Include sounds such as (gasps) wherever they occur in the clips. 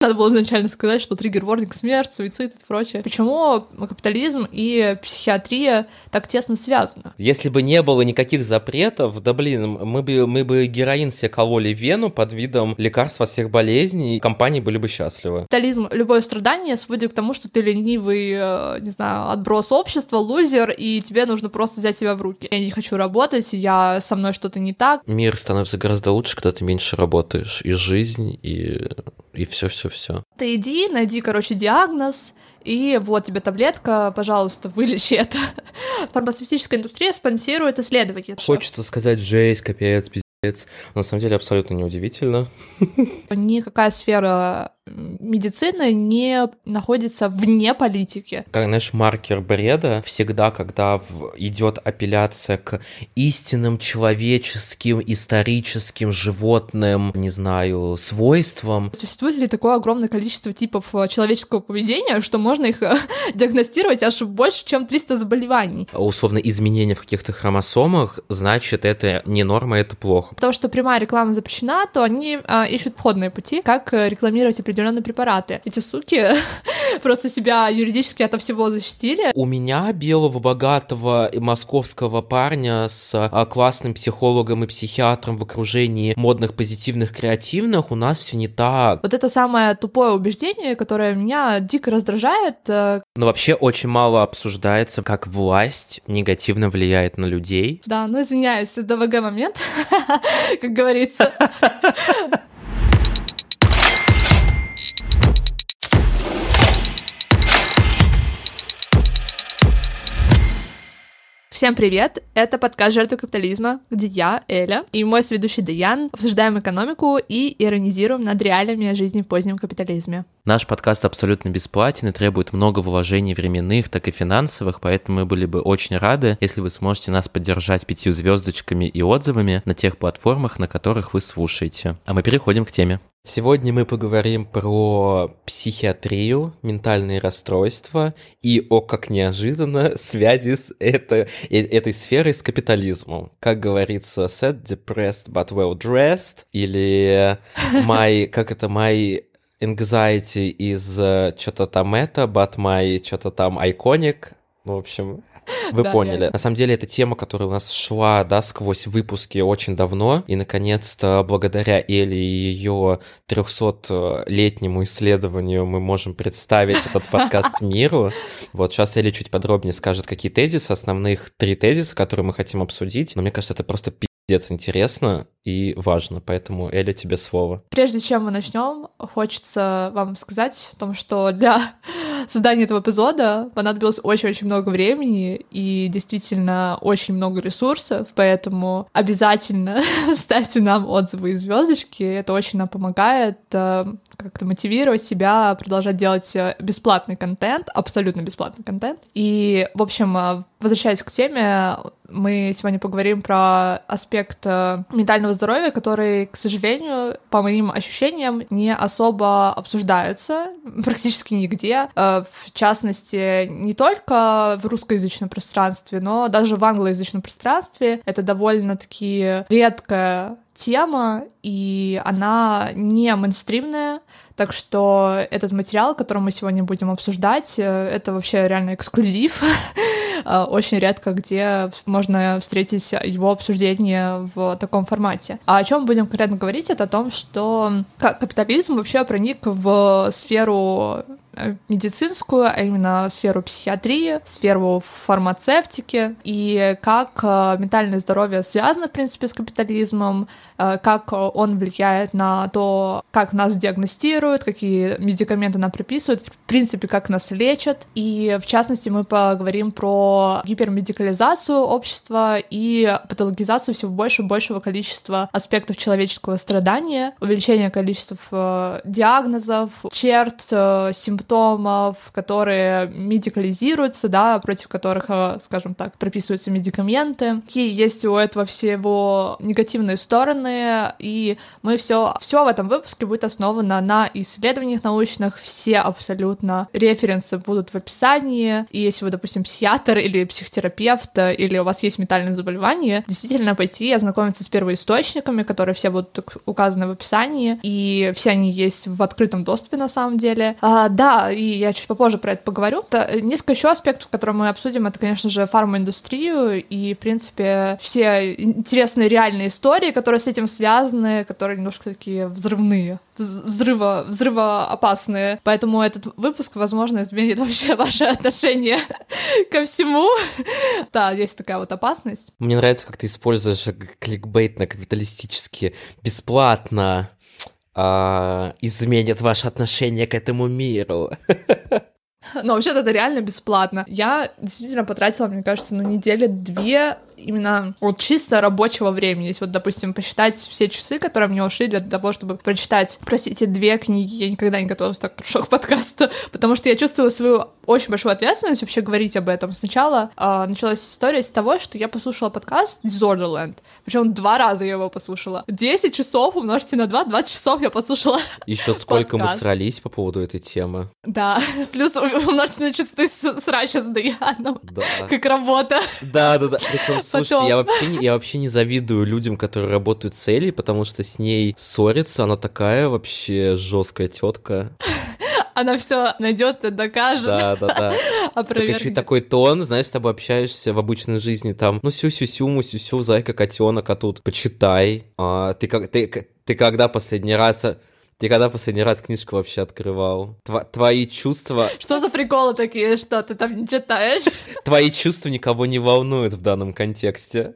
Надо было изначально сказать, что триггер-ворнинг, смерть, суицид и прочее. Почему капитализм и психиатрия так тесно связаны? Если бы не было никаких запретов, да блин, мы бы, мы бы героин себе кололи вену под видом лекарства от всех болезней, и компании были бы счастливы. Капитализм, любое страдание сводит к тому, что ты ленивый, э, не знаю, отброс общества, лузер, и тебе нужно просто взять себя в руки. Я не хочу работать, я со мной что-то не так. Мир становится гораздо лучше, когда ты меньше работаешь. И жизнь, и, и все-все-все. Ты иди, найди, короче, диагноз, и вот тебе таблетка, пожалуйста, вылечи это. (laughs) Фармацевтическая индустрия спонсирует исследования. Хочется сказать жесть, капец, пиздец. На самом деле абсолютно неудивительно. (laughs) Никакая сфера медицина не находится вне политики. Как, знаешь, маркер бреда всегда, когда в... идет апелляция к истинным человеческим, историческим, животным, не знаю, свойствам. Существует ли такое огромное количество типов э, человеческого поведения, что можно их э, (laughs) диагностировать аж больше, чем 300 заболеваний? Условно, изменения в каких-то хромосомах, значит, это не норма, это плохо. Потому что прямая реклама запрещена, то они а, ищут входные пути, как рекламировать определенные определенные препараты. Эти суки (laughs) просто себя юридически от всего защитили. У меня белого, богатого и московского парня с а, классным психологом и психиатром в окружении модных, позитивных, креативных, у нас все не так. Вот это самое тупое убеждение, которое меня дико раздражает. Э, Но вообще очень мало обсуждается, как власть негативно влияет на людей. Да, ну извиняюсь, это ДВГ момент, (laughs) как говорится. (laughs) Всем привет! Это подкаст «Жертвы капитализма», где я, Эля, и мой сведущий Даян обсуждаем экономику и иронизируем над реалиями жизни в позднем капитализме. Наш подкаст абсолютно бесплатен и требует много вложений временных, так и финансовых, поэтому мы были бы очень рады, если вы сможете нас поддержать пятью звездочками и отзывами на тех платформах, на которых вы слушаете. А мы переходим к теме. Сегодня мы поговорим про психиатрию, ментальные расстройства и, о как неожиданно, (laughs) связи с это, э, этой сферой с капитализмом. Как говорится, sad, depressed, but well dressed, или (laughs) my, как это, my anxiety из uh, что-то там это, but my что-то там iconic. Ну, в общем, вы (laughs) да, поняли. Я... На самом деле, это тема, которая у нас шла, да, сквозь выпуски очень давно, и, наконец-то, благодаря Элли и ее 300-летнему исследованию мы можем представить этот подкаст (laughs) миру. Вот сейчас Элли чуть подробнее скажет, какие тезисы, основных три тезиса, которые мы хотим обсудить, но мне кажется, это просто пиздец интересно и важно, поэтому, Эля, тебе слово. Прежде чем мы начнем, хочется вам сказать о том, что для (laughs) создания этого эпизода понадобилось очень-очень много времени и действительно очень много ресурсов, поэтому обязательно (laughs) ставьте нам отзывы и звездочки, это очень нам помогает э, как-то мотивировать себя продолжать делать э, бесплатный контент, абсолютно бесплатный контент. И, в общем, э, возвращаясь к теме, мы сегодня поговорим про аспект ментального здоровья, который, к сожалению, по моим ощущениям, не особо обсуждается (laughs) практически нигде. В частности, не только в русскоязычном пространстве, но даже в англоязычном пространстве это довольно-таки редкая тема, и она не мейнстримная, так что этот материал, который мы сегодня будем обсуждать, э, это вообще реально эксклюзив. (laughs) Э, очень редко где можно встретить его обсуждение в таком формате. А о чем будем конкретно говорить, это о том, что капитализм вообще проник в сферу медицинскую, а именно сферу психиатрии, сферу фармацевтики, и как э, ментальное здоровье связано, в принципе, с капитализмом, э, как он влияет на то, как нас диагностируют, какие медикаменты нам приписывают, в принципе, как нас лечат. И, в частности, мы поговорим про гипермедикализацию общества и патологизацию всего больше и большего количества аспектов человеческого страдания, увеличение количества диагнозов, черт, симптомов, симптомов, которые медикализируются, да, против которых, э, скажем так, прописываются медикаменты. Какие есть у этого всего негативные стороны, и мы все, все в этом выпуске будет основано на исследованиях научных, все абсолютно референсы будут в описании, и если вы, допустим, психиатр или психотерапевт, или у вас есть ментальное заболевание, действительно пойти и ознакомиться с первоисточниками, которые все будут указаны в описании, и все они есть в открытом доступе на самом деле. А, да, и я чуть попозже про это поговорю. Это несколько еще аспектов, которые мы обсудим, это, конечно же, фарминдустрию и, в принципе, все интересные реальные истории, которые с этим связаны, которые немножко такие взрывные взрыва, взрывоопасные. Поэтому этот выпуск, возможно, изменит (laughs) вообще ваше отношение ко всему. Да, есть такая вот опасность. Мне нравится, как ты используешь кликбейт на капиталистически бесплатно а, изменит ваше отношение к этому миру. (laughs) Но вообще-то это реально бесплатно. Я действительно потратила, мне кажется, ну, недели две именно вот чисто рабочего времени. Если вот, допустим, посчитать все часы, которые мне ушли для того, чтобы прочитать, простите, две книги, я никогда не готовилась так хорошо к подкасту, (laughs) потому что я чувствую свою очень большую ответственность вообще говорить об этом. Сначала э, началась история с того, что я послушала подкаст Disorderland, причем два раза я его послушала. 10 часов умножьте на 2, 20 часов я послушала (laughs) Еще сколько подкаст. мы срались по поводу этой темы. Да, (laughs) плюс умножьте на часы срача с Даяном. Да. Как работа. Да, да, да. Причем Слушай, Потом... я вообще, не, я вообще не завидую людям, которые работают с Элей, потому что с ней ссориться, она такая вообще жесткая тетка. Она все найдет и докажет. Да, да, да. Опровергнет. Так еще и такой тон, знаешь, с тобой общаешься в обычной жизни, там, ну, сю-сю-сю, му-сю-сю, зайка, котенок, а тут почитай. А, ты как, ты, ты когда последний раз ты когда последний раз книжку вообще открывал? Тво твои чувства... (laughs) Что за приколы такие, что ты там не читаешь? (laughs) Твои чувства никого не волнуют в данном контексте.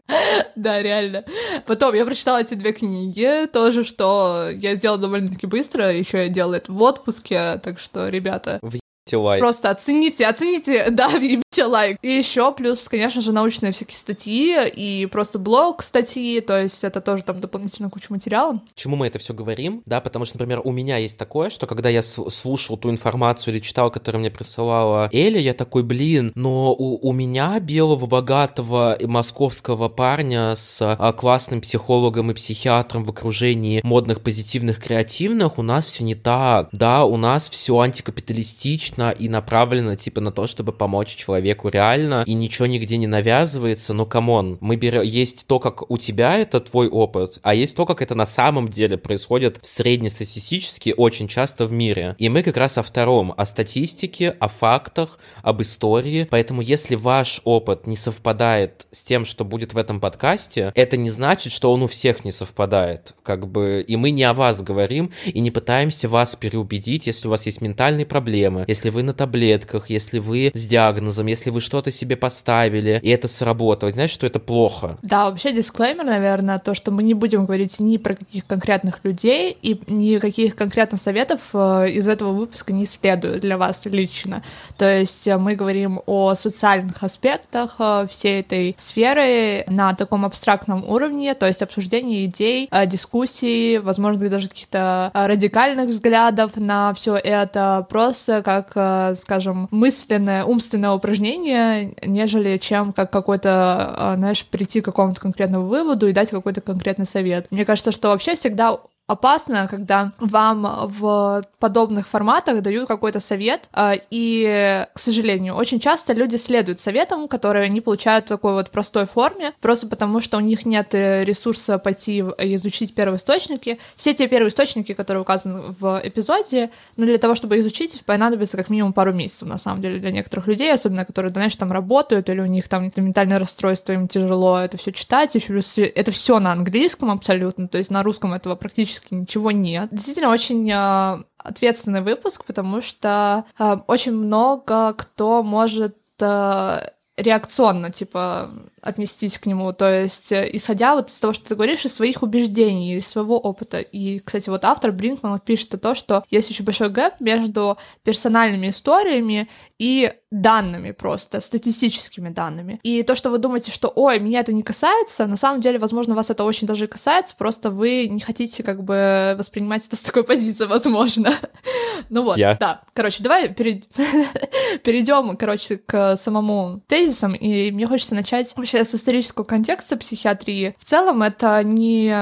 Да, реально. Потом я прочитала эти две книги, тоже, что я сделала довольно-таки быстро, еще я делала это в отпуске, так что, ребята... В лайк. Просто оцените, оцените, (laughs) да, ебите лайк. И еще плюс, конечно же, научные всякие статьи и просто блог статьи, то есть это тоже там дополнительно куча материала. Чему мы это все говорим? Да, потому что, например, у меня есть такое, что когда я слушал ту информацию или читал, которую мне присылала Эля, я такой, блин, но у, у меня белого, богатого московского парня с а, классным психологом и психиатром в окружении модных, позитивных, креативных, у нас все не так. Да, у нас все антикапиталистично, точно и направлено типа на то, чтобы помочь человеку реально, и ничего нигде не навязывается, но come on, мы берем, есть то, как у тебя это твой опыт, а есть то, как это на самом деле происходит среднестатистически очень часто в мире. И мы как раз о втором, о статистике, о фактах, об истории, поэтому если ваш опыт не совпадает с тем, что будет в этом подкасте, это не значит, что он у всех не совпадает, как бы, и мы не о вас говорим, и не пытаемся вас переубедить, если у вас есть ментальные проблемы, если вы на таблетках, если вы с диагнозом, если вы что-то себе поставили, и это сработало, знаешь, что это плохо. Да, вообще дисклеймер, наверное, то, что мы не будем говорить ни про каких конкретных людей, и никаких конкретных советов э, из этого выпуска не следует для вас лично. То есть э, мы говорим о социальных аспектах э, всей этой сферы на таком абстрактном уровне, то есть обсуждение идей, дискуссий, возможно, даже каких-то радикальных взглядов на все это, просто как э, скажем, мысленное, умственное упражнение, нежели чем как какой-то, э, знаешь, прийти к какому-то конкретному выводу и дать какой-то конкретный совет. Мне кажется, что вообще всегда опасно, когда вам в подобных форматах дают какой-то совет, а, и, к сожалению, очень часто люди следуют советам, которые они получают в такой вот простой форме, просто потому что у них нет ресурса пойти изучить первоисточники. Все те первоисточники, которые указаны в эпизоде, ну, для того, чтобы изучить, понадобится как минимум пару месяцев, на самом деле, для некоторых людей, особенно которые, знаешь, там работают, или у них там ментальное расстройство, им тяжело это все читать, еще это все на английском абсолютно, то есть на русском этого практически практически ничего нет. Действительно, очень э, ответственный выпуск, потому что э, очень много кто может э, реакционно, типа, отнестись к нему, то есть, э, исходя вот из того, что ты говоришь, из своих убеждений, из своего опыта. И, кстати, вот автор Бринкман пишет то, что есть очень большой гэп между персональными историями и данными просто, статистическими данными. И то, что вы думаете, что, ой, меня это не касается, на самом деле, возможно, вас это очень даже касается, просто вы не хотите как бы воспринимать это с такой позиции, возможно. (laughs) ну вот, Я. да. Короче, давай (laughs) перейдем, короче, к самому тезисам, и мне хочется начать вообще с исторического контекста психиатрии. В целом, это не,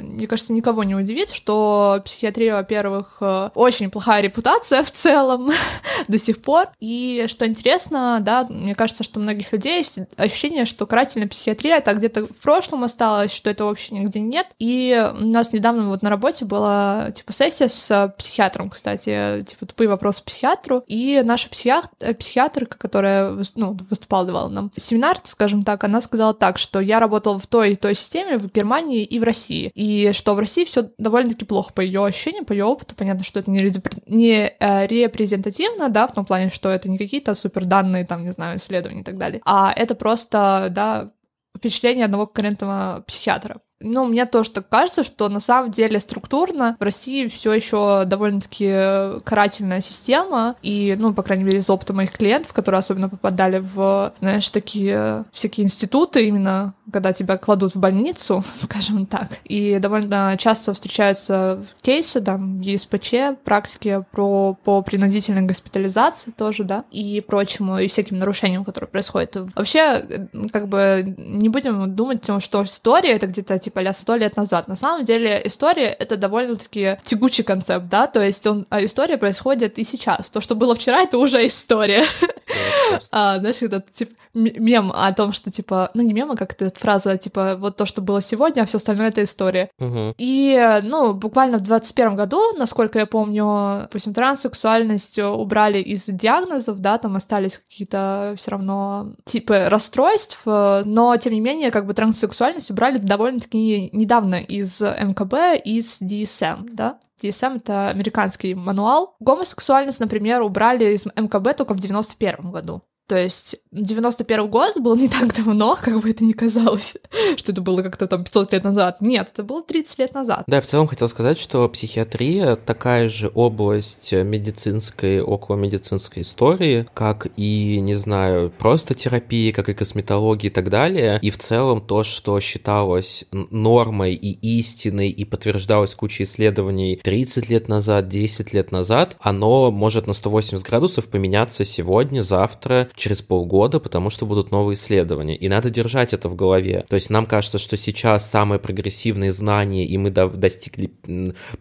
мне кажется, никого не удивит, что психиатрия, во-первых, очень плохая репутация (laughs) в целом (laughs) до сих пор, и что интересно, да, мне кажется, что у многих людей есть ощущение, что карательная психиатрия это где-то в прошлом осталось, что это вообще нигде нет. И у нас недавно вот на работе была типа сессия с психиатром, кстати, типа тупые вопросы психиатру, и наша психиатр, психиатрка, которая ну, выступала, давала нам семинар, скажем так, она сказала так, что я работала в той и той системе в Германии и в России, и что в России все довольно-таки плохо по ее ощущениям, по ее опыту. Понятно, что это не, не э, репрезентативно, да, в том плане, что это не какие-то супер данные, там, не знаю, исследования и так далее, а это просто, да, впечатление одного конкретного психиатра. Ну, мне тоже так кажется, что на самом деле структурно в России все еще довольно-таки карательная система, и, ну, по крайней мере, из опыта моих клиентов, которые особенно попадали в, знаешь, такие всякие институты именно, когда тебя кладут в больницу, (laughs) скажем так, и довольно часто встречаются кейсы, там, ЕСПЧ, практики про, по принудительной госпитализации тоже, да, и прочему, и всяким нарушениям, которые происходят. Вообще, как бы, не будем думать, что история — это где-то, типа, типа, сто лет назад. На самом деле история — это довольно-таки тягучий концепт, да, то есть он, а история происходит и сейчас. То, что было вчера, это уже история. (laughs) а, знаешь, этот, типа, мем о том, что, типа, ну, не мем, а как эта фраза, типа, вот то, что было сегодня, а все остальное — это история. И, ну, буквально в 21 году, насколько я помню, допустим, транссексуальность убрали из диагнозов, да, там остались какие-то все равно типы расстройств, но, тем не менее, как бы транссексуальность убрали довольно-таки недавно из МКБ, из DSM, да? DSM — это американский мануал. Гомосексуальность, например, убрали из МКБ только в 91 году. То есть 91 год был не так давно, (laughs) как бы это ни казалось, что это было как-то там 500 лет назад. Нет, это было 30 лет назад. Да, в целом хотел сказать, что психиатрия такая же область медицинской, около медицинской истории, как и, не знаю, просто терапии, как и косметологии и так далее. И в целом то, что считалось нормой и истиной и подтверждалось кучей исследований 30 лет назад, 10 лет назад, оно может на 180 градусов поменяться сегодня, завтра, через полгода, потому что будут новые исследования. И надо держать это в голове. То есть нам кажется, что сейчас самые прогрессивные знания, и мы до достигли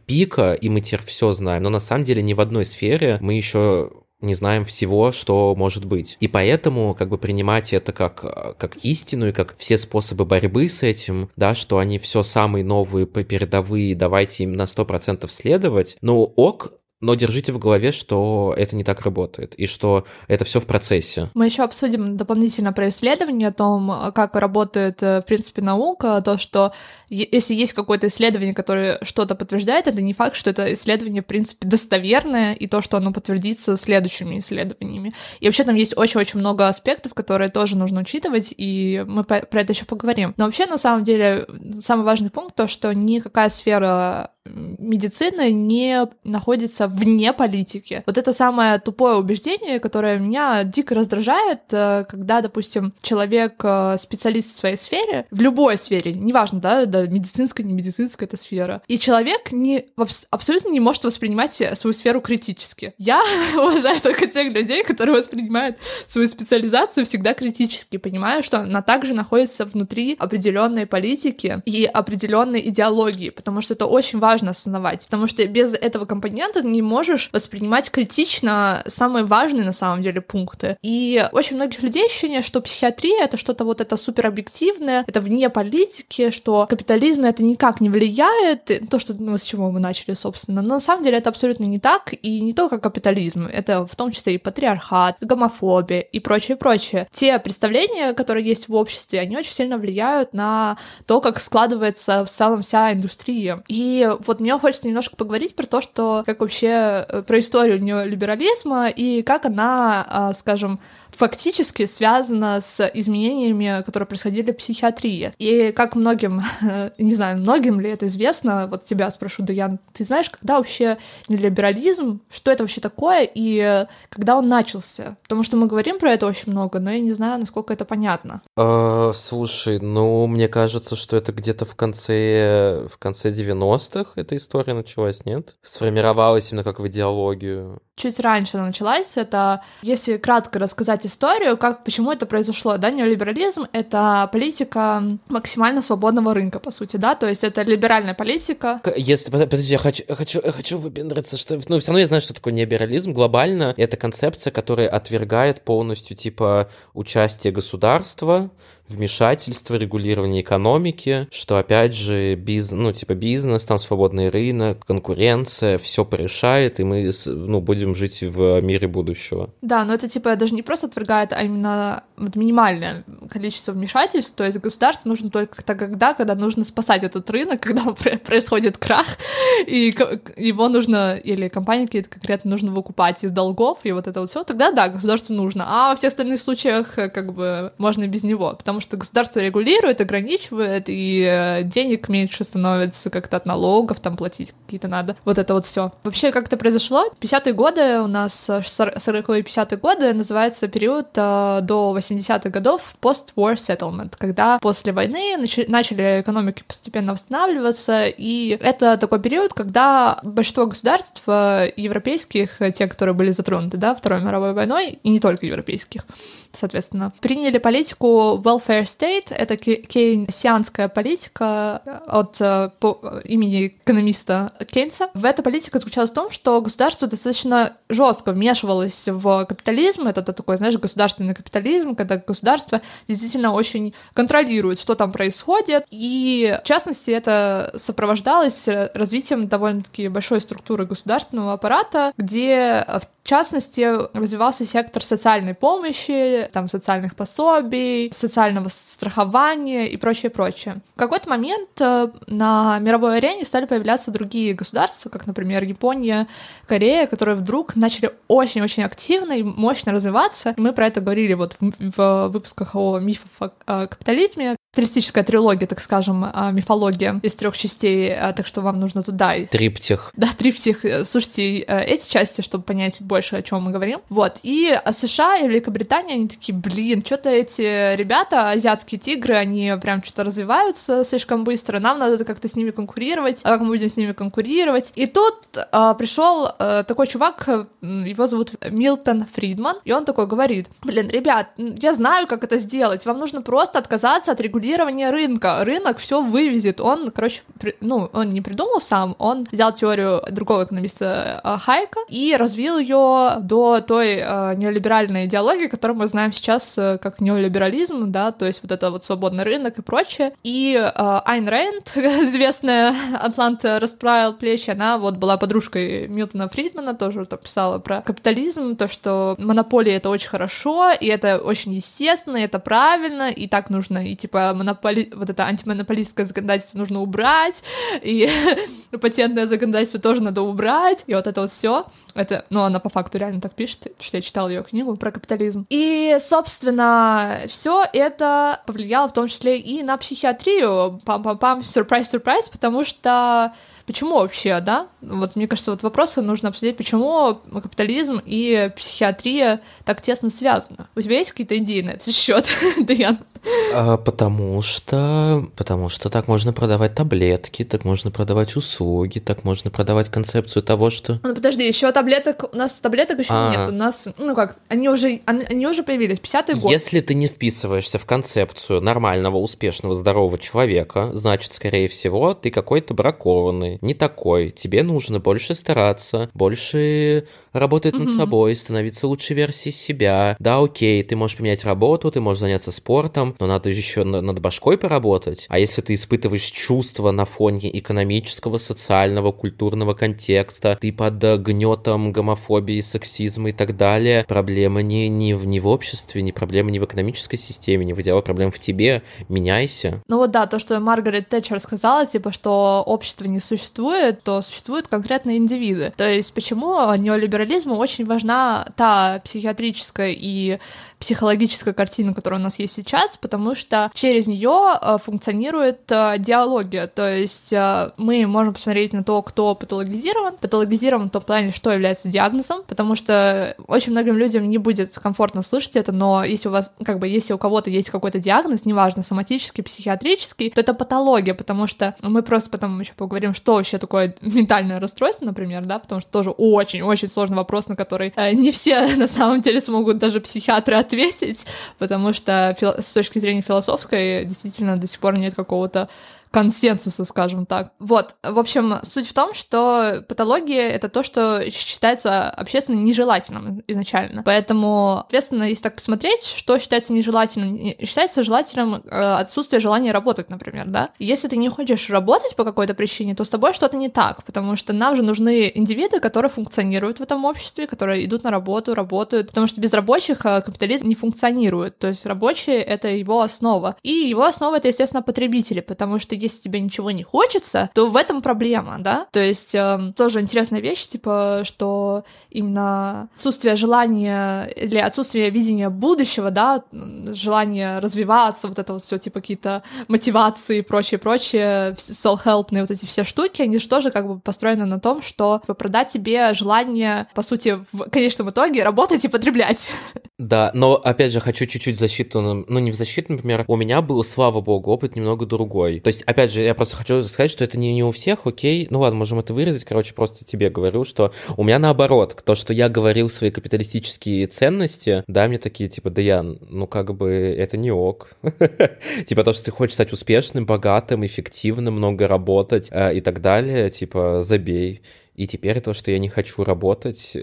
пика, и мы теперь все знаем. Но на самом деле ни в одной сфере мы еще не знаем всего, что может быть. И поэтому как бы принимать это как, как истину и как все способы борьбы с этим, да, что они все самые новые, передовые, давайте им на 100% следовать, ну ок, но держите в голове, что это не так работает, и что это все в процессе. Мы еще обсудим дополнительно про исследования о том, как работает, э, в принципе, наука, то, что если есть какое-то исследование, которое что-то подтверждает, это не факт, что это исследование, в принципе, достоверное, и то, что оно подтвердится следующими исследованиями. И вообще там есть очень-очень много аспектов, которые тоже нужно учитывать, и мы про это еще поговорим. Но вообще, на самом деле, самый важный пункт то, что никакая сфера медицины не находится вне политики. Вот это самое тупое убеждение, которое меня дико раздражает, э, когда, допустим, человек э, специалист в своей сфере, в любой сфере, неважно, да, да медицинская, не медицинская эта сфера, и человек не, абсолютно не может воспринимать свою сферу критически. Я (laughs) уважаю только тех людей, которые воспринимают свою специализацию всегда критически, понимаю, что она также находится внутри определенной политики и определенной идеологии, потому что это очень важно важно осознавать, потому что без этого компонента не можешь воспринимать критично самые важные на самом деле пункты. И очень многих людей ощущение, что психиатрия это что-то вот это супер объективное, это вне политики, что капитализм это никак не влияет, то, что ну, с чего мы начали, собственно. Но на самом деле это абсолютно не так, и не только капитализм, это в том числе и патриархат, гомофобия и прочее, прочее. Те представления, которые есть в обществе, они очень сильно влияют на то, как складывается в целом вся индустрия. И вот мне хочется немножко поговорить про то, что как вообще э, про историю неолиберализма и как она, а, скажем, фактически связано с изменениями, которые происходили в психиатрии. И как многим, (laughs) не знаю, многим ли это известно, вот тебя спрошу, Даян, ты знаешь, когда вообще либерализм, что это вообще такое и когда он начался? Потому что мы говорим про это очень много, но я не знаю, насколько это понятно. А, слушай, ну, мне кажется, что это где-то в конце, в конце 90-х эта история началась, нет? Сформировалась именно как в идеологию чуть раньше она началась. Это, если кратко рассказать историю, как, почему это произошло, да, неолиберализм — это политика максимально свободного рынка, по сути, да, то есть это либеральная политика. Если, подожди, я хочу, я хочу, я хочу выпендриться, что, ну, все равно я знаю, что такое неолиберализм. Глобально это концепция, которая отвергает полностью, типа, участие государства вмешательство, регулирование экономики, что опять же биз, ну типа бизнес, там свободный рынок, конкуренция, все порешает, и мы ну будем жить в мире будущего. Да, но это типа даже не просто отвергает, а именно вот минимальное количество вмешательств, то есть государство нужно только тогда, когда нужно спасать этот рынок, (laughs) когда происходит крах, и его нужно, или компании какие-то конкретно нужно выкупать из долгов, и вот это вот все, тогда да, государству нужно, а во всех остальных случаях как бы можно без него, потому потому что государство регулирует, ограничивает, и э, денег меньше становится как-то от налогов, там платить какие-то надо. Вот это вот все. Вообще, как это произошло? 50-е годы у нас, 40-е 50-е годы, называется период э, до 80-х годов post-war settlement, когда после войны начали экономики постепенно восстанавливаться, и это такой период, когда большинство государств э, европейских, те, которые были затронуты, да, Второй мировой войной, и не только европейских, соответственно, приняли политику welfare state — это кейнсианская политика от э, по, имени экономиста Кейнса. В эта политика заключалась в том, что государство достаточно жестко вмешивалось в капитализм. Это такой, знаешь, государственный капитализм, когда государство действительно очень контролирует, что там происходит. И, в частности, это сопровождалось развитием довольно-таки большой структуры государственного аппарата, где в частности, развивался сектор социальной помощи, там, социальных пособий, социального страхования и прочее, прочее. В какой-то момент э, на мировой арене стали появляться другие государства, как, например, Япония, Корея, которые вдруг начали очень-очень активно и мощно развиваться. Мы про это говорили вот в выпусках о мифах о капитализме, туристическая трилогия, так скажем, а, мифология из трех частей, а, так что вам нужно туда. Триптих. (laughs) Да, триптих. Слушайте э, эти части, чтобы понять больше, о чем мы говорим. Вот. И США и Великобритания, они такие, блин, что-то эти ребята, азиатские тигры, они прям что-то развиваются слишком быстро, нам надо как-то с ними конкурировать. А как мы будем с ними конкурировать? И тут а, пришел а, такой чувак, его зовут Милтон Фридман, и он такой говорит, блин, ребят, я знаю, как это сделать, вам нужно просто отказаться от регулирования регулирование рынка. Рынок все вывезет. Он, короче, при, ну, он не придумал сам, он взял теорию другого экономиста э, Хайка и развил ее до той э, неолиберальной идеологии, которую мы знаем сейчас э, как неолиберализм, да, то есть вот это вот свободный рынок и прочее. И Айн Рэнд, (laughs) известная Атлант расправил плечи, она вот была подружкой Милтона Фридмана, тоже там писала про капитализм, то, что монополия это очень хорошо, и это очень естественно, и это правильно, и так нужно, и типа монополи... вот это антимонополистское законодательство нужно убрать, и (laughs) патентное законодательство тоже надо убрать, и вот это вот все. Это, ну, она по факту реально так пишет, что я читала ее книгу про капитализм. И, собственно, все это повлияло в том числе и на психиатрию. Пам-пам-пам, сюрприз-сюрприз, потому что Почему вообще, да? Вот мне кажется, вот вопросы нужно обсудить, почему капитализм и психиатрия так тесно связаны. У тебя есть какие-то идеи на этот счет, (laughs) Даян? А, потому что... Потому что так можно продавать таблетки, так можно продавать услуги, так можно продавать концепцию того, что... Ну, подожди, еще таблеток... У нас таблеток еще а... нет. У нас... Ну как, они уже, они, они уже появились. 50-й год. Если ты не вписываешься в концепцию нормального, успешного, здорового человека, значит, скорее всего, ты какой-то бракованный, не такой. Тебе нужно больше стараться, больше работать над собой, становиться лучшей версией себя. Да, окей, ты можешь поменять работу, ты можешь заняться спортом, но надо еще над башкой поработать. А если ты испытываешь чувства на фоне экономического, социального, культурного контекста, ты под гнетом гомофобии, сексизма и так далее, проблема не, не, в, не в обществе, не проблема не в экономической системе, не в идеале, проблема в тебе, меняйся. Ну вот да, то, что Маргарет Тэтчер сказала, типа, что общество не существует, то существуют конкретные индивиды. То есть почему неолиберализму очень важна та психиатрическая и психологическая картина, которая у нас есть сейчас, потому что через нее э, функционирует э, диалогия, то есть э, мы можем посмотреть на то, кто патологизирован, патологизирован в том плане, что является диагнозом, потому что очень многим людям не будет комфортно слышать это, но если у вас, как бы, если у кого-то есть какой-то диагноз, неважно, соматический, психиатрический, то это патология, потому что мы просто потом еще поговорим, что вообще такое (laughs) ментальное расстройство, например, да, потому что тоже очень-очень сложный вопрос, на который не все (laughs) на самом деле смогут даже психиатры ответить, потому что с точки зрения философской действительно до сих пор нет какого-то консенсуса, скажем так. Вот, в общем, суть в том, что патология — это то, что считается общественно нежелательным изначально. Поэтому, соответственно, если так посмотреть, что считается нежелательным, считается желательным э, отсутствие желания работать, например, да? Если ты не хочешь работать по какой-то причине, то с тобой что-то не так, потому что нам же нужны индивиды, которые функционируют в этом обществе, которые идут на работу, работают, потому что без рабочих э, капитализм не функционирует, то есть рабочие — это его основа. И его основа — это, естественно, потребители, потому что если тебе ничего не хочется, то в этом проблема, да? То есть э, тоже интересная вещь, типа, что именно отсутствие желания или отсутствие видения будущего, да, желание развиваться, вот это вот все, типа, какие-то мотивации и прочее, прочее, self-helpные вот эти все штуки, они же тоже как бы построены на том, что типа, продать тебе желание, по сути, в конечном итоге работать и потреблять. Да, но опять же хочу чуть-чуть защиту, ну не в защиту, например, у меня был, слава богу, опыт немного другой. То есть, опять же, я просто хочу сказать, что это не, не у всех, окей, ну ладно, можем это выразить, короче, просто тебе говорю, что у меня наоборот, то, что я говорил свои капиталистические ценности, да, мне такие, типа, да я, ну как бы это не ок. (laughs) Типа то, что ты хочешь стать успешным, богатым, эффективным, много работать э, и так далее, типа, забей. И теперь то, что я не хочу работать,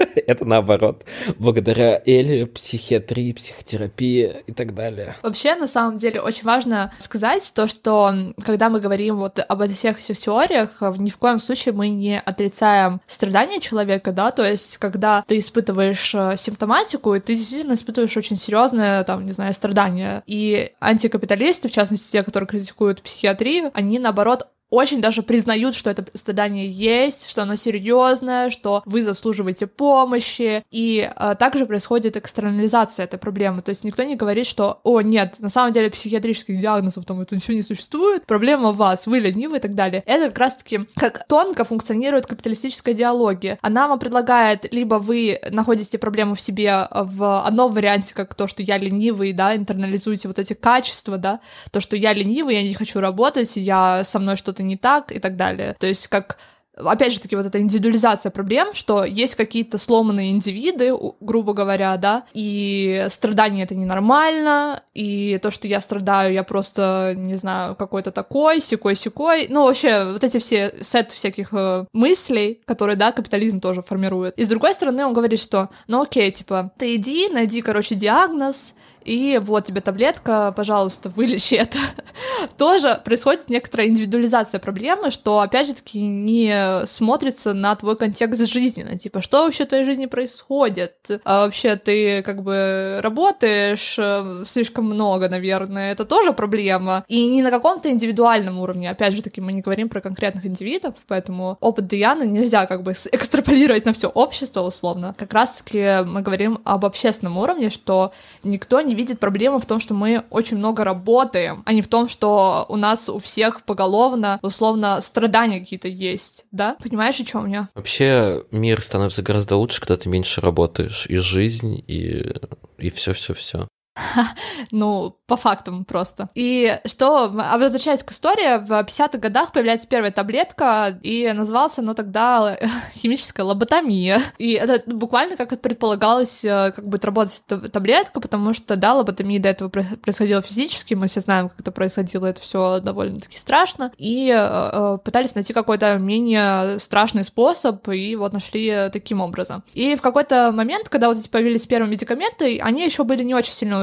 (laughs) Это наоборот. Благодаря Эле, психиатрии, психотерапии и так далее. Вообще, на самом деле, очень важно сказать то, что когда мы говорим вот об всех этих теориях, ни в коем случае мы не отрицаем страдания человека, да, то есть когда ты испытываешь э, симптоматику, ты действительно испытываешь очень серьезное, там, не знаю, страдание. И антикапиталисты, в частности, те, которые критикуют психиатрию, они, наоборот, очень даже признают, что это страдание есть, что оно серьезное, что вы заслуживаете помощи, и а, также происходит экстернализация этой проблемы, то есть никто не говорит, что, о, нет, на самом деле психиатрических диагнозов там это ничего не существует, проблема в вас, вы ленивы и так далее. Это как раз-таки как тонко функционирует капиталистическая диалогия. Она вам предлагает, либо вы находите проблему в себе в одном варианте, как то, что я ленивый, да, интернализуете вот эти качества, да, то, что я ленивый, я не хочу работать, я со мной что-то что-то не так и так далее. То есть как опять же таки, вот эта индивидуализация проблем, что есть какие-то сломанные индивиды, грубо говоря, да, и страдание это ненормально, и то, что я страдаю, я просто, не знаю, какой-то такой, секой-секой, ну, вообще, вот эти все сет всяких э, мыслей, которые, да, капитализм тоже формирует. И с другой стороны, он говорит, что, ну, окей, типа, ты иди, найди, короче, диагноз, и вот тебе таблетка, пожалуйста, вылечи это. (laughs) Тоже происходит некоторая индивидуализация проблемы, что, опять же таки, не смотрится на твой контекст жизни, на типа, что вообще в твоей жизни происходит? А вообще ты как бы работаешь э, слишком много, наверное, это тоже проблема. И не на каком-то индивидуальном уровне, опять же таки, мы не говорим про конкретных индивидов, поэтому опыт Дианы нельзя как бы экстраполировать на все общество, условно. Как раз-таки мы говорим об общественном уровне, что никто не видит проблему в том, что мы очень много работаем, а не в том, что у нас у всех поголовно, условно, страдания какие-то есть, да? Понимаешь, о чем я? Вообще мир становится гораздо лучше, когда ты меньше работаешь, и жизнь, и и все-все-все. (laughs) ну, по фактам просто. И что, возвращаясь к истории, в 50-х годах появляется первая таблетка, и называлась она тогда (laughs) химическая лоботомия. И это буквально как это предполагалось, э, как будет работать таблетка, потому что, да, лоботомия до этого происходила физически, мы все знаем, как это происходило, это все довольно-таки страшно, и э, э, пытались найти какой-то менее страшный способ, и вот нашли таким образом. И в какой-то момент, когда вот эти появились первые медикаменты, они еще были не очень сильно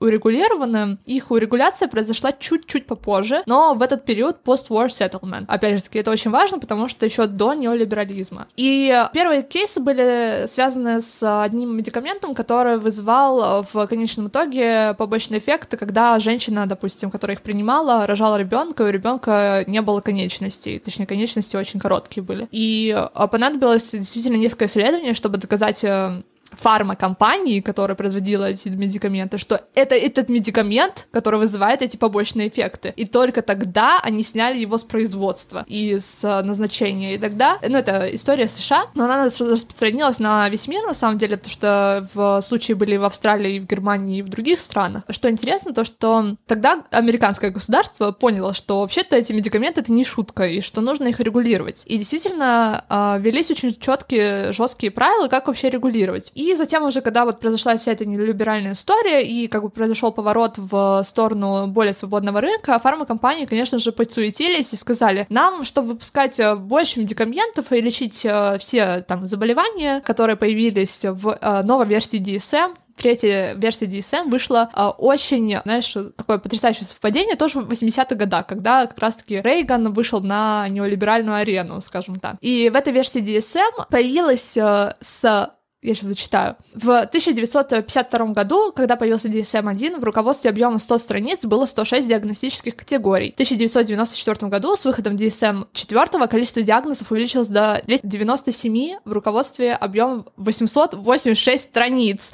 урегулированы. Их урегуляция произошла чуть-чуть попозже, но в этот период post-war settlement. Опять же таки, это очень важно, потому что еще до неолиберализма. И первые кейсы были связаны с одним медикаментом, который вызывал в конечном итоге побочные эффекты, когда женщина, допустим, которая их принимала, рожала ребенка, и у ребенка не было конечностей, точнее, конечности очень короткие были. И понадобилось действительно несколько исследований, чтобы доказать э, фармакомпании, которая производила эти медикаменты, что это этот медикамент, который вызывает эти побочные эффекты. И только тогда они сняли его с производства и с назначения. И тогда, ну, это история США, но она распространилась на весь мир, на самом деле, потому что в случае были в Австралии, в Германии, и в других странах. Что интересно, то, что тогда американское государство поняло, что вообще-то эти медикаменты — это не шутка, и что нужно их регулировать. И действительно, а, велись очень четкие, жесткие правила, как вообще регулировать. И затем уже, когда вот произошла вся эта нелиберальная история, и как бы произошел поворот в сторону более свободного рынка, фармакомпании, конечно же, подсуетились и сказали, нам, чтобы выпускать э, больше медикаментов и лечить э, все там заболевания, которые появились в э, новой версии DSM, третья версия DSM вышла э, очень, знаешь, такое потрясающее совпадение тоже в 80-х годах, когда как раз-таки Рейган вышел на неолиберальную арену, скажем так. И в этой версии DSM появилась э, с я сейчас зачитаю. В 1952 году, когда появился DSM-1, в руководстве объемом 100 страниц было 106 диагностических категорий. В 1994 году с выходом DSM-4 количество диагнозов увеличилось до 297 в руководстве объемом 886 страниц.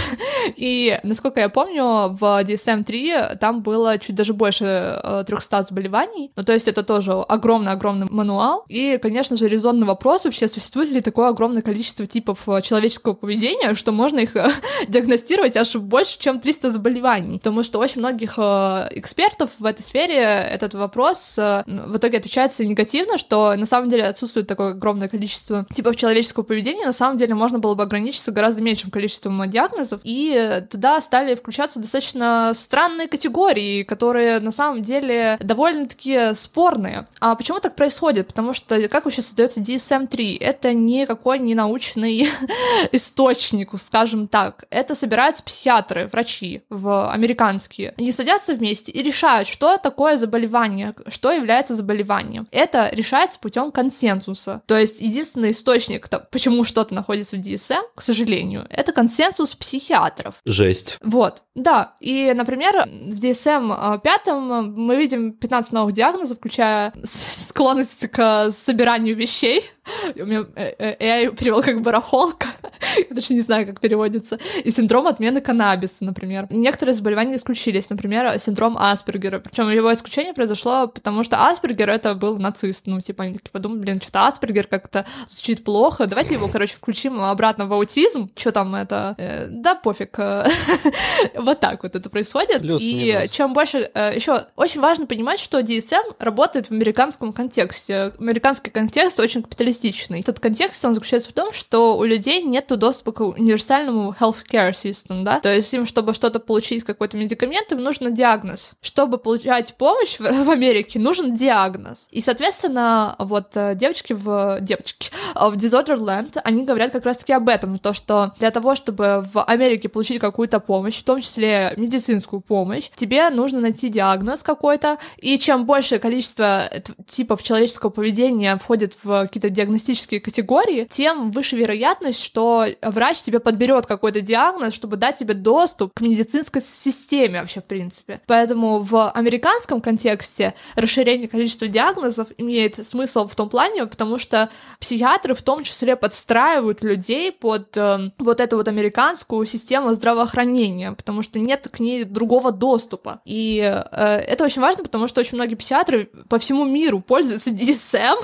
(laughs) И, насколько я помню, в DSM-3 там было чуть даже больше 300 э, заболеваний. Ну, то есть это тоже огромный-огромный мануал. И, конечно же, резонный вопрос вообще, существует ли такое огромное количество типов э, человеческого поведения, что можно их э, (laughs) диагностировать аж больше, чем 300 заболеваний. Потому что очень многих э, экспертов в этой сфере этот вопрос э, в итоге отвечается негативно, что на самом деле отсутствует такое огромное количество типов человеческого поведения, на самом деле можно было бы ограничиться гораздо меньшим количеством диагнозов, и туда стали включаться достаточно странные категории, которые на самом деле довольно-таки спорные. А почему так происходит? Потому что как вообще создается DSM-3? Это никакой не научный (laughs) источнику, скажем так. Это собираются психиатры, врачи в американские. Они садятся вместе и решают, что такое заболевание, что является заболеванием. Это решается путем консенсуса. То есть единственный источник, почему что-то находится в DSM, к сожалению, это консенсус психиатров. Жесть. Вот, да. И, например, в DSM 5 мы видим 15 новых диагнозов, включая склонность к собиранию вещей, у меня э, э, я перевел как барахолка, (laughs) я даже не знаю, как переводится, и синдром отмены каннабиса, например. Некоторые заболевания исключились, например, синдром Аспергера, причем его исключение произошло, потому что Аспергер это был нацист, ну, типа, они такие подумали, блин, что-то Аспергер как-то звучит плохо, давайте его, короче, включим обратно в аутизм, что там это, э, да, пофиг, (laughs) вот так вот это происходит, и чем больше, еще очень важно понимать, что DSM работает в американском контексте, американский контекст очень капиталистический, реалистичный. Этот контекст, он заключается в том, что у людей нет доступа к универсальному healthcare system, да, то есть им, чтобы что-то получить, какой-то медикамент, им нужен диагноз. Чтобы получать помощь в, (laughs) в Америке, нужен диагноз. И, соответственно, вот э, девочки в... девочки в Disorderland, они говорят как раз-таки об этом, то, что для того, чтобы в Америке получить какую-то помощь, в том числе медицинскую помощь, тебе нужно найти диагноз какой-то, и чем большее количество типов человеческого поведения входит в какие-то диагностические категории, тем выше вероятность, что врач тебе подберет какой-то диагноз, чтобы дать тебе доступ к медицинской системе вообще, в принципе. Поэтому в американском контексте расширение количества диагнозов имеет смысл в том плане, потому что психиатры в том числе подстраивают людей под э, вот эту вот американскую систему здравоохранения, потому что нет к ней другого доступа. И э, это очень важно, потому что очень многие психиатры по всему миру пользуются (laughs) DSM,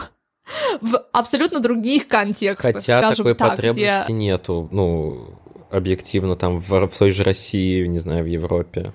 в абсолютно других контекстах. Хотя такой так, потребности где... нету, ну, объективно, там, в, в той же России, не знаю, в Европе.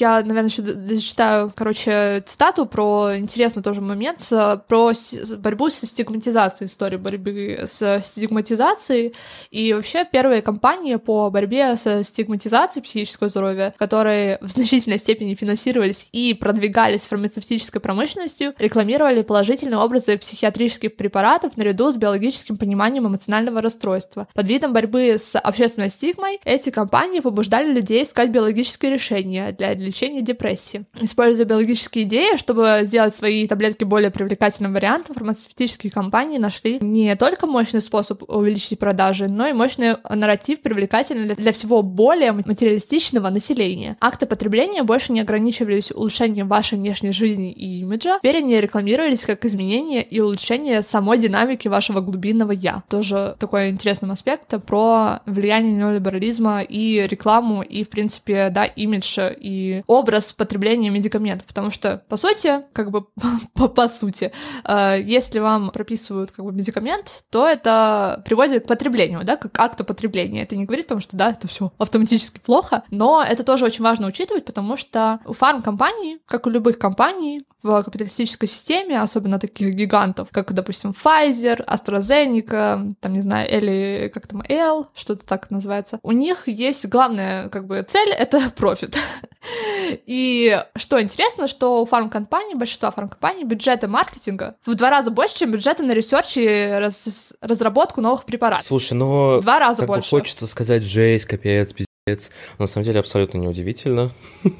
Я, наверное, еще зачитаю, короче, цитату про интересный тоже момент, про борьбу с стигматизацией, историю борьбы с стигматизацией. И вообще первые кампании по борьбе с стигматизацией психического здоровья, которые в значительной степени финансировались и продвигались фармацевтической промышленностью, рекламировали положительные образы психиатрических препаратов наряду с биологическим пониманием эмоционального расстройства. Под видом борьбы с общественной стигмой эти компании побуждали людей искать биологические решения для лечения депрессии. Используя биологические идеи, чтобы сделать свои таблетки более привлекательным вариантом, фармацевтические компании нашли не только мощный способ увеличить продажи, но и мощный нарратив, привлекательный для всего более материалистичного населения. Акты потребления больше не ограничивались улучшением вашей внешней жизни и имиджа, теперь они рекламировались как изменение и улучшение самой динамики вашего глубинного «я». Тоже такой интересный аспект про влияние неолиберализма и рекламу, и, в принципе, да, имидж и образ потребления медикаментов, потому что, по сути, как бы (laughs) по, по сути, э, если вам прописывают как бы медикамент, то это приводит к потреблению, да, как акту потребления. Это не говорит о том, что да, это все автоматически плохо, но это тоже очень важно учитывать, потому что у фармкомпаний, как у любых компаний в капиталистической системе, особенно таких гигантов, как, допустим, Pfizer, AstraZeneca, там, не знаю, или как там, L, что-то так называется, у них есть главная, как бы, цель — это (laughs) профит. И что интересно, что у фармкомпаний, большинства фармкомпаний, бюджеты маркетинга в два раза больше, чем бюджеты на research и раз, разработку новых препаратов. Слушай, ну... Два раза как больше. Бы хочется сказать жесть, капец, пиздец. Но на самом деле абсолютно неудивительно. (laughs)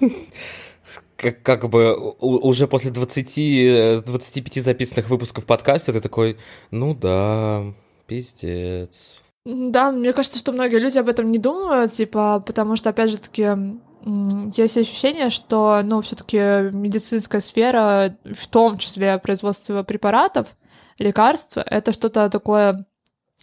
Как, как бы уже после 20, 25 записанных выпусков подкаста ты такой, ну да, пиздец. Да, мне кажется, что многие люди об этом не думают, типа, потому что, опять же таки, есть ощущение, что, ну, все-таки медицинская сфера, в том числе производство препаратов, лекарств, это что-то такое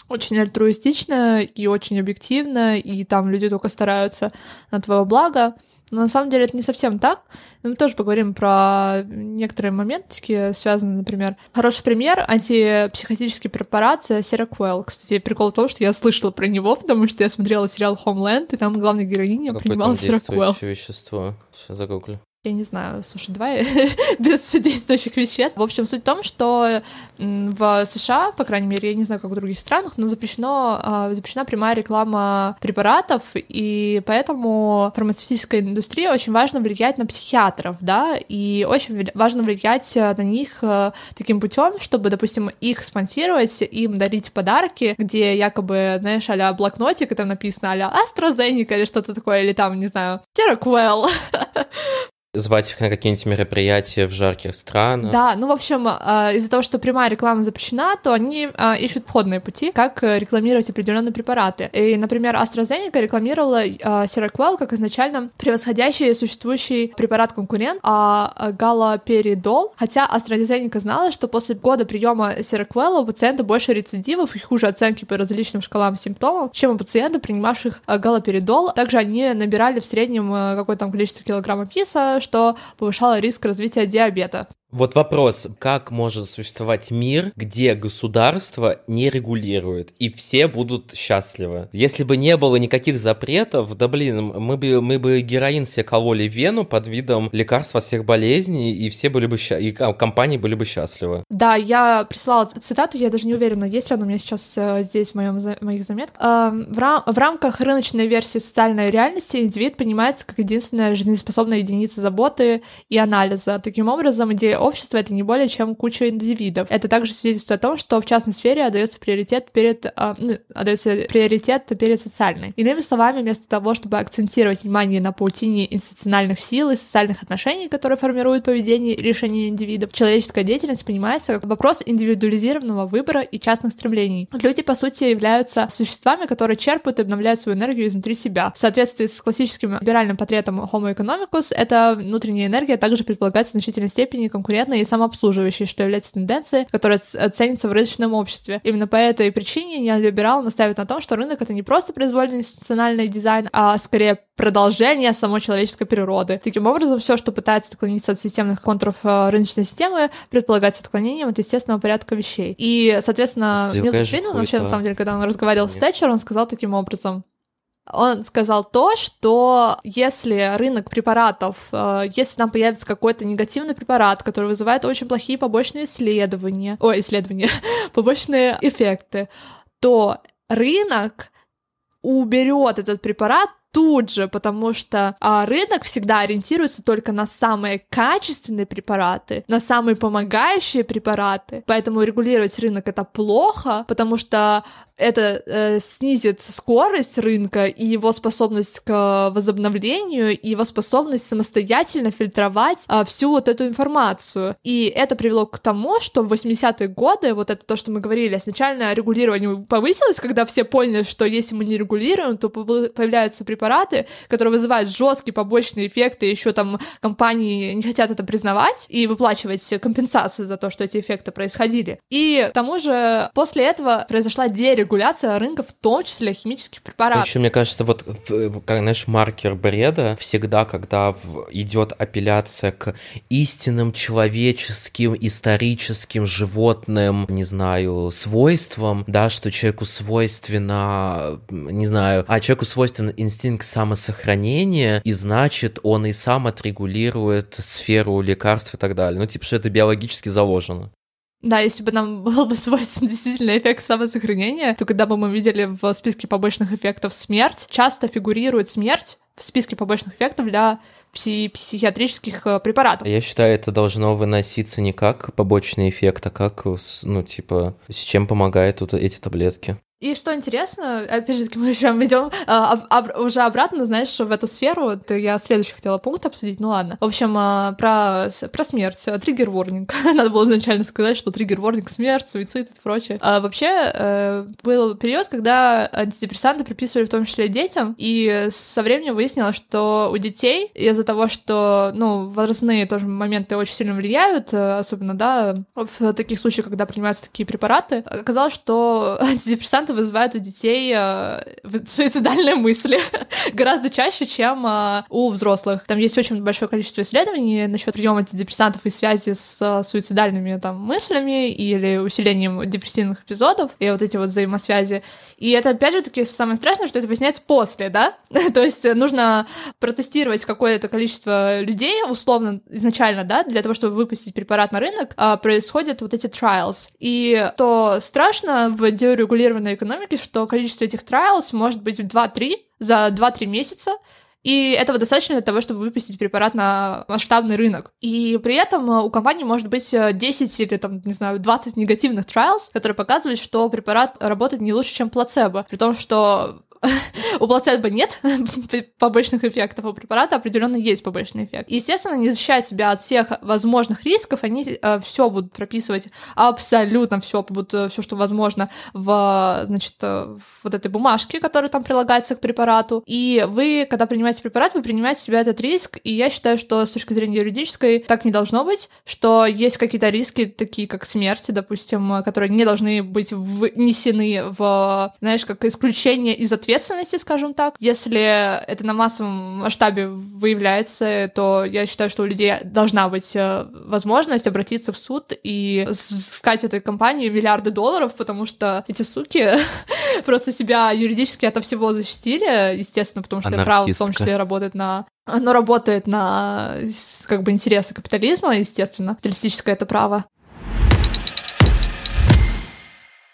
очень альтруистичное и очень объективное, и там люди только стараются на твое благо. Но на самом деле это не совсем так. Мы тоже поговорим про некоторые моментики, связанные, например, хороший пример — антипсихотический препарат Seroquel. Кстати, прикол в том, что я слышала про него, потому что я смотрела сериал Homeland, и там главная героиня Какое принимала Seroquel. вещество? Сейчас загуглю я не знаю, слушай, давай (laughs) без действующих веществ. В общем, суть в том, что в США, по крайней мере, я не знаю, как в других странах, но запрещено, а, запрещена прямая реклама препаратов, и поэтому фармацевтическая индустрия очень важно влиять на психиатров, да, и очень важно влиять на них э, таким путем, чтобы, допустим, их спонсировать, им дарить подарки, где якобы, знаешь, а блокнотик, и там написано а AstraZeneca или что-то такое, или там, не знаю, Seroquel. (laughs) звать их на какие-нибудь мероприятия в жарких странах. Да, ну, в общем, а, из-за того, что прямая реклама запрещена, то они а, ищут входные пути, как э, рекламировать определенные препараты. И, например, AstraZeneca рекламировала Seroquel как изначально превосходящий существующий препарат-конкурент, а галоперидол, хотя AstraZeneca знала, что после года приема Seroquel у пациента больше рецидивов и хуже оценки по различным шкалам симптомов, чем у пациентов, принимавших галоперидол. Также они набирали в среднем э, какое-то там количество килограммов писа, что повышало риск развития диабета. Вот вопрос, как может существовать мир, где государство не регулирует, и все будут счастливы? Если бы не было никаких запретов, да блин, мы бы, мы бы героин себе кололи вену под видом лекарства всех болезней, и все были бы счастливы, и компании были бы счастливы. Да, я прислала цитату, я даже не уверена, есть ли она у меня сейчас э, здесь в, моем, в моих заметках. Э, в, рам в рамках рыночной версии социальной реальности индивид понимается как единственная жизнеспособная единица заботы и анализа. Таким образом, идея общество — это не более чем куча индивидов. Это также свидетельствует о том, что в частной сфере отдается приоритет перед, э, ну, отдается приоритет перед социальной. Иными словами, вместо того, чтобы акцентировать внимание на паутине институциональных сил и социальных отношений, которые формируют поведение и решения индивидов, человеческая деятельность понимается как вопрос индивидуализированного выбора и частных стремлений. Люди, по сути, являются существами, которые черпают и обновляют свою энергию изнутри себя. В соответствии с классическим либеральным портретом Homo economicus, эта внутренняя энергия также предполагает в значительной степени конкурентной и самообслуживающей, что является тенденцией, которая ценится в рыночном обществе. Именно по этой причине неолиберал настаивает на том, что рынок — это не просто произвольный институциональный дизайн, а скорее продолжение самой человеческой природы. Таким образом, все, что пытается отклониться от системных контуров э, рыночной системы, предполагается отклонением от естественного порядка вещей. И, соответственно, Милтон Фридман, вообще, на самом деле, когда он разговаривал Нет. с Тэтчер, он сказал таким образом, Он сказал то, что если рынок препаратов, э, если там появится какой-то негативный препарат, который вызывает очень плохие побочные исследования, о, исследования, (laughs) побочные эффекты, то рынок уберет этот препарат тут же, потому что а, рынок всегда ориентируется только на самые качественные препараты, на самые помогающие препараты. Поэтому регулировать рынок это плохо, потому что это э, снизит скорость рынка и его способность к возобновлению, и его способность самостоятельно фильтровать э, всю вот эту информацию. И это привело к тому, что в 80-е годы, вот это то, что мы говорили, сначала регулирование повысилось, когда все поняли, что если мы не регулируем, то появляются препараты, которые вызывают жесткие побочные эффекты, еще там компании не хотят это признавать и выплачивать компенсации за то, что эти эффекты происходили. И к тому же после этого произошла дерегуляция регуляция рынка, в том числе химических препаратов. Еще, мне кажется, вот, как, знаешь, маркер бреда всегда, когда идет апелляция к истинным человеческим, историческим, животным, не знаю, свойствам, да, что человеку свойственно, не знаю, а человеку свойствен инстинкт самосохранения, и значит, он и сам отрегулирует сферу лекарств и так далее. Ну, типа, что это биологически заложено. Да, если бы нам (laughs) был бы свойствен действительно эффект самосохранения, то когда бы мы видели в списке побочных эффектов смерть, часто фигурирует смерть в списке побочных эффектов для пси- психиатрических э, препаратов. Я считаю, это должно выноситься не как побочный эффект, а как, ну, типа, с чем помогают вот эти таблетки. И что интересно, опять же, мы прям идем а, об, уже обратно, знаешь, в эту сферу. Это я следующий хотела пункт обсудить, ну ладно. В общем, а, про, про смерть, триггер ворнинг. (laughs) Надо было изначально сказать, что триггер ворнинг смерть, суицид и прочее. А, вообще, а, был период, когда антидепрессанты приписывали в том числе детям, и со временем выяснилось, что у детей из-за того, что, ну, возрастные тоже моменты очень сильно влияют, э, особенно, да, в таких случаях, когда принимаются такие препараты, оказалось, что (laughs) антидепрессанты процентов вызывает у детей э, (laughs) суицидальные мысли (laughs) гораздо чаще, чем э, у взрослых. Там есть очень большое количество исследований насчет приема антидепрессантов и связи с э, суицидальными там мыслями или усилением депрессивных эпизодов и вот эти вот взаимосвязи. И это, опять же, таки самое страшное, что это выясняется после, да? (laughs) То есть нужно протестировать какое-то количество людей, условно, изначально, да, для того, чтобы выпустить препарат на рынок, а происходят вот эти trials. И то страшно в деурегулированной экономики, что количество этих trials может быть 2-3 за 2-3 месяца, и этого достаточно для того, чтобы выпустить препарат на масштабный рынок. И при этом э, у компании может быть 10 э, или, там, не знаю, 20 негативных trials, которые показывают, что препарат работает не лучше, чем плацебо. При том, что (laughs) у плацебо нет (laughs) побочных эффектов, у препарата определенно есть побочный эффект. Естественно, не защищая себя от всех возможных рисков, они э, все будут прописывать абсолютно все, будут э, все, что возможно в, значит, э, в вот этой бумажке, которая там прилагается к препарату. И вы, когда принимаете препарат, вы принимаете себя этот риск. И я считаю, что с точки зрения юридической так не должно быть, что есть какие-то риски, такие как смерти, допустим, которые не должны быть внесены в, знаешь, как исключение из ответственности ответственности, скажем так. Если это на массовом масштабе выявляется, то я считаю, что у людей должна быть э, возможность обратиться в суд и искать этой компании миллиарды долларов, потому что эти суки (laughs) просто себя юридически ото всего защитили, естественно, потому что право в том числе работает на оно работает на как бы интересы капитализма, естественно, капиталистическое это право.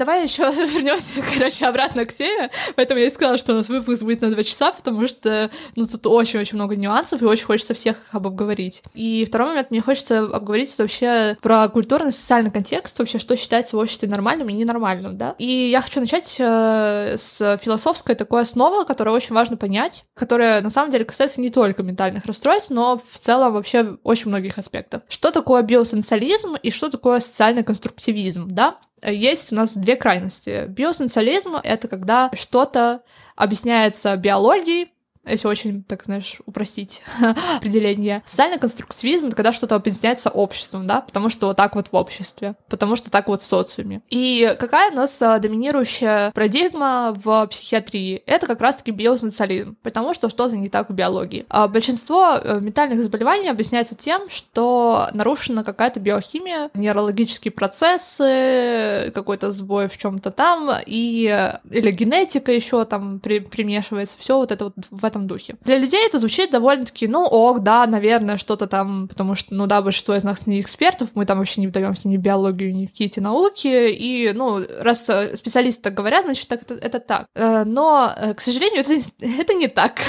Давай еще (laughs) вернемся, короче, обратно к теме. Поэтому я и сказала, что у нас выпуск будет на два часа, потому что, ну, тут очень-очень много нюансов, и очень хочется всех их обговорить. И второй момент, мне хочется обговорить вообще про культурный социальный контекст, вообще, что считается в обществе нормальным и ненормальным, да. И я хочу начать э, с философской такой основы, которую очень важно понять, которая на самом деле касается не только ментальных расстройств, но в целом вообще очень многих аспектов. Что такое биосенсуализм и что такое социальный конструктивизм, да? Есть у нас две крайности. Биосенсуализм — это когда что-то объясняется биологией, если очень, так знаешь, упростить (laughs) определение. Социальный конструктивизм — это когда что-то объясняется обществом, да, потому что вот так вот в обществе, потому что так вот в социуме. И какая у нас а, доминирующая парадигма в психиатрии? Это как раз-таки биосоциализм, потому что что-то не так в биологии. А большинство э, ментальных заболеваний объясняется тем, что нарушена какая-то биохимия, нейрологические процессы, какой-то сбой в чем-то там, и или генетика еще там при, примешивается, все вот это вот в этом духе. Для людей это звучит довольно-таки, ну, ок, да, наверное, что-то там, потому что, ну да, большинство из нас не экспертов, мы там вообще не вдаемся ни в биологию, ни в какие-то науки, и, ну, раз специалисты так говорят, значит, так, это, это так. Э, но, э, к сожалению, это, (laughs) это не так.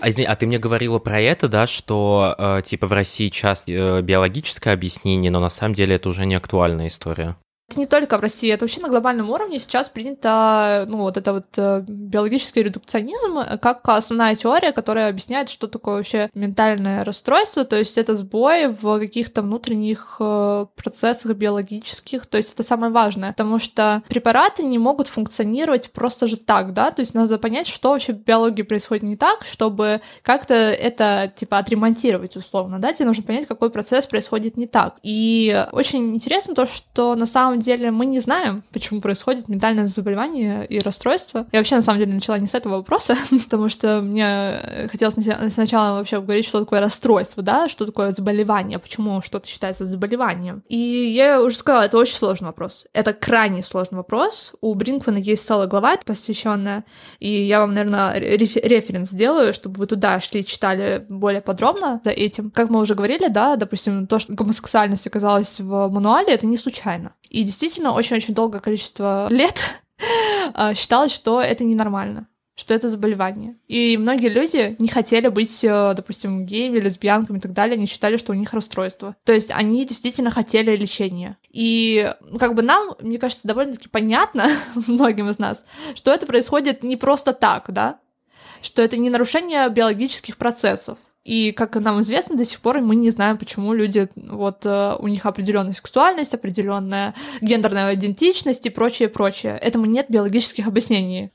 А, извини, а ты мне говорила про это, да, что, э, типа, в России часто биологическое объяснение, но на самом деле это уже не актуальная история. Это не только в России, это вообще на глобальном уровне сейчас принято, ну, вот это вот э, биологический редукционизм э, как основная теория, которая объясняет, что такое вообще ментальное расстройство, то есть это сбой в каких-то внутренних э, процессах биологических, то есть это самое важное, потому что препараты не могут функционировать просто же так, да, то есть надо понять, что вообще в биологии происходит не так, чтобы как-то это, типа, отремонтировать условно, да, тебе нужно понять, какой процесс происходит не так. И очень интересно то, что на самом самом деле мы не знаем, почему происходит ментальное заболевание и расстройство. Я вообще, на самом деле, начала не с этого вопроса, (laughs) потому что мне хотелось сначала вообще говорить, что такое расстройство, да, что такое заболевание, почему что-то считается заболеванием. И я уже сказала, это очень сложный вопрос. Это крайне сложный вопрос. У Бринкмана есть целая глава, посвященная, и я вам, наверное, референс сделаю, чтобы вы туда шли, читали более подробно за этим. Как мы уже говорили, да, допустим, то, что гомосексуальность оказалась в мануале, это не случайно. И действительно, очень-очень долгое количество лет (laughs) а, считалось, что это ненормально что это заболевание. И многие люди не хотели быть, э, допустим, геями, лесбиянками и так далее, они считали, что у них расстройство. То есть они действительно хотели лечения. И как бы нам, мне кажется, довольно-таки понятно (laughs) многим из нас, что это происходит не просто так, да, что это не нарушение биологических процессов, и, как нам известно, до сих пор мы не знаем, почему люди, вот э, у них определенная сексуальность, определенная гендерная идентичность и прочее, прочее. Этому нет биологических объяснений.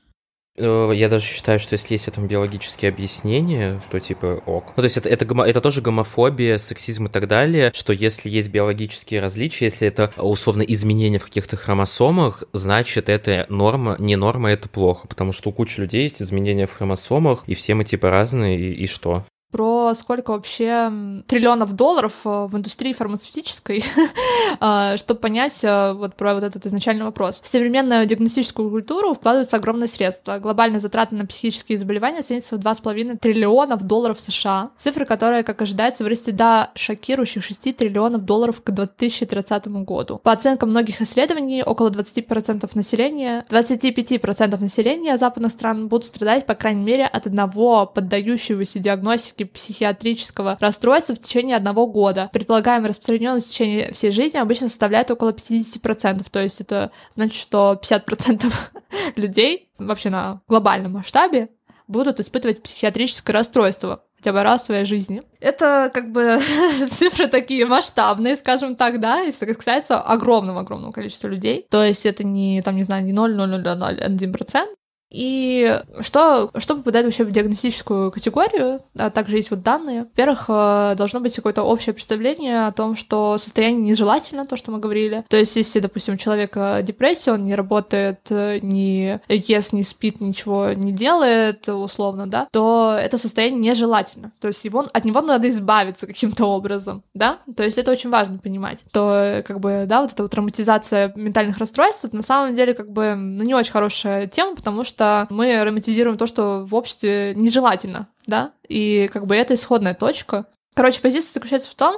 Э, я даже считаю, что если есть этому биологические объяснения, то типа ок. Ну, то есть это, это, это тоже гомофобия, сексизм и так далее, что если есть биологические различия, если это условно изменения в каких-то хромосомах, значит это норма, не норма, это плохо, потому что у кучи людей есть изменения в хромосомах, и все мы типа разные, и, и что? Про сколько вообще триллионов долларов э, в индустрии фармацевтической, (laughs) а, чтобы понять э, вот про вот этот изначальный вопрос. В современную диагностическую культуру вкладываются огромные средства. Глобальные затраты на психические заболевания оцениваются в 2,5 триллионов долларов США. Цифры, которые, как ожидается, вырастет до шокирующих 6 триллионов долларов к 2030 году. По оценкам многих исследований, около 20% населения, 25% населения западных стран будут страдать, по крайней мере, от одного поддающегося диагностике диагностики психиатрического расстройства в течение одного года. Предполагаемая распространенность в течение всей жизни обычно составляет около 50%, то есть это значит, что 50% (laughs) людей вообще на глобальном масштабе будут испытывать психиатрическое расстройство хотя бы раз в своей жизни. Это как бы (laughs) цифры такие масштабные, скажем так, да, если так касается огромного-огромного количества людей. То есть это не, там, не знаю, не 0,0001%, и что, что попадает вообще в диагностическую категорию, а также есть вот данные. Во-первых, э, должно быть какое-то общее представление о том, что состояние нежелательно, то, что мы говорили. То есть, если, допустим, у человека депрессия, он не работает, э, не ест, не спит, ничего не делает, условно, да, то это состояние нежелательно. То есть его, от него надо избавиться каким-то образом, да? То есть это очень важно понимать. То, как бы, да, вот эта вот травматизация ментальных расстройств, это на самом деле, как бы, ну, не очень хорошая тема, потому что что мы романтизируем то, что в обществе нежелательно, да, и как бы это исходная точка. Короче, позиция заключается в том,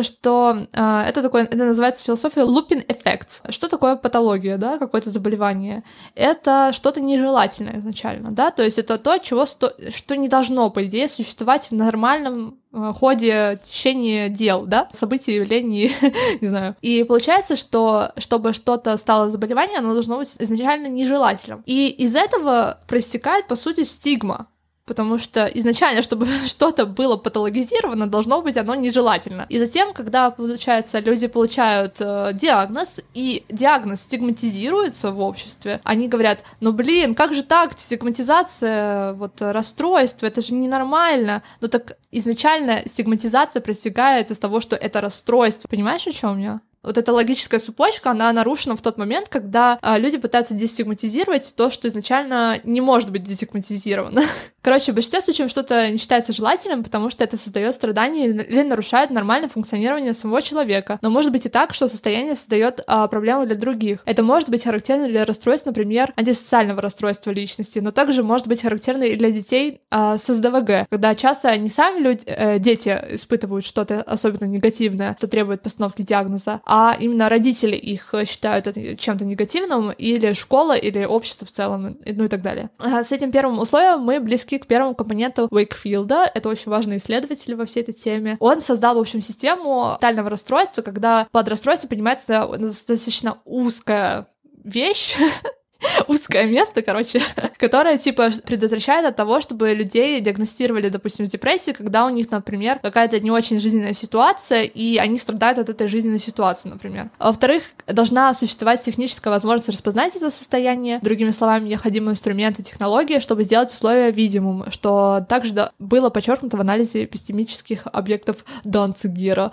что э, это такое, это называется философия looping effects. Что такое патология, да, какое-то заболевание? Это что-то нежелательное изначально, да, то есть это то, чего сто... что не должно, по идее, существовать в нормальном э, ходе течения дел, да, событий, явлений, (laughs) не знаю. И получается, что чтобы что-то стало заболеванием, оно должно быть изначально нежелательным. И из этого проистекает, по сути, стигма, потому что изначально, чтобы (laughs) что-то было патологизировано, должно быть оно нежелательно. И затем, когда, получается, люди получают э, диагноз, и диагноз стигматизируется в обществе, они говорят, ну блин, как же так, стигматизация, вот расстройство, это же ненормально. Ну так изначально стигматизация простигается с того, что это расстройство. Понимаешь, о чем я? Вот эта логическая цепочка, она нарушена в тот момент, когда а, люди пытаются дестигматизировать то, что изначально не может быть дестигматизировано. (laughs) Короче, в большинстве случаев что-то не считается желательным, потому что это создает страдания или нарушает нормальное функционирование самого человека. Но может быть и так, что состояние создает а, проблемы для других. Это может быть характерно для расстройств, например, антисоциального расстройства личности, но также может быть характерно и для детей а, с СДВГ, когда часто не сами люди, э, дети испытывают что-то особенно негативное, что требует постановки диагноза, а именно родители их считают это чем-то негативным, или школа, или общество в целом, ну и так далее. С этим первым условием мы близки к первому компоненту Уэйкфилда, это очень важный исследователь во всей этой теме. Он создал, в общем, систему тотального расстройства, когда под расстройством понимается достаточно узкая вещь, (laughs) (laughs) узкое место, короче, (laughs) которое, типа, предотвращает от того, чтобы людей диагностировали, допустим, с депрессией, когда у них, например, какая-то не очень жизненная ситуация, и они страдают от этой жизненной ситуации, например. А во-вторых, должна существовать техническая возможность распознать это состояние, другими словами, необходимые инструменты, технологии, чтобы сделать условия видимым, что также было подчеркнуто в анализе эпистемических объектов Данцигера.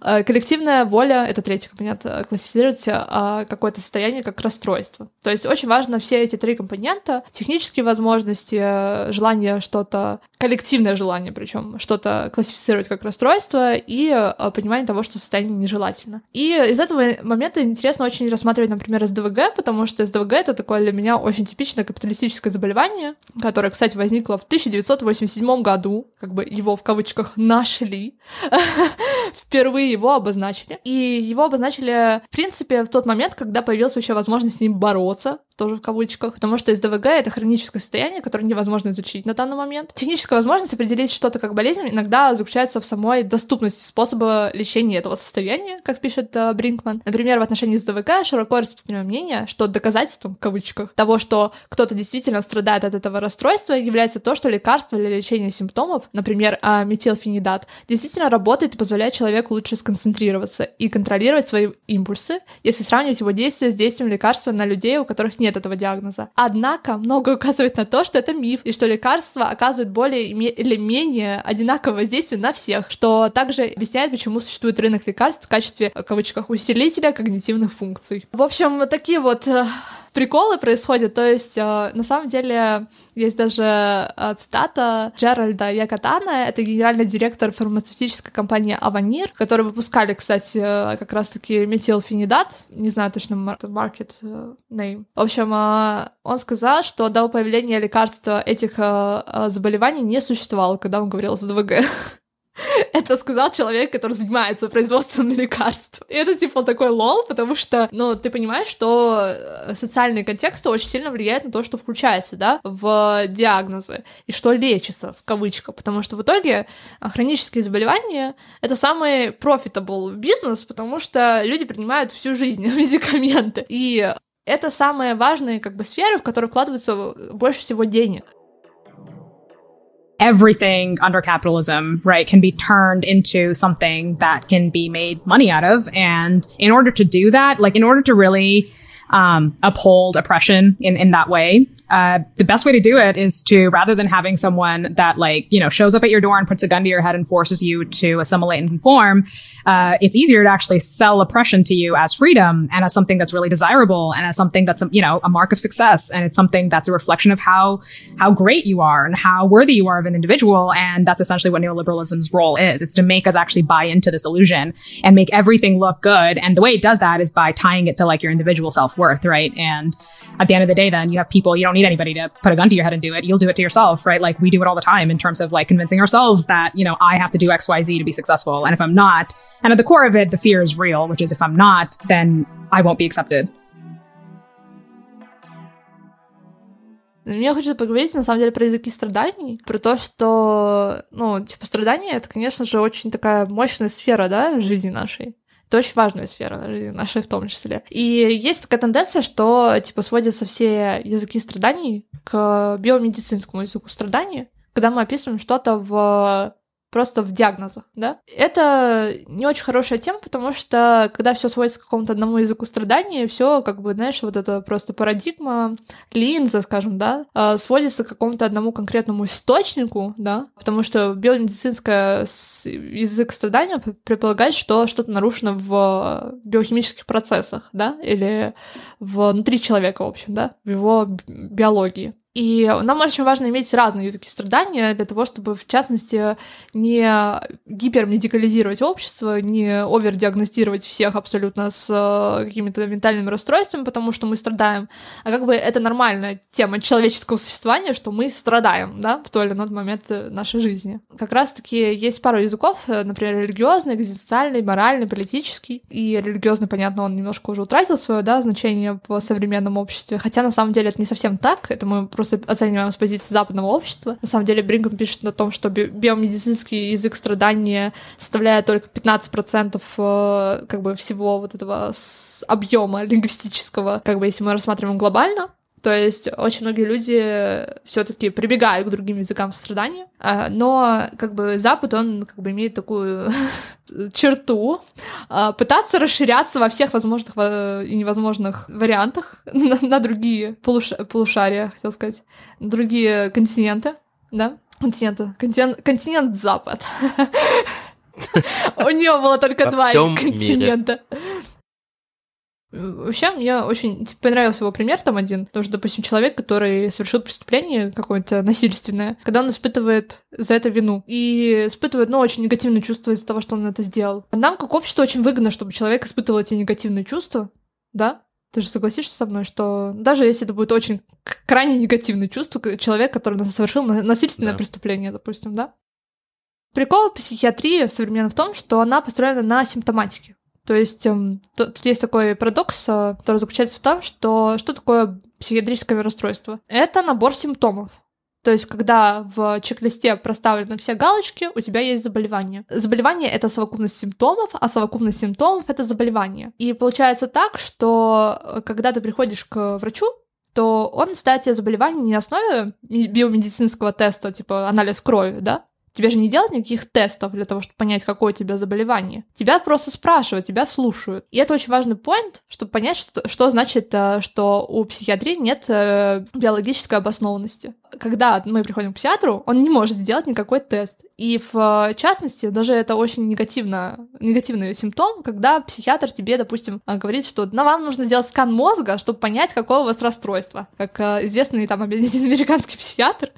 Э, коллективная воля, это третий э, классифицируется а, какое-то состояние как расстройство. То есть очень важно все эти три компонента, технические возможности, желание что-то, коллективное желание причем, что-то классифицировать как расстройство и э, понимание того, что состояние нежелательно. И из этого момента интересно очень рассматривать, например, СДВГ, потому что СДВГ — это такое для меня очень типичное капиталистическое заболевание, которое, кстати, возникло в 1987 году, как бы его в кавычках нашли, (laughs) впервые его обозначили. И его обозначили, в принципе, в тот момент, когда появилась вообще возможность с ним бороться, тоже в кавычках, потому что СДВГ — это хроническое состояние, которое невозможно изучить на данный момент. Техническая возможность определить что-то как болезнь иногда заключается в самой доступности способа лечения этого состояния, как пишет uh, Бринкман. Например, в отношении СДВГ широко распространено мнение, что доказательством, в кавычках, того, что кто-то действительно страдает от этого расстройства, является то, что лекарство для лечения симптомов, например, uh, метилфенидат, действительно работает и позволяет человеку лучше сконцентрироваться и контролировать свои импульсы, если сравнивать его действия с действием лекарства на людей, у которых нет нет этого диагноза. Однако многое указывает на то, что это миф, и что лекарства оказывают более или менее одинаковое воздействие на всех, что также объясняет, почему существует рынок лекарств в качестве, в кавычках, усилителя когнитивных функций. В общем, такие вот э, приколы происходят. То есть, э, на самом деле, есть даже э, цитата Джеральда Якатана, это генеральный директор фармацевтической компании Аванир, которые выпускали, кстати, э, как раз-таки метилфенидат, не знаю точно market name. В общем, он сказал, что до появления лекарства этих заболеваний не существовало, когда он говорил с ДВГ. (laughs) (laughs) Это сказал человек, который занимается производством лекарств. И это типа такой лол, потому что, ну, ты понимаешь, что э, социальный контекст очень сильно влияет на то, что включается, да, в диагнозы и что лечится, в кавычках, потому что в итоге э, хронические заболевания — это самый profitable бизнес, потому что люди принимают всю жизнь (laughs) медикаменты. И это самые важные как бы сферы, в которые вкладываются больше всего денег. Everything under capitalism, right, can be turned into something that can be made money out of. And in order to do that, like in order to really um, uphold oppression in, in that way, uh, the best way to do it is to rather than having someone that like you know shows up at your door and puts a gun to your head and forces you to assimilate and conform uh, it's easier to actually sell oppression to you as freedom and as something that's really desirable and as something that's you know a mark of success. And it's something that's a reflection of how how great you are and how worthy you are of an individual. And that's essentially what neoliberalism's role is. It's to make us actually buy into this illusion and make everything look good. And the way it does that is by tying it to like your individual self-worth right? And at the end of the day, then you have people, you don't need anybody to put a gun to your head and do it. You'll do it to yourself, right? Like we do it all the time in terms of like convincing ourselves that, you know, I have to do X, Y, Z to be successful. And if I'm not, and at the core of it, the fear is real, which is if I'm not, then I won't be accepted. Мне хочется поговорить, на самом деле, про языки страданий, про то, что, ну, типа, страдания — это, конечно же, очень такая мощная сфера, да, жизни нашей. Это очень важная сфера жизни нашей в том числе. И есть такая тенденция, что, типа, сводятся все языки страданий к биомедицинскому языку страданий, когда мы описываем что-то в просто в диагнозах, да. Это не очень хорошая тема, потому что когда все сводится к какому-то одному языку страдания, все как бы, знаешь, вот это просто парадигма, линза, скажем, да, а, сводится к какому-то одному конкретному источнику, да, потому что биомедицинское язык страдания предполагает, что что-то нарушено в биохимических процессах, да, или внутри человека, в общем, да, в его биологии. И нам очень важно иметь разные языки страдания для того, чтобы, в частности, не гипермедикализировать общество, не овердиагностировать всех абсолютно с э, какими-то ментальными расстройствами, потому что мы страдаем. А как бы это нормальная тема человеческого существования, что мы страдаем, да, в той или иной момент нашей жизни. Как раз-таки есть пару языков, э, например, религиозный, экзистенциальный, моральный, политический. И религиозный, понятно, он немножко уже утратил свое, да, значение в современном обществе, хотя на самом деле это не совсем так, это мы просто оцениваем с позиции западного общества. На самом деле Брингам пишет о том, что биомедицинский язык страдания составляет только 15% э, как бы всего вот этого объема лингвистического, как бы если мы рассматриваем глобально. То есть очень многие люди все-таки прибегают к другим языкам страдания, а, но как бы Запад, он как бы имеет такую (laughs) черту а, пытаться расширяться во всех возможных и невозможных вариантах (laughs) на, на другие полуш... полушария, хотел сказать, на другие континенты, да, континенты, континент, континент Запад. (laughs) У нее было только два континента. Вообще, мне очень типа, понравился его пример там один, потому что, допустим, человек, который совершил преступление какое-то насильственное, когда он испытывает за это вину и испытывает, ну, очень негативные чувства из-за того, что он это сделал. Нам, как общество, очень выгодно, чтобы человек испытывал эти негативные чувства, да? Ты же согласишься со мной, что даже если это будет очень крайне негативное чувство, человек, который совершил насильственное да. преступление, допустим, да? Прикол психиатрии современно в том, что она построена на симптоматике. То есть эм, тут, есть такой парадокс, э, который заключается в том, что что такое психиатрическое расстройство? Это набор симптомов. То есть, когда в чек-листе проставлены все галочки, у тебя есть заболевание. Заболевание — это совокупность симптомов, а совокупность симптомов — это заболевание. И получается так, что э, когда ты приходишь к врачу, то он ставит тебе заболевание не на основе биомедицинского теста, типа анализ крови, да, Тебе же не делают никаких тестов для того, чтобы понять, какое у тебя заболевание. Тебя просто спрашивают, тебя слушают. И это очень важный поинт, чтобы понять, что, что значит, э, что у психиатрии нет э, биологической обоснованности когда мы приходим к психиатру, он не может сделать никакой тест. И в частности, даже это очень негативно, негативный симптом, когда психиатр тебе, допустим, говорит, что на вам нужно сделать скан мозга, чтобы понять, какое у вас расстройство. Как э, известный там (laughs) американский психиатр,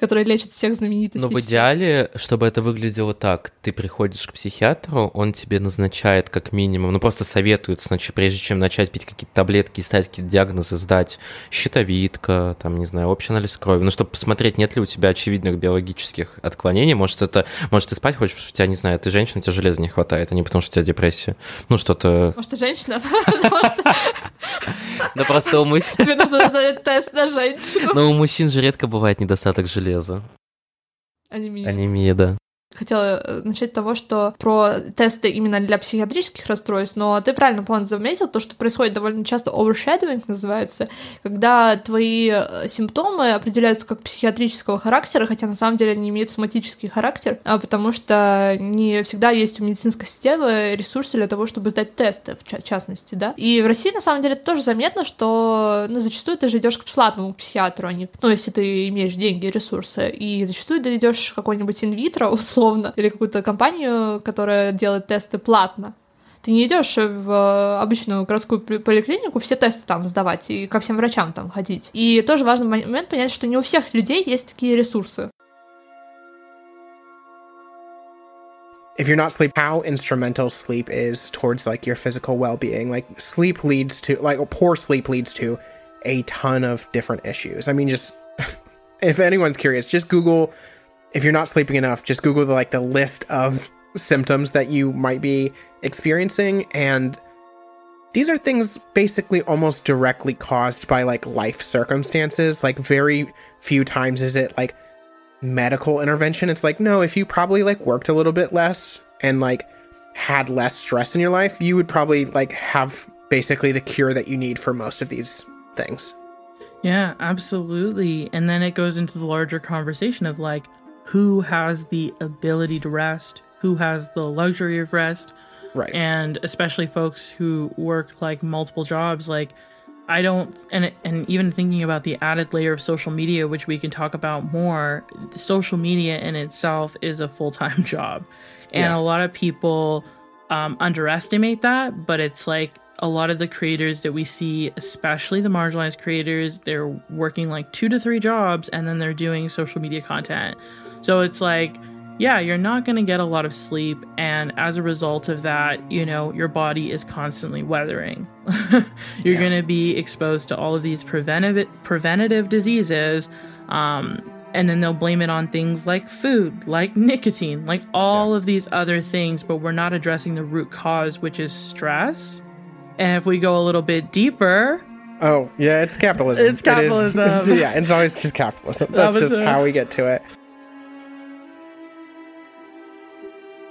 который лечит всех знаменитостей. Но в идеале, чтобы это выглядело так, ты приходишь к психиатру, он тебе назначает как минимум, ну просто советует, значит, прежде чем начать пить какие-то таблетки и ставить какие-то диагнозы, сдать щитовидка, там, не знаю, общий анализ крови, ну чтобы посмотреть, нет ли у тебя очевидных биологических отклонений. Может, это, может, ты спать хочешь, потому что у тебя, не знаю, ты женщина, тебе железа не хватает, а не потому что у тебя депрессия. Ну, что-то... Может, ты женщина? (laughs) Да просто у мужчин... Тебе нужно сделать тест на женщину. Но у мужчин же редко бывает недостаток железа. Анемия. Анемия, да. Хотела э, начать с того, что про тесты именно для психиатрических расстройств, но ты правильно, по заметил, то, что происходит довольно часто overshadowing называется, когда твои э, симптомы определяются как психиатрического характера, хотя на самом деле они имеют соматический характер, а потому что не всегда есть у медицинской системы ресурсы для того, чтобы сдать тесты, в частности, да. И в России, на самом деле, это тоже заметно, что, ну, зачастую ты же идешь к платному психиатру, а не, ну, если ты имеешь деньги, ресурсы, и зачастую ты идешь какой-нибудь инвитро, условно, или какую-то компанию, которая делает тесты платно. Ты не идешь в обычную городскую поликлинику все тесты там сдавать и ко всем врачам там ходить. И тоже важный момент понять, что не у всех людей есть такие ресурсы. if you're not sleep how instrumental sleep is towards like your physical well-being like sleep leads to like poor sleep leads to a ton of different issues i mean just (laughs) if anyone's curious just google if you're not sleeping enough, just Google the, like the list of symptoms that you might be experiencing, and these are things basically almost directly caused by like life circumstances. Like very few times is it like medical intervention. It's like no, if you probably like worked a little bit less and like had less stress in your life, you would probably like have basically the cure that you need for most of these things. Yeah, absolutely. And then it goes into the larger conversation of like, who has the ability to rest, who has the luxury of rest. Right. And especially folks who work like multiple jobs, like I don't and and even thinking about the added layer of social media which we can talk about more, social media in itself is a full-time (laughs) job. And Yeah. a lot of people um, underestimate that, but it's like a lot of the creators that we see, especially the marginalized creators, they're working like two to three jobs and then they're doing social media content. So it's like, yeah, you're not going to get a lot of sleep. And as a result of that, you know, your body is constantly weathering. (laughs) you're Yeah. going to be exposed to all of these preventative, preventative diseases. Um, and then they'll blame it on things like food, like nicotine, like all of these other things, but we're not addressing the root cause, which is stress. And if we go a little bit deeper, Oh, yeah, it's capitalism. It's It is- (laughs) capitalism. yeah, it's always just capitalism. (laughs) That's just how we get to it.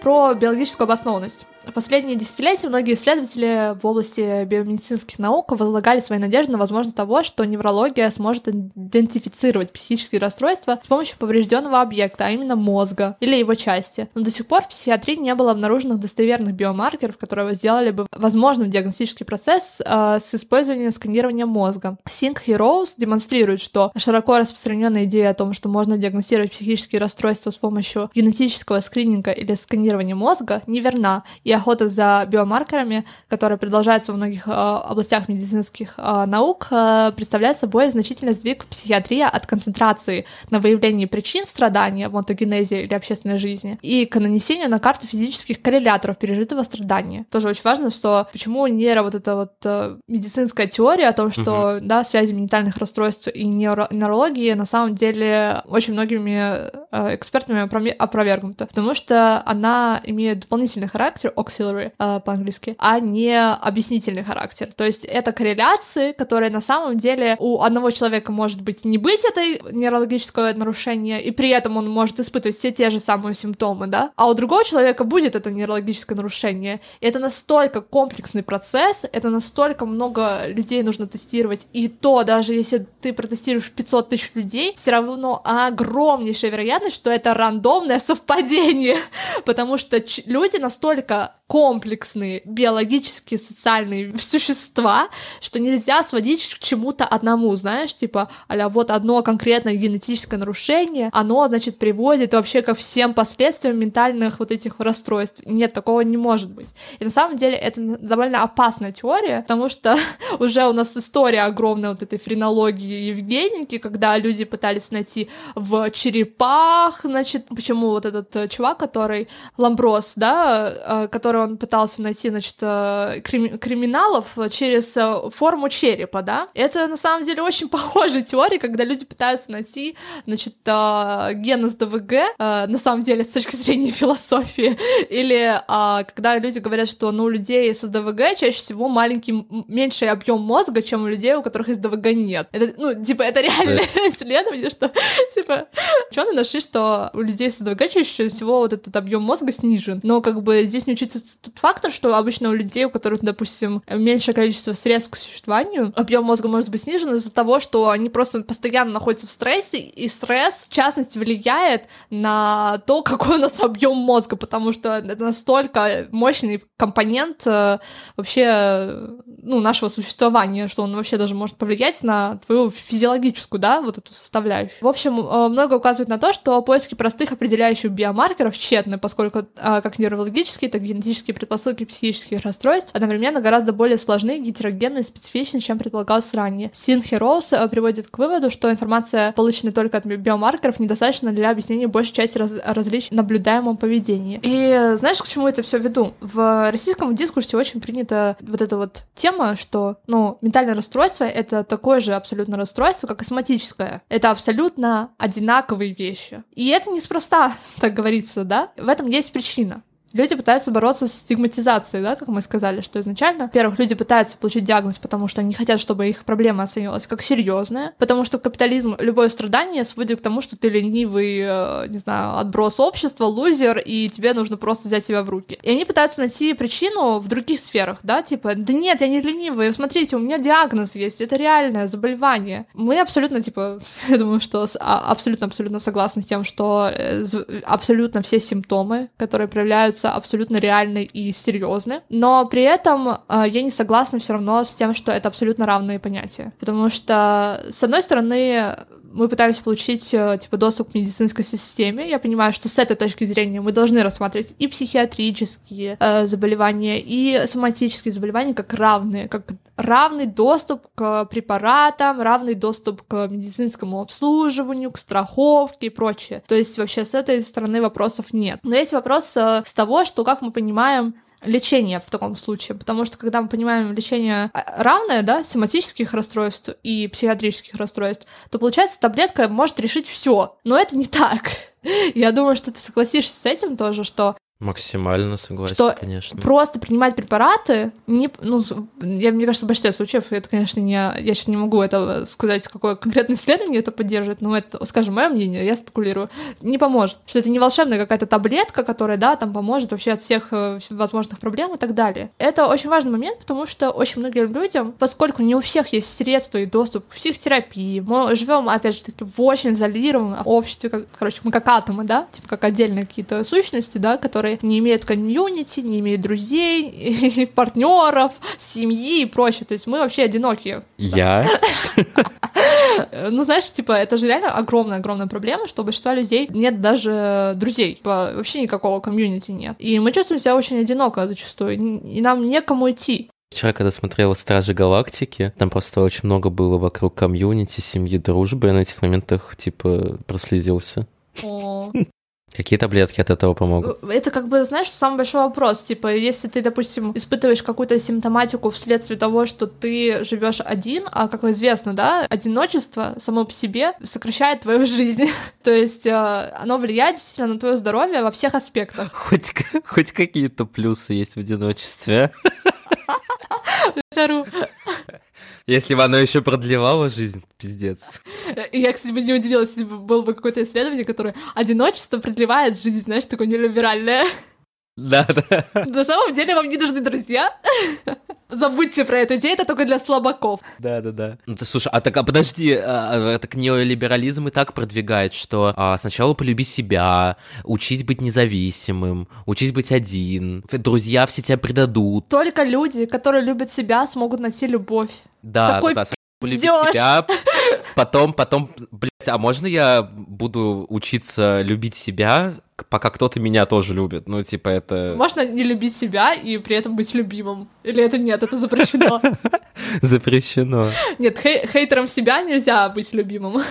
Про биологическую обоснованность. В последние десятилетия многие исследователи в области биомедицинских наук возлагали свои надежды на возможность того, что неврология сможет идентифицировать психические расстройства с помощью поврежденного объекта, а именно мозга или его части. Но до сих пор в психиатрии не было обнаруженных достоверных биомаркеров, которые сделали бы возможным диагностический процесс э, с использованием сканирования мозга. Синг и Роуз демонстрируют, что широко распространенная идея о том, что можно диагностировать психические расстройства с помощью генетического скрининга или сканирования мозга, неверна, и охота за биомаркерами, которая продолжается во многих э, областях медицинских э, наук, э, представляет собой значительный сдвиг в психиатрии от концентрации на выявлении причин страдания в онтогенезе или общественной жизни и к нанесению на карту физических корреляторов пережитого страдания. Тоже очень важно, что почему нейро вот эта вот э, медицинская теория о том, что да, связи ментальных расстройств и нейро- нейрологии на самом деле очень многими э, экспертами опровергнута, потому что она имеет дополнительный характер, auxiliary э, по-английски, а не объяснительный характер. То есть это корреляции, которые на самом деле у одного человека может быть не быть этой нейрологического нарушения, и при этом он может испытывать все те же самые симптомы, да, а у другого человека будет это нейрологическое нарушение. И это настолько комплексный процесс, это настолько много людей нужно тестировать, и то, даже если ты протестируешь 500 тысяч людей, все равно огромнейшая вероятность, что это рандомное совпадение, (laughs) потому что ч- люди настолько комплексные, биологические, социальные (laughs) существа, что нельзя сводить к чему-то одному, знаешь, типа, а вот одно конкретное генетическое нарушение, оно, значит, приводит вообще ко всем последствиям ментальных вот этих расстройств. Нет, такого не может быть. И на самом деле это довольно опасная теория, потому что (laughs) уже у нас история огромная вот этой френологии Евгеники, когда люди пытались найти в черепах, значит, почему вот этот э, чувак, который Ламброс, да, э, который он пытался найти, значит, э, крим- криминалов через э, форму черепа, да, это на самом деле очень (laughs) похожая теория, когда люди пытаются найти, значит, э, ген СДВГ, э, на самом деле, с точки зрения (laughs) философии, или когда люди говорят, что ну, у людей с СДВГ чаще всего маленький, меньший объем мозга, чем у людей, у которых СДВГ нет. Это, ну, типа, это реальное (laughs) исследование, что, типа, ученые нашли, что у людей с СДВГ чаще всего вот этот объем мозга снижен. Но как бы здесь не учитывается тот фактор, что обычно у людей, у которых, допустим, меньшее количество средств к существованию, объем мозга может быть снижен из-за того, что они просто постоянно находятся в стрессе, и стресс, в частности, влияет на то, (laughs) какой у нас объем мозга, потому что это настолько мощный компонент э, вообще ну, нашего существования, что он вообще даже может повлиять на твою физиологическую, да, вот эту составляющую. В общем, э, много указывает на то, что поиски простых определяющих биомаркеров тщетны, поскольку э, как нейрологические, так и генетические предпосылки психических расстройств одновременно гораздо более сложны, гетерогенны и специфичны, чем предполагалось ранее. Синхи Роуз э, приводит к выводу, что информация, полученная только от би- биомаркеров, недостаточно для объяснения большей части раз- различий в наблюдаемом поведении. И знаешь, к чему это все веду? В российском дискурсе очень принята вот эта вот тема, что, ну, ментальное расстройство — это такое же абсолютно расстройство, как и соматическое. Это абсолютно одинаковые вещи. И это неспроста, (laughs) так говорится, да? В этом есть причина. Люди пытаются бороться с стигматизацией, да, как мы сказали, что изначально. Во-первых, люди пытаются получить диагноз, потому что они хотят, чтобы их проблема оценивалась как серьезная, потому что капитализм, любое страдание сводит к тому, что ты ленивый, э, не знаю, отброс общества, лузер, и тебе нужно просто взять себя в руки. И они пытаются найти причину в других сферах, да, типа, да нет, я не ленивый, смотрите, у меня диагноз есть, это реальное заболевание. Мы абсолютно, типа, (laughs) я думаю, что абсолютно-абсолютно согласны с тем, что э, абсолютно все симптомы, которые проявляются, абсолютно реальны и серьезны. Но при этом э, я не согласна все равно с тем, что это абсолютно равные понятия. Потому что, с одной стороны, мы пытаемся получить э, типа доступ к медицинской системе. Я понимаю, что с этой точки зрения мы должны рассматривать и психиатрические э, заболевания, и соматические заболевания как равные, как равный доступ к препаратам, равный доступ к медицинскому обслуживанию, к страховке и прочее. То есть вообще с этой стороны вопросов нет. Но есть вопрос э, с того, что как мы понимаем лечение в таком случае, потому что когда мы понимаем лечение а, равное, да, семантических расстройств и психиатрических расстройств, то получается таблетка может решить все, но это не так. (laughs) Я думаю, что ты согласишься с этим тоже, что Максимально согласен, что конечно. Просто принимать препараты, не, ну, я, мне кажется, в большинстве случаев, это, конечно, не, я сейчас не могу это сказать, какое конкретное исследование это поддерживает, но это, скажем, мое мнение, я спекулирую, не поможет. Что это не волшебная какая-то таблетка, которая, да, там поможет вообще от всех э, возможных проблем и так далее. Это очень важный момент, потому что очень многим людям, поскольку не у всех есть средства и доступ к психотерапии, мы живем, опять же таки, в очень изолированном обществе, как, короче, мы как атомы, да, типа как отдельные какие-то сущности, да, которые которые не имеют комьюнити, не имеют друзей, (laughs) партнеров, семьи и прочее. То есть мы вообще одинокие. Я? Ну, знаешь, типа, это же реально огромная-огромная проблема, что у большинства людей нет даже друзей. Типа, вообще никакого комьюнити нет. И мы чувствуем себя очень одиноко зачастую, и нам некому идти. Вчера, когда смотрела «Стражи Галактики», там просто очень много было вокруг комьюнити, семьи, дружбы, и на этих моментах, типа, прослезился. О, Какие таблетки от этого помогут? Это как бы, знаешь, самый большой вопрос. Типа, если ты, допустим, испытываешь какую-то симптоматику вследствие того, что ты живешь один, а, как известно, да, одиночество само по себе сокращает твою жизнь. (laughs) То есть э, оно влияет действительно на твое здоровье во всех аспектах. (laughs) Хоть, хоть какие-то плюсы есть в одиночестве. Если бы оно еще продлевало жизнь, пиздец. Я, кстати, бы не удивилась, если бы было бы какое-то исследование, которое одиночество продлевает жизнь, знаешь, такое нелиберальное. Да, да. На самом деле вам не нужны друзья. Забудьте про эту идею, это только для слабаков. Да, да, да. Ну, ты, слушай, а так, а подожди, а, а, так неолиберализм и так продвигает, что а, сначала полюби себя, учись быть независимым, учись быть один, друзья все тебя предадут. Только люди, которые любят себя, смогут найти любовь. Да, Какой да, да. Полюбить себя, потом, потом, блядь, а можно я буду учиться любить себя, пока кто-то меня тоже любит? Ну, типа, это... Можно не любить себя и при этом быть любимым? Или это нет, это запрещено? (laughs) Запрещено. Нет, хей хейтером себя нельзя быть любимым.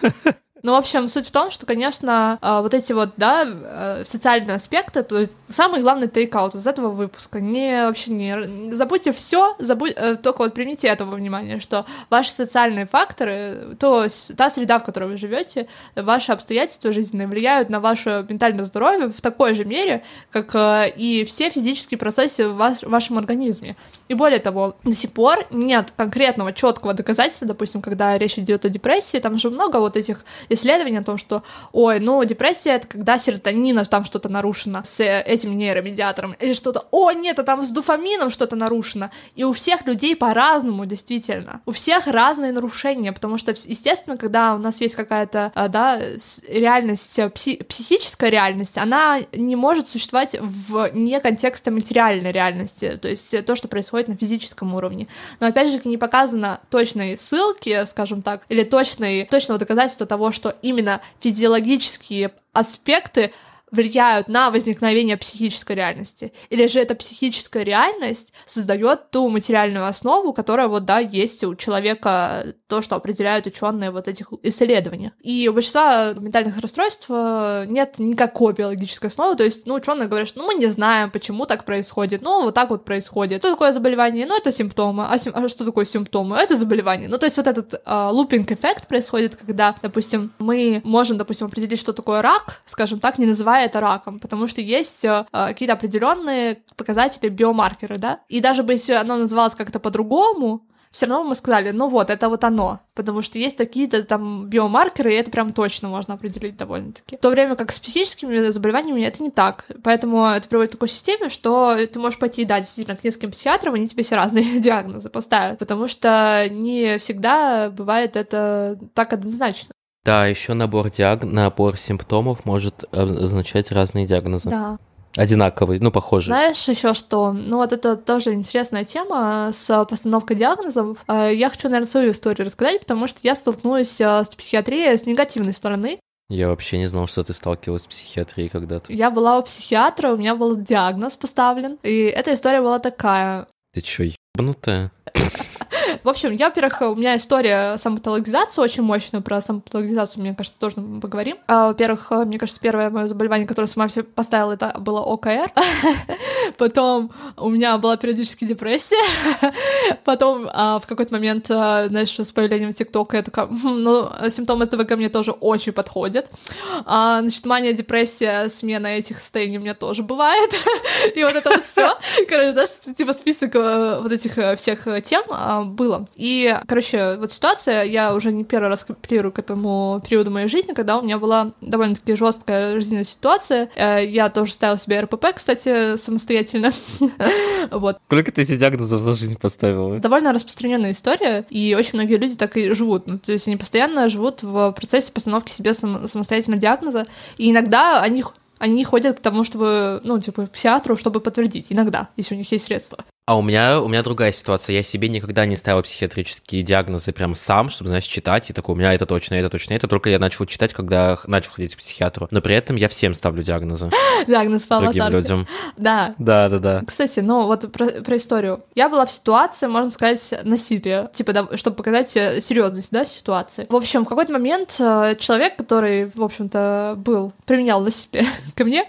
(laughs) Ну, в общем, суть в том, что, конечно, а, вот эти вот, да, э, социальные аспекты, то есть самый главный тейкаут из этого выпуска, не вообще не... Забудьте все, забудь, э, только вот примите этого внимания, что ваши социальные факторы, то есть та среда, в которой вы живете, ваши обстоятельства жизненные влияют на ваше ментальное здоровье в такой же мере, как э, и все физические процессы в, в вашем организме. И более того, до сих пор нет конкретного четкого доказательства, допустим, когда речь идет о депрессии, там же много вот этих исследование о том, что, ой, ну, депрессия — это когда серотонина там что-то нарушено с э, этим нейромедиатором, или что-то, о, нет, а там с дофамином что-то нарушено. И у всех людей по-разному, действительно. У всех разные нарушения, потому что, естественно, когда у нас есть какая-то, а, да, реальность, э, пси психическая реальность, она не может существовать вне контекста материальной реальности, то есть то, что происходит на физическом уровне. Но, опять же, не показано точной ссылки, скажем так, или точной, точного доказательства того, что что именно физиологические аспекты влияют на возникновение психической реальности. Или же эта психическая реальность создает ту материальную основу, которая вот, да, есть у человека, то, что определяют ученые вот этих исследований. И у большинства ментальных расстройств э, нет никакой биологической основы, то есть, ну, ученые говорят, что ну, мы не знаем, почему так происходит, ну, вот так вот происходит. Что такое заболевание? Ну, это симптомы. А, сим... а что такое симптомы? Это заболевание. Ну, то есть вот этот э, лупинг-эффект происходит, когда, допустим, мы можем, допустим, определить, что такое рак, скажем так, не называя это раком, потому что есть э, какие-то определенные показатели биомаркеры, да, и даже бы если оно называлось как-то по-другому, все равно мы сказали, ну вот, это вот оно, потому что есть какие-то там биомаркеры, и это прям точно можно определить довольно-таки. В то время как с психическими заболеваниями это не так, поэтому это приводит к такой системе, что ты можешь пойти, да, действительно, к нескольким психиатрам, они тебе все разные (laughs) диагнозы поставят, потому что не всегда бывает это так однозначно. Да, еще набор диаг... набор симптомов может э, означать разные диагнозы. Да одинаковый, ну, похожий. Знаешь еще что? Ну, вот это тоже интересная тема с постановкой диагнозов. Э, я хочу, наверное, свою историю рассказать, потому что я столкнулась э, с психиатрией с негативной стороны. Я вообще не знал, что ты сталкивалась с психиатрией когда-то. Я была у психиатра, у меня был диагноз поставлен, и эта история была такая. Ты чё, ебанутая? (laughs) В общем, я, во-первых, у меня история самопатологизации очень мощная, про самопатологизацию, мне кажется, тоже поговорим. А, во-первых, мне кажется, первое мое заболевание, которое сама себе поставила, это было ОКР. (laughs) Потом у меня была периодически депрессия. (laughs) Потом а, в какой-то момент, а, знаешь, с появлением ТикТока я такая, «Хм, ну, симптомы СДВГ мне тоже очень подходят. А, значит, мания, депрессия, смена этих состояний у меня тоже бывает. (laughs) И вот это вот все. Короче, знаешь, типа список э, вот этих э, всех тем было. И, короче, вот ситуация, я уже не первый раз апеллирую к этому периоду моей жизни, когда у меня была довольно-таки жесткая жизненная ситуация. Э, я тоже ставила себе РПП, кстати, самостоятельно. (laughs) вот. Сколько ты себе диагнозов за жизнь поставила? Довольно распространенная история, и очень многие люди так и живут. Ну, то есть они постоянно живут в процессе постановки себе самостоятельно диагноза, и иногда они они ходят к тому, чтобы, ну, типа, к психиатру, чтобы подтвердить, иногда, если у них есть средства. А у меня, у меня другая ситуация. Я себе никогда не ставил психиатрические диагнозы прям сам, чтобы, знаешь, читать, и такой, у меня это точно, это точно, это. Только я начал читать, когда начал ходить к психиатру. Но при этом я всем ставлю диагнозы. (gasps) Диагноз по Другим людям. (laughs) Да. Да, да, да. Кстати, ну вот про, про историю. Я была в ситуации, можно сказать, насилия. Типа, да, чтобы показать э, серьезность, да, ситуации. В общем, в какой-то момент э, человек, который, в общем-то, был, применял насилие (laughs) ко мне,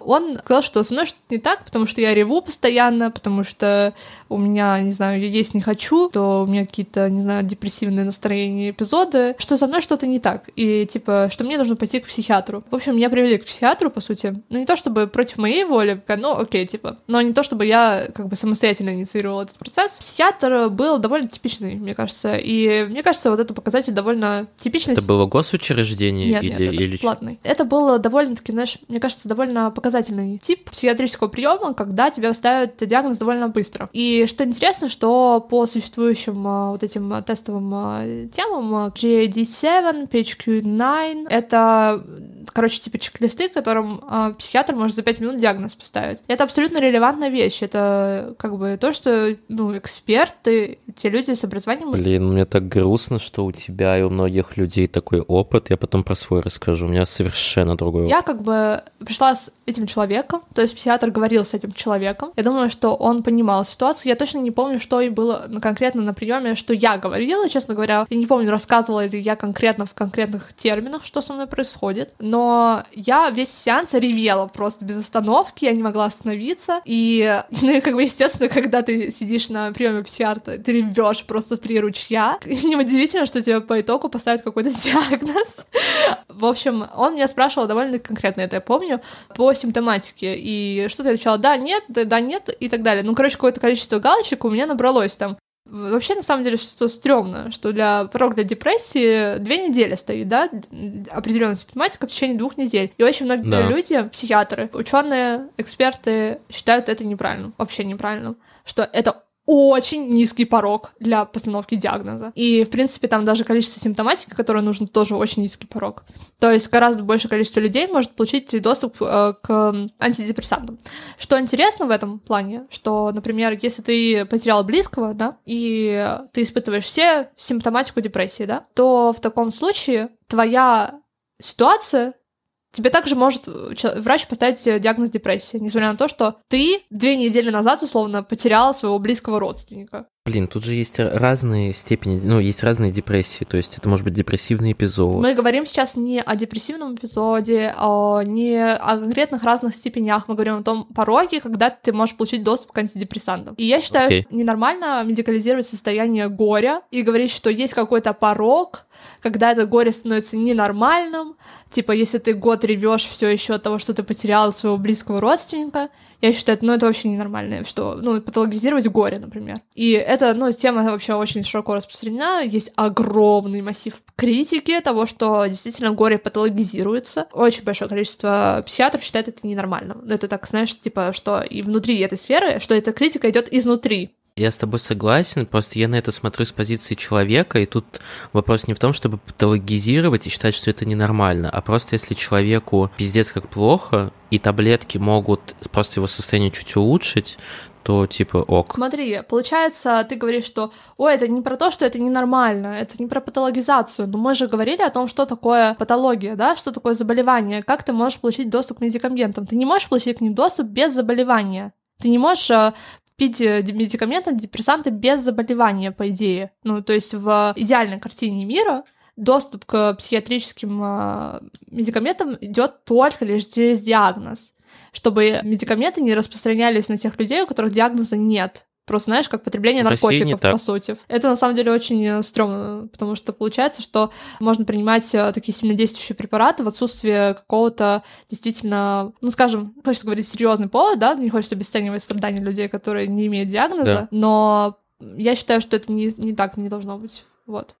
он сказал, что со мной что-то не так, потому что я реву постоянно, потому что euh, у меня, не знаю, я есть не хочу, то у меня какие-то, не знаю, депрессивные настроения, эпизоды, что со мной что-то не так, и типа, что мне нужно пойти к психиатру. В общем, меня привели к психиатру, по сути, ну не то чтобы против моей воли, ну окей, типа, но не то чтобы я как бы самостоятельно инициировала этот процесс. Психиатр был довольно типичный, мне кажется, и мне кажется, вот это показатель довольно типичный. Это было госучреждение нет, или, нет, это или... платный? Это было довольно-таки, знаешь, мне кажется, довольно показательный тип психиатрического приема, когда тебя ставят диагноз довольно быстро быстро. И что интересно, что по существующим а, вот этим а, тестовым а, темам GAD7, PHQ-9 — это, короче, типа чек-листы, которым психиатр может за 5 минут диагноз поставить. Это абсолютно релевантная вещь. Это как бы то, что ну, эксперты, те люди с образованием... Блин, мне так грустно, что у тебя и у многих людей такой опыт. Я потом про свой расскажу. У меня совершенно другой опыт. Я как бы пришла с этим человеком, то есть психиатр говорил с этим человеком. Я думаю, что он понимал, ситуацию. Я точно не помню, что и было конкретно на приеме, что я говорила, честно говоря. Я не помню, рассказывала ли я конкретно в конкретных терминах, что со мной происходит. Но я весь сеанс ревела просто без остановки, я не могла остановиться. И, (laughs) ну и как бы, естественно, когда ты сидишь на приеме психиатра, ты ревешь просто в три ручья. (laughs) Неудивительно, что тебе по итогу поставят какой-то (laughs) диагноз. В общем, он меня спрашивал довольно конкретно, это я помню, по симптоматике. И что-то я отвечала да, нет, да, нет и так далее. Ну, короче, какое-то количество галочек у меня набралось там. Вообще, на самом деле, что стрёмно, что для порог для депрессии две недели стоит, да, определенная симптоматика в течение двух недель. И очень многие да. люди, психиатры, ученые, эксперты считают это неправильным, вообще неправильным, что это очень низкий порог для постановки диагноза. И, в принципе, там даже количество симптоматики, которое нужно, тоже очень низкий порог. То есть гораздо большее количество людей может получить доступ э, к антидепрессантам. Что интересно в этом плане, что, например, если ты потерял близкого, да, и ты испытываешь все симптоматику депрессии, да, то в таком случае твоя ситуация Тебе также может э, врач поставить э, диагноз депрессии, несмотря на то, что ты две недели назад, условно, потерял своего близкого родственника. Блин, тут же есть разные степени, ну, есть разные депрессии, то есть это может быть депрессивный эпизод. Мы говорим сейчас не о депрессивном эпизоде, а не о конкретных разных степенях, мы говорим о том пороге, когда ты можешь получить доступ к антидепрессантам. И я считаю, okay. что ненормально медикализировать состояние горя и говорить, что есть какой-то порог, когда это горе становится ненормальным, типа, если ты год ревешь все еще от того, что ты потерял своего близкого родственника, я считаю, ну, это вообще ненормально, что, ну, патологизировать горе, например. И это, ну, тема вообще очень широко распространена, есть огромный массив критики того, что действительно горе патологизируется. Очень большое количество психиатров считает это ненормальным. Это так, знаешь, типа, что и внутри этой сферы, что эта критика идет изнутри, я с тобой согласен, просто я на это смотрю с позиции человека, и тут вопрос не в том, чтобы патологизировать и считать, что это ненормально, а просто если человеку пиздец как плохо, и таблетки могут просто его состояние чуть улучшить, то типа ок. Смотри, получается, ты говоришь, что ой, это не про то, что это ненормально, это не про патологизацию, но мы же говорили о том, что такое патология, да, что такое заболевание, как ты можешь получить доступ к медикаментам. Ты не можешь получить к ним доступ без заболевания. Ты не можешь э, пить э, медикаменты, антидепрессанты без заболевания, по идее. Ну, то есть в идеальной картине мира доступ к психиатрическим э, медикаментам идет только лишь через диагноз, чтобы медикаменты не распространялись на тех людей, у которых диагноза нет. Просто, знаешь, как потребление наркотиков, по сути. Это на самом деле очень э, стрёмно, потому что получается, что можно принимать э, такие сильнодействующие препараты в отсутствие какого-то действительно, ну, скажем, хочется говорить серьезный повод, да, не хочется обесценивать страдания людей, которые не имеют диагноза, да. но я считаю, что это не, не так не должно быть. Вот.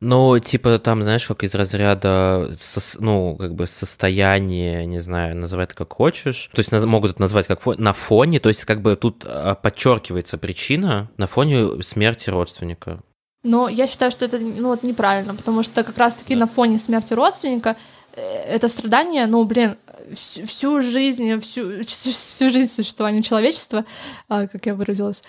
Ну, типа там, знаешь, как из разряда, ну, как бы состояние, не знаю, называй это как хочешь. То есть могут это назвать как на фоне, то есть как бы тут а, подчеркивается причина на фоне смерти родственника. Но я считаю, что это ну, вот неправильно, потому что как раз-таки да. на фоне смерти родственника э, это страдание, ну, блин, всю, всю жизнь, всю, (laughs) всю жизнь существования человечества, а, как я выразилась,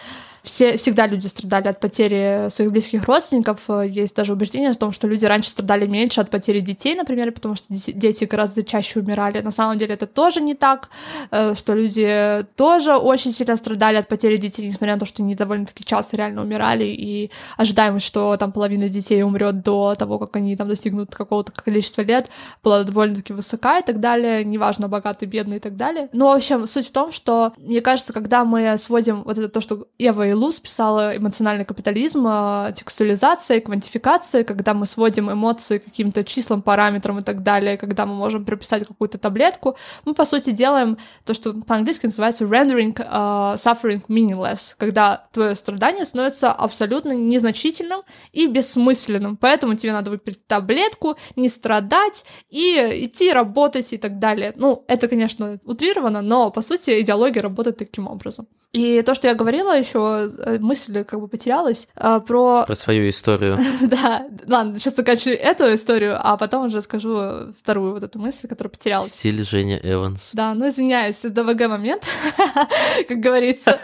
все, всегда люди страдали от потери своих близких родственников. Есть даже убеждение в том, что люди раньше страдали меньше от потери детей, например, потому что дети гораздо чаще умирали. На самом деле это тоже не так, э, что люди тоже очень сильно страдали от потери детей, несмотря на то, что они довольно-таки часто реально умирали, и ожидаемость, что там половина детей умрет до того, как они там достигнут какого-то количества лет, была довольно-таки высока и так далее, неважно, богатый, бедный и так далее. Но, в общем, суть в том, что, мне кажется, когда мы сводим вот это то, что Ева Луз писала «Эмоциональный капитализм», а, текстуализация, квантификация, когда мы сводим эмоции к каким-то числам, параметрам и так далее, когда мы можем прописать какую-то таблетку, мы, по сути, делаем то, что по-английски называется rendering uh, suffering meaningless, когда твое страдание становится абсолютно незначительным и бессмысленным, поэтому тебе надо выпить таблетку, не страдать и идти работать и так далее. Ну, это, конечно, утрировано, но, по сути, идеология работает таким образом. И то, что я говорила еще, э, мысль как бы потерялась а, про... Про свою историю. (laughs) да, ладно, сейчас заканчиваю эту историю, а потом уже скажу вторую вот эту мысль, которая потерялась. Стиль Женя Эванс. Да, ну извиняюсь, это ДВГ момент, (laughs) как говорится.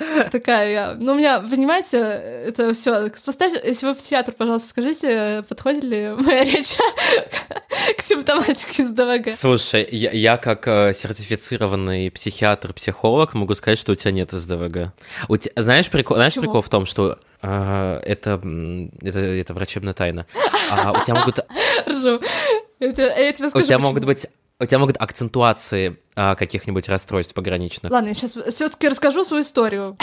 (laughs) Такая. Ну, у меня, понимаете, это все. Поставьте, если вы в театр, пожалуйста, скажите, подходит ли моя речь к симптоматике с ДВГ? Слушай, я, я как э, сертифицированный психиатр-психолог могу сказать, что у тебя нет СДВГ. У тебя, знаешь, прикол, знаешь прикол в том, что э, это, это, это врачебная тайна. А у тебя могут... (laughs) Ржу. Я тебе, я тебе скажу, у тебя могут быть у тебя могут акцентуации а, каких-нибудь расстройств пограничных. Ладно, я сейчас все-таки расскажу свою историю.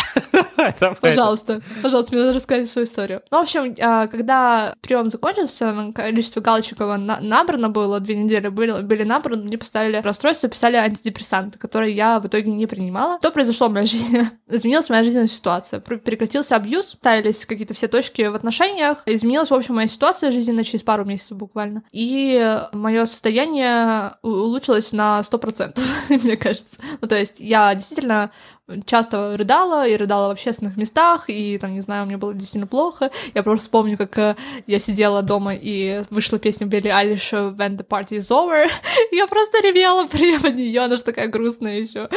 (laughs) Пожалуйста, пожалуйста, мне рассказать свою историю. Ну, в общем, а, когда прием закончился, количество галочек набрано было, две недели были, были набраны, мне поставили расстройство, писали антидепрессанты, которые я в итоге не принимала. Что произошло в моей жизни? (laughs) Изменилась моя жизненная ситуация. Прекратился абьюз, ставились какие-то все точки в отношениях, изменилась, в общем, моя ситуация жизненная через пару месяцев буквально. И мое состояние улучшилось на 100%. (laughs) мне кажется. Ну, то есть я действительно часто рыдала, и рыдала в общественных местах, и там, не знаю, мне было действительно плохо. Я просто вспомню, как э, я сидела дома, и вышла песня Билли Алиш «When the party is over», и (laughs) я просто ревела (laughs) под нее, она же такая грустная еще.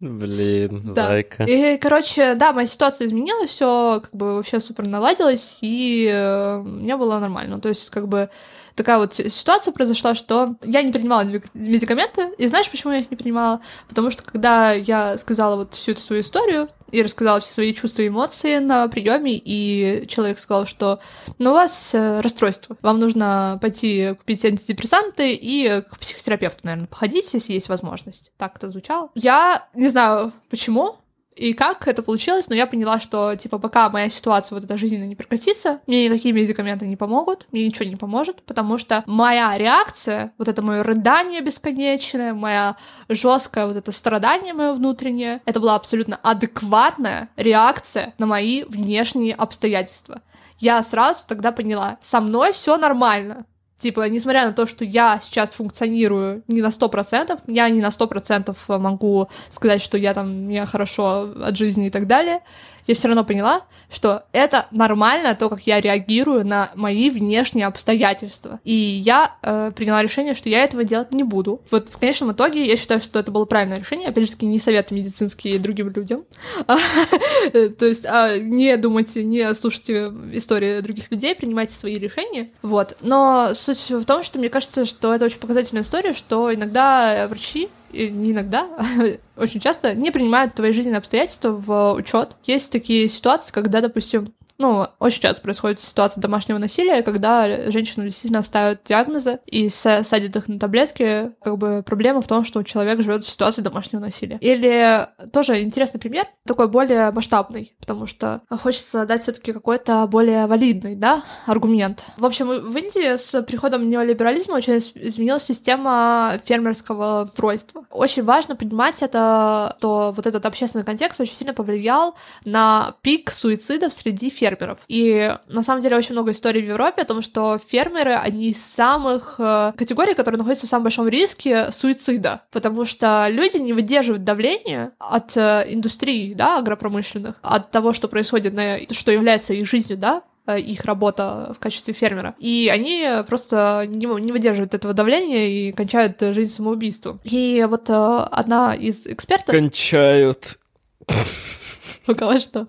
Блин, да. зайка. И, короче, да, моя ситуация изменилась, все как бы вообще супер наладилось, и э, мне было нормально. То есть, как бы, такая вот ситуация произошла, что я не принимала медикаменты. И знаешь, почему я их не принимала? Потому что когда я сказала вот всю эту свою историю и рассказала все свои чувства и эмоции на приеме, и человек сказал, что ну, у вас э, расстройство, вам нужно пойти купить антидепрессанты и к психотерапевту, наверное, походить, если есть возможность. Так это звучало. Я не знаю, почему, и как это получилось, но я поняла, что, типа, пока моя ситуация вот эта жизненная не прекратится, мне никакие медикаменты не помогут, мне ничего не поможет, потому что моя реакция, вот это мое рыдание бесконечное, моя жесткое вот это страдание мое внутреннее, это была абсолютно адекватная реакция на мои внешние обстоятельства. Я сразу тогда поняла, со мной все нормально, Типа, несмотря на то, что я сейчас функционирую не на сто процентов, я не на сто процентов могу сказать, что я там, мне хорошо от жизни и так далее, я все равно поняла, что это нормально, то, как я реагирую на мои внешние обстоятельства. И я э, приняла решение, что я этого делать не буду. Вот в конечном итоге я считаю, что это было правильное решение. Опять же таки, не советы медицинские другим людям. (laughs) То есть а, не думайте, не слушайте истории других людей, принимайте свои решения. Вот. Но суть в том, что мне кажется, что это очень показательная история, что иногда врачи не иногда, (laughs) очень часто не принимают твои жизненные обстоятельства в учет. Есть такие ситуации, когда, допустим, ну, очень часто происходит ситуация домашнего насилия, когда женщину действительно ставят диагнозы и садят их на таблетки. Как бы проблема в том, что человек живет в ситуации домашнего насилия. Или тоже интересный пример, такой более масштабный, потому что хочется дать все-таки какой-то более валидный, да, аргумент. В общем, в Индии с приходом неолиберализма очень изменилась система фермерского устройства. Очень важно понимать это, что вот этот общественный контекст очень сильно повлиял на пик суицидов среди фермеров фермеров. И на самом деле очень много историй в Европе о том, что фермеры одни из самых э, категорий, которые находятся в самом большом риске суицида, потому что люди не выдерживают давления от э, индустрии, да, агропромышленных, от того, что происходит, на, что является их жизнью, да, э, их работа в качестве фермера. И они просто не, не выдерживают этого давления и кончают жизнь самоубийством. И вот одна из экспертов... Кончают. (laughs) Пока во что.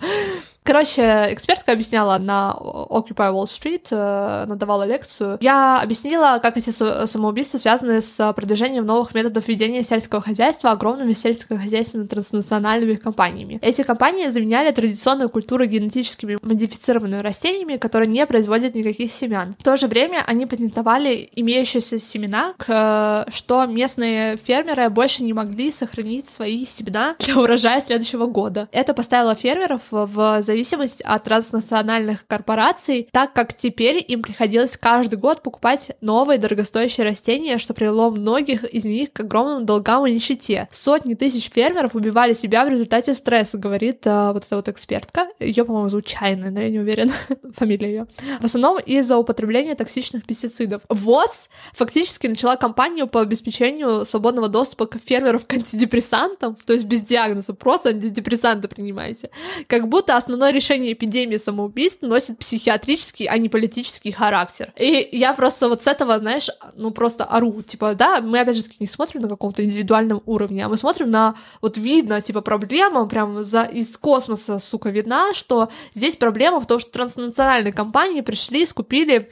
Короче, экспертка объясняла на Occupy Wall Street, э, надавала лекцию. Я объяснила, как эти самоубийства связаны с продвижением новых методов ведения сельского хозяйства огромными сельскохозяйственными транснациональными компаниями. Эти компании заменяли традиционную культуру генетическими модифицированными растениями, которые не производят никаких семян. В то же время они патентовали имеющиеся семена, что местные фермеры больше не могли сохранить свои семена для урожая следующего года. Это поставило фермеров в зависимость от транснациональных корпораций, так как теперь им приходилось каждый год покупать новые дорогостоящие растения, что привело многих из них к огромным долгам и нищете. Сотни тысяч фермеров убивали себя в результате стресса, говорит а, вот эта вот экспертка. Ее, по-моему, зовут Чайная, но я не уверена. (laughs) Фамилия ее. В основном из-за употребления токсичных пестицидов. ВОЗ фактически начала кампанию по обеспечению свободного доступа к фермеров к антидепрессантам, то есть без диагноза, просто антидепрессанты принимайте. Как будто основной основное решение эпидемии самоубийств носит психиатрический, а не политический характер. И я просто вот с этого, знаешь, ну просто ору. Типа, да, мы опять же таки не смотрим на каком-то индивидуальном уровне, а мы смотрим на, вот видно, типа, проблема прям за, из космоса, сука, видна, что здесь проблема в том, что транснациональные компании пришли, скупили,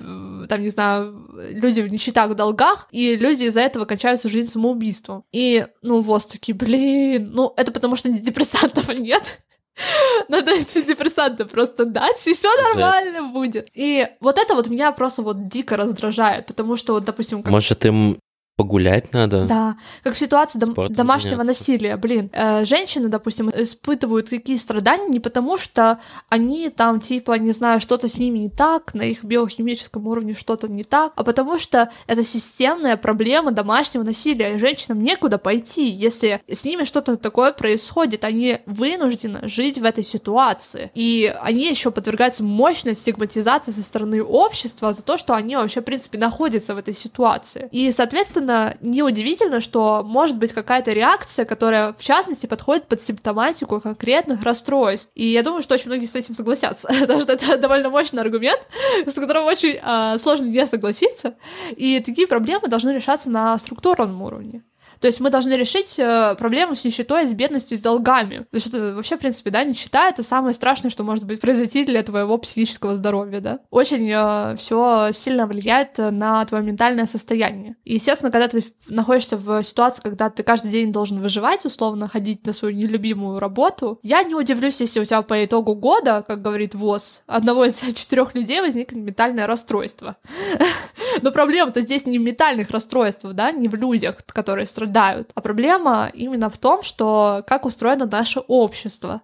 там, не знаю, люди в нищетах, в долгах, и люди из-за этого кончаются жизнь самоубийством. И, ну, вот такие, блин, ну, это потому что депрессантов (laughs) нет. (laughs) Надо антидепрессанты просто дать, и все нормально Жесть. будет. И вот это вот меня просто вот дико раздражает, потому что вот, допустим... Как... Может, им Погулять надо. Да, как в ситуации дом- домашнего заняться. насилия. Блин, э, женщины, допустим, испытывают какие страдания не потому, что они там, типа, не знаю, что-то с ними не так, на их биохимическом уровне что-то не так, а потому что это системная проблема домашнего насилия, и женщинам некуда пойти, если с ними что-то такое происходит, они вынуждены жить в этой ситуации, и они еще подвергаются мощной стигматизации со стороны общества за то, что они вообще, в принципе, находятся в этой ситуации. И, соответственно, совершенно неудивительно, что может быть какая-то реакция, которая, в частности, подходит под симптоматику конкретных расстройств. И я думаю, что очень многие с этим согласятся, (laughs) потому что это довольно мощный аргумент, с которым очень э, сложно не согласиться. И такие проблемы должны решаться на структурном уровне. То есть мы должны решить э, проблему с нищетой, с бедностью, с долгами. То есть это вообще, в принципе, да, нищета — это самое страшное, что может быть произойти для твоего психического здоровья, да. Очень э, все сильно влияет на твое ментальное состояние. И, естественно, когда ты находишься в ситуации, когда ты каждый день должен выживать, условно, ходить на свою нелюбимую работу, я не удивлюсь, если у тебя по итогу года, как говорит ВОЗ, одного из (laughs) четырех людей возникнет ментальное расстройство. (laughs) Но проблема-то здесь не в ментальных расстройствах, да, не в людях, которые страдают, а проблема именно в том, что как устроено наше общество.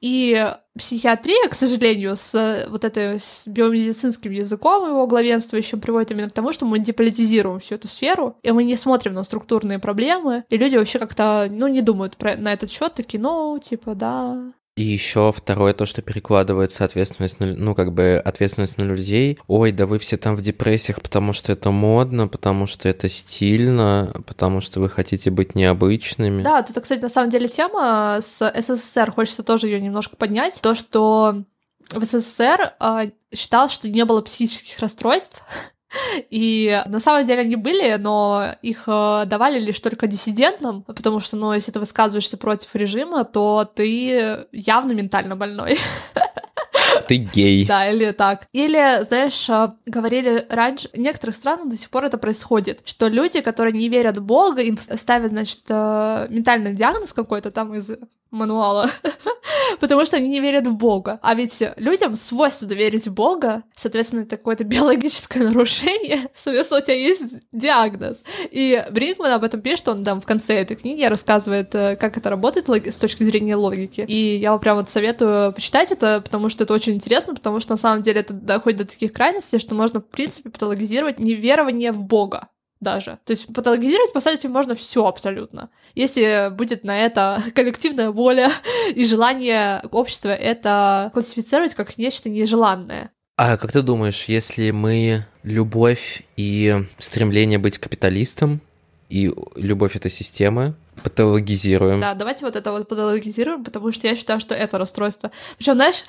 И психиатрия, к сожалению, с вот этой с биомедицинским языком его главенствующим приводит именно к тому, что мы деполитизируем всю эту сферу, и мы не смотрим на структурные проблемы, и люди вообще как-то, ну, не думают про, на этот счет, такие, ну, типа, да, и еще второе, то, что перекладывается ответственность на, ну, как бы ответственность на людей. Ой, да вы все там в депрессиях, потому что это модно, потому что это стильно, потому что вы хотите быть необычными. Да, это, кстати, на самом деле тема с СССР, хочется тоже ее немножко поднять. То, что в СССР э, считал, что не было психических расстройств, (laughs) и на самом деле они были, но их э, давали лишь только диссидентам, потому что, ну, если ты высказываешься против режима, то ты явно ментально больной. (laughs) Ты гей. Да, или так. Или, знаешь, э, говорили раньше, в некоторых странах до сих пор это происходит, что люди, которые не верят в Бога, им ставят, значит, э, ментальный диагноз какой-то там из мануала, (laughs) потому что они не верят в Бога. А ведь людям свойственно верить в Бога, соответственно, это какое-то биологическое (laughs) нарушение, соответственно, у тебя есть диагноз. И Бринкман об этом пишет, он там в конце этой книги рассказывает, э, как это работает с точки зрения логики. И я вам прям вот советую почитать это, потому что это очень интересно, потому что на самом деле это доходит до таких крайностей, что можно, в принципе, патологизировать неверование в Бога даже. То есть патологизировать, по сути, можно все абсолютно. Если будет на это (laughs) коллективная воля (laughs) и желание общества это классифицировать как нечто нежеланное. А как ты думаешь, если мы любовь и стремление быть капиталистом, и любовь это системы, патологизируем. Да, давайте вот это вот патологизируем, потому что я считаю, что это расстройство. Причем, знаешь,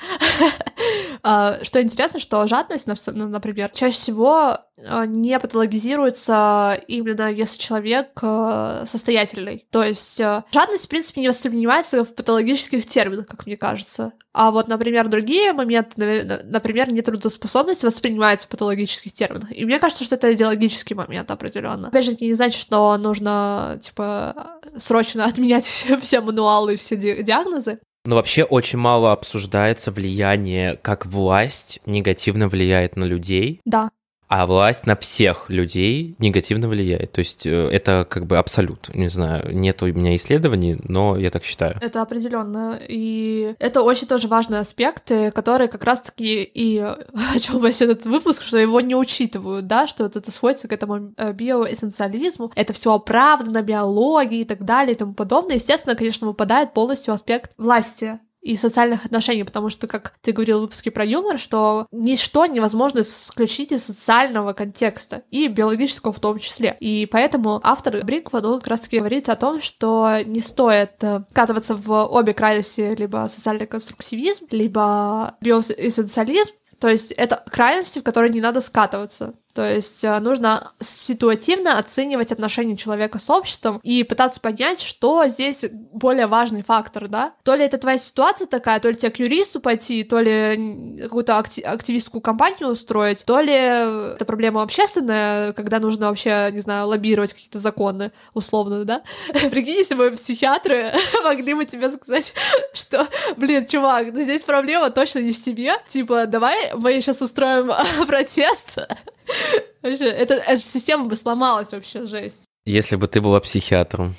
(laughs) а, что интересно, что жадность, ну, например, чаще всего а, не патологизируется именно если человек а, состоятельный. То есть жадность, в принципе, не воспринимается в патологических терминах, как мне кажется. А вот, например, другие моменты, например, нетрудоспособность воспринимается в патологических терминах. И мне кажется, что это идеологический момент определенно. Опять же, это не значит, что нужно, типа, срочно (laughs) отменять все, все мануалы, все диагнозы. Но вообще очень мало обсуждается влияние, как власть негативно влияет на людей. Да а власть на всех людей негативно влияет. То есть э, это как бы абсолют. Не знаю, нет у меня исследований, но я так считаю. Это определенно. И это очень тоже важный аспект, который как раз-таки и о чем весь этот выпуск, что его не учитывают, да, что это сводится к этому э, биоэссенциализму, это все оправдано, биологии и так далее и тому подобное. Естественно, конечно, выпадает полностью аспект власти и социальных отношений, потому что, как ты говорил в выпуске про юмор, что ничто невозможно исключить из социального контекста, и биологического в том числе. И поэтому автор Бринкман, он как раз-таки говорит о том, что не стоит э, катываться в обе крайности, либо социальный конструктивизм, либо биоэссенциализм, то есть это крайности, в которые не надо скатываться. То есть э, нужно ситуативно оценивать отношения человека с обществом и пытаться понять, что здесь более важный фактор, да? То ли это твоя ситуация такая, то ли тебе к юристу пойти, то ли какую-то активистскую кампанию устроить, то ли это проблема общественная, когда нужно вообще, не знаю, лоббировать какие-то законы, условно, да? (laughs) Прикинь, если бы психиатры (laughs) могли бы тебе сказать, что, блин, чувак, ну здесь проблема точно не в себе, типа, давай мы сейчас устроим (laughs) протест, Вообще, эта система бы сломалась вообще, жесть. Если бы ты была психиатром.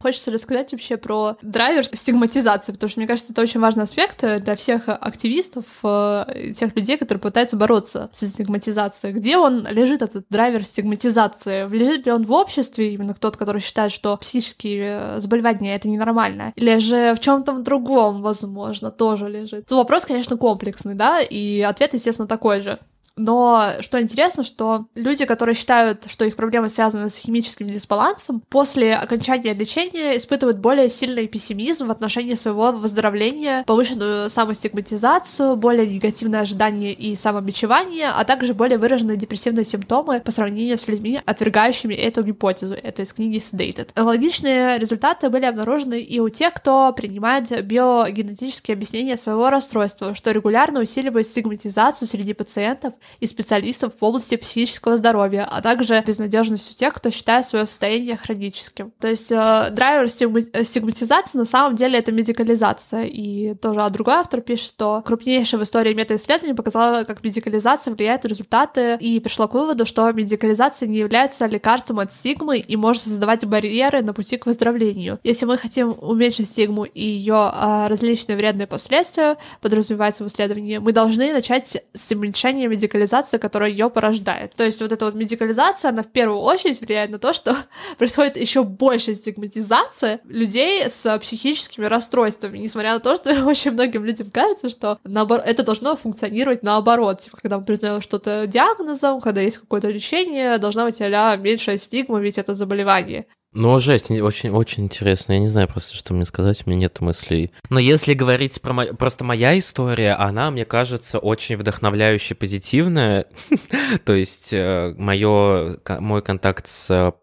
Хочется рассказать вообще про драйвер стигматизации, потому что, мне кажется, это очень важный аспект для всех активистов, э, тех людей, которые пытаются бороться с стигматизацией. Где он лежит, этот драйвер стигматизации? Лежит ли он в обществе, именно тот, который считает, что психические э, заболевания — это ненормально? Или же в чем то другом, возможно, тоже лежит? Тут вопрос, конечно, комплексный, да, и ответ, естественно, такой же Но что интересно, что люди, которые считают, что их проблемы связаны с химическим дисбалансом, после окончания лечения испытывают более сильный пессимизм в отношении своего выздоровления, повышенную самостигматизацию, более негативное ожидание и самобичевание, а также более выраженные депрессивные симптомы по сравнению с людьми, отвергающими эту гипотезу. Это из книги Sedated. Аналогичные результаты были обнаружены и у тех, кто принимает биогенетические объяснения своего расстройства, что регулярно усиливает стигматизацию среди пациентов и специалистов в области психического здоровья, а также безнадежность у тех, кто считает свое состояние хроническим. То есть э, драйвер стигматизации на самом деле это медикализация. И тоже а другой автор пишет, что крупнейшая в истории метаисследование показала, как медикализация влияет на результаты, и пришла к выводу, что медикализация не является лекарством от стигмы и может создавать барьеры на пути к выздоровлению. Если мы хотим уменьшить стигму и ее а, различные вредные последствия, подразумевается в исследовании, мы должны начать с уменьшения медикализации, которая ее порождает. То есть вот эта вот медикализация, она в первую очередь влияет на то, что (laughs) происходит еще большая стигматизация людей с психическими расстройствами, несмотря на то, что (laughs) очень многим людям кажется, что наоборот, это должно функционировать наоборот. Типа, когда мы признаем что-то диагнозом, когда есть какое-то лечение, должна быть а меньшая стигма, ведь это заболевание. Ну, жесть, очень, очень интересно. Я не знаю просто, что мне сказать, у меня нет мыслей. Но если говорить про мо... просто моя история, она, мне кажется, очень вдохновляющая, позитивная. (laughs) То есть э, моё, мой контакт с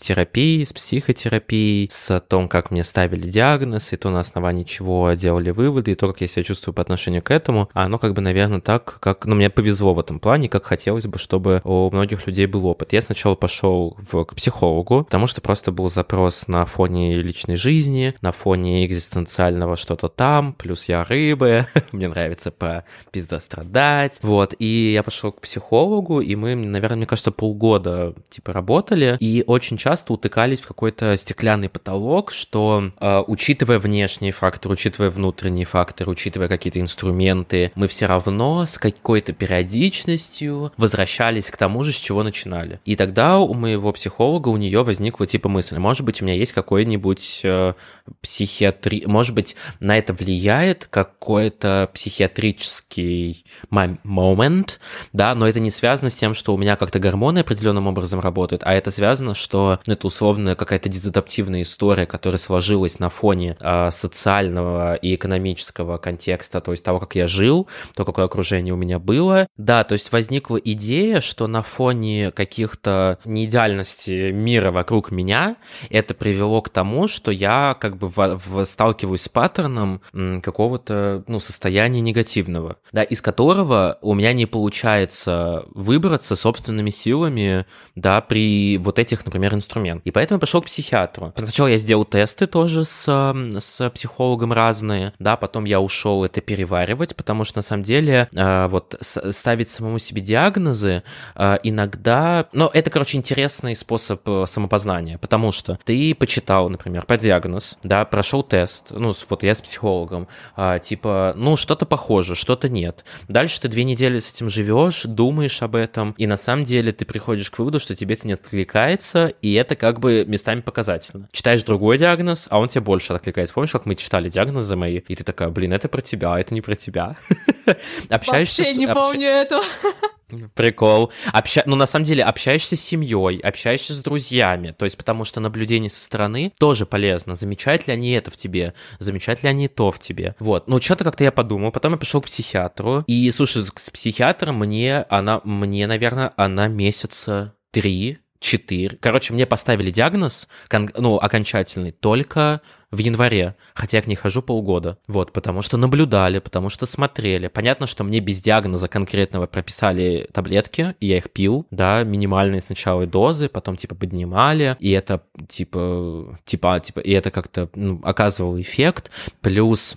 терапией, с психотерапией, с том, как мне ставили диагноз, и то, на основании чего делали выводы, и то, как я себя чувствую по отношению к этому, оно как бы, наверное, так, как, ну, мне повезло в этом плане, как хотелось бы, чтобы у многих людей был опыт. Я сначала пошел в, к психологу, потому что просто был запрос на фоне личной жизни, на фоне экзистенциального что-то там, плюс я рыбы, (laughs) мне нравится по пиздострадать, вот, и я пошел к психологу, и мы, наверное, мне кажется, полгода, типа, работали, и очень часто утыкались в какой-то стеклянный потолок, что, э, учитывая внешние факторы, учитывая внутренние факторы, учитывая какие-то инструменты, мы все равно с какой-то периодичностью возвращались к тому же, с чего начинали. И тогда у моего психолога, у нее возникла типа мысль, может быть, у меня есть какой-нибудь э, психиатри... Может быть, на это влияет какой-то психиатрический момент, да, но это не связано с тем, что у меня как-то гормоны определенным образом работают, а это связано, что ну, это условно какая-то дезадаптивная история, которая сложилась на фоне э, социального и экономического контекста, то есть того, как я жил, то, какое окружение у меня было. Да, то есть возникла идея, что на фоне каких-то неидеальностей мира вокруг меня это привело к тому, что я как бы в, в, сталкиваюсь с паттерном какого-то ну, состояния негативного, да, из которого у меня не получается выбраться собственными силами, да, при вот этих, например, инструмент. И поэтому я пошел к психиатру. Сначала я сделал тесты тоже с, с психологом разные, да, потом я ушел это переваривать, потому что на самом деле э, вот ставить самому себе диагнозы э, иногда, ну, это, короче, интересный способ э, самопознания, потому что ты почитал, например, по диагноз, да, прошел тест, ну, вот я с психологом, типа, ну, что-то похоже, что-то нет. Дальше ты две недели с этим живешь, думаешь об этом, и на самом деле ты приходишь к выводу, что тебе это не откликается, и и это как бы местами показательно. Читаешь другой диагноз, а он тебе больше откликается. Помнишь, как мы читали диагнозы мои, и ты такая, блин, это про тебя, а это не про тебя. (laughs) Общаешься Вообще не помню этого. (laughs) Прикол. Обща... Ну, на самом деле, общаешься с семьей, общаешься с друзьями. То есть, потому что наблюдение со стороны тоже полезно. Замечают ли они это в тебе? Замечают ли они то в тебе? Вот. Ну, что-то как-то я подумал. Потом я пришел к психиатру. И, слушай, с психиатром мне она, мне, наверное, она месяца три 4. Короче, мне поставили диагноз, ну, окончательный, только в январе, хотя я к ней хожу полгода. Вот, потому что наблюдали, потому что смотрели. Понятно, что мне без диагноза конкретного прописали таблетки, и я их пил, да, минимальные сначала дозы, потом, типа, поднимали, и это, типа, типа, типа, и это как-то ну, оказывало эффект. Плюс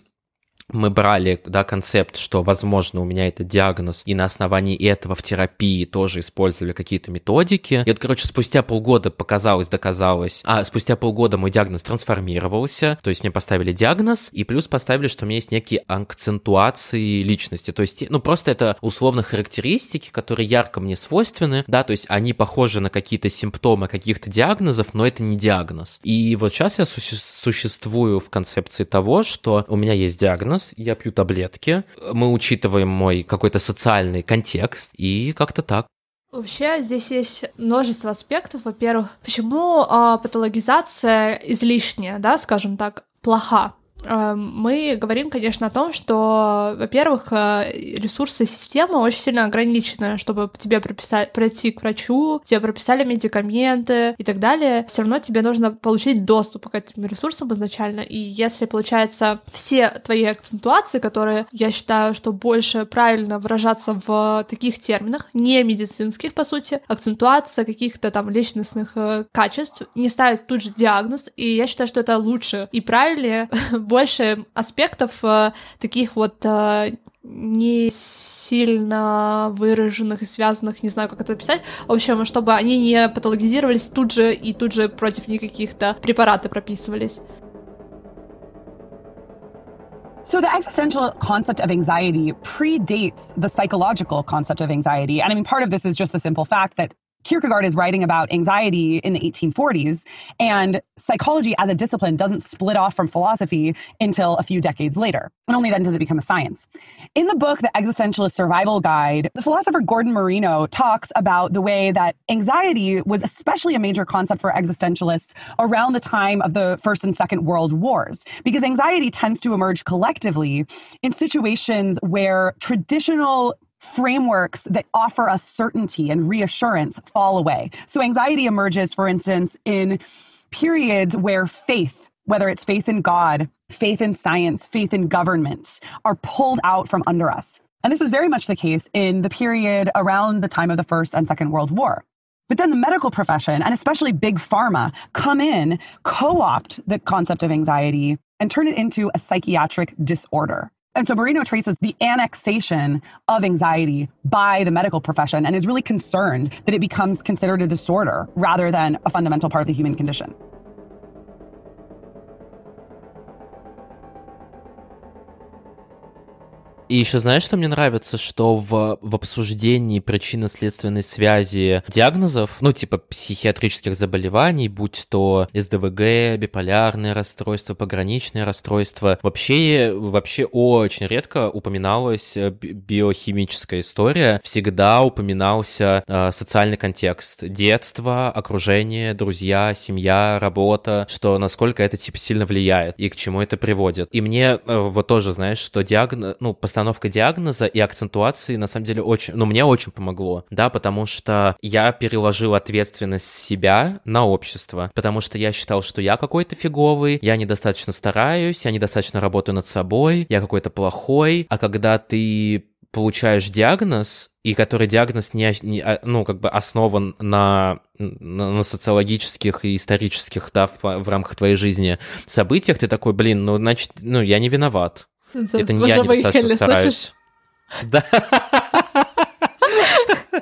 мы брали, да, концепт, что, возможно, у меня это диагноз, и на основании этого в терапии тоже использовали какие-то методики. И вот, короче, спустя полгода показалось, доказалось, а спустя полгода мой диагноз трансформировался, то есть мне поставили диагноз, и плюс поставили, что у меня есть некие акцентуации личности, то есть, ну, просто это условно характеристики, которые ярко мне свойственны, да, то есть они похожи на какие-то симптомы каких-то диагнозов, но это не диагноз. И вот сейчас я существую в концепции того, что у меня есть диагноз, диагноз, я пью таблетки, мы учитываем мой какой-то социальный контекст, и как-то так. Вообще здесь есть множество аспектов. Во-первых, почему э, патологизация излишняя, да, скажем так, плоха? Эм, мы говорим, конечно, о том, что, во-первых, э, ресурсы системы очень сильно ограничены, чтобы тебе прописать, пройти к врачу, тебе прописали медикаменты и так далее. Все равно тебе нужно получить доступ к этим ресурсам изначально. И если, получается, все твои акцентуации, которые я считаю, что больше правильно выражаться в таких терминах, не медицинских, по сути, акцентуация каких-то там личностных э, качеств, не ставить тут же диагноз, и я считаю, что это лучше и правильнее (laughs) больше аспектов э, таких вот э, не сильно выраженных и связанных, не знаю, как это описать. В общем, чтобы они не патологизировались тут же и тут же против них каких-то препараты прописывались. So, the existential concept of anxiety predates the psychological concept of anxiety. And I mean, part of this is just the simple fact that Kierkegaard is writing about anxiety in the 1840s, and psychology as a discipline doesn't split off from philosophy until a few decades later. And only then does it become a science. In the book, The Existentialist Survival Guide, the philosopher Gordon Marino talks about the way that anxiety was especially a major concept for existentialists around the time of the First and Second World Wars, because anxiety tends to emerge collectively in situations where traditional frameworks that offer us certainty and reassurance fall away. So anxiety emerges, for instance, in periods where faith, whether it's faith in God, faith in science, faith in government, are pulled out from under us. And this was very much the case in the period around the time of the First and Second World War. But then the medical profession, and especially big pharma, come in, co opt the concept of anxiety, and turn it into a psychiatric disorder. And so Marino traces the annexation of anxiety by the medical profession and is really concerned that it becomes considered a disorder rather than a fundamental part of the human condition. И еще знаешь, что мне нравится, что в, в обсуждении причинно-следственной связи диагнозов, ну, типа психиатрических заболеваний, будь то СДВГ, биполярное расстройство, пограничное расстройство, вообще, вообще очень редко упоминалась э, биохимическая история, всегда упоминался э, социальный контекст, детство, окружение, друзья, семья, работа, что насколько это, типа, сильно влияет и к чему это приводит. И мне э, вот тоже, знаешь, что диагноз, ну, постановка диагноза и акцентуации на самом деле очень, ну, мне очень помогло, да, потому что я переложил ответственность себя на общество, потому что я считал, что я какой-то фиговый, я недостаточно стараюсь, я недостаточно работаю над собой, я какой-то плохой, а когда ты получаешь диагноз, и который диагноз не, не а, ну, как бы основан на, на, на социологических и исторических, да, в, в рамках твоей жизни событиях, ты такой, блин, ну, значит, ну, я не виноват. Это, не я недостаточно стараюсь. Да.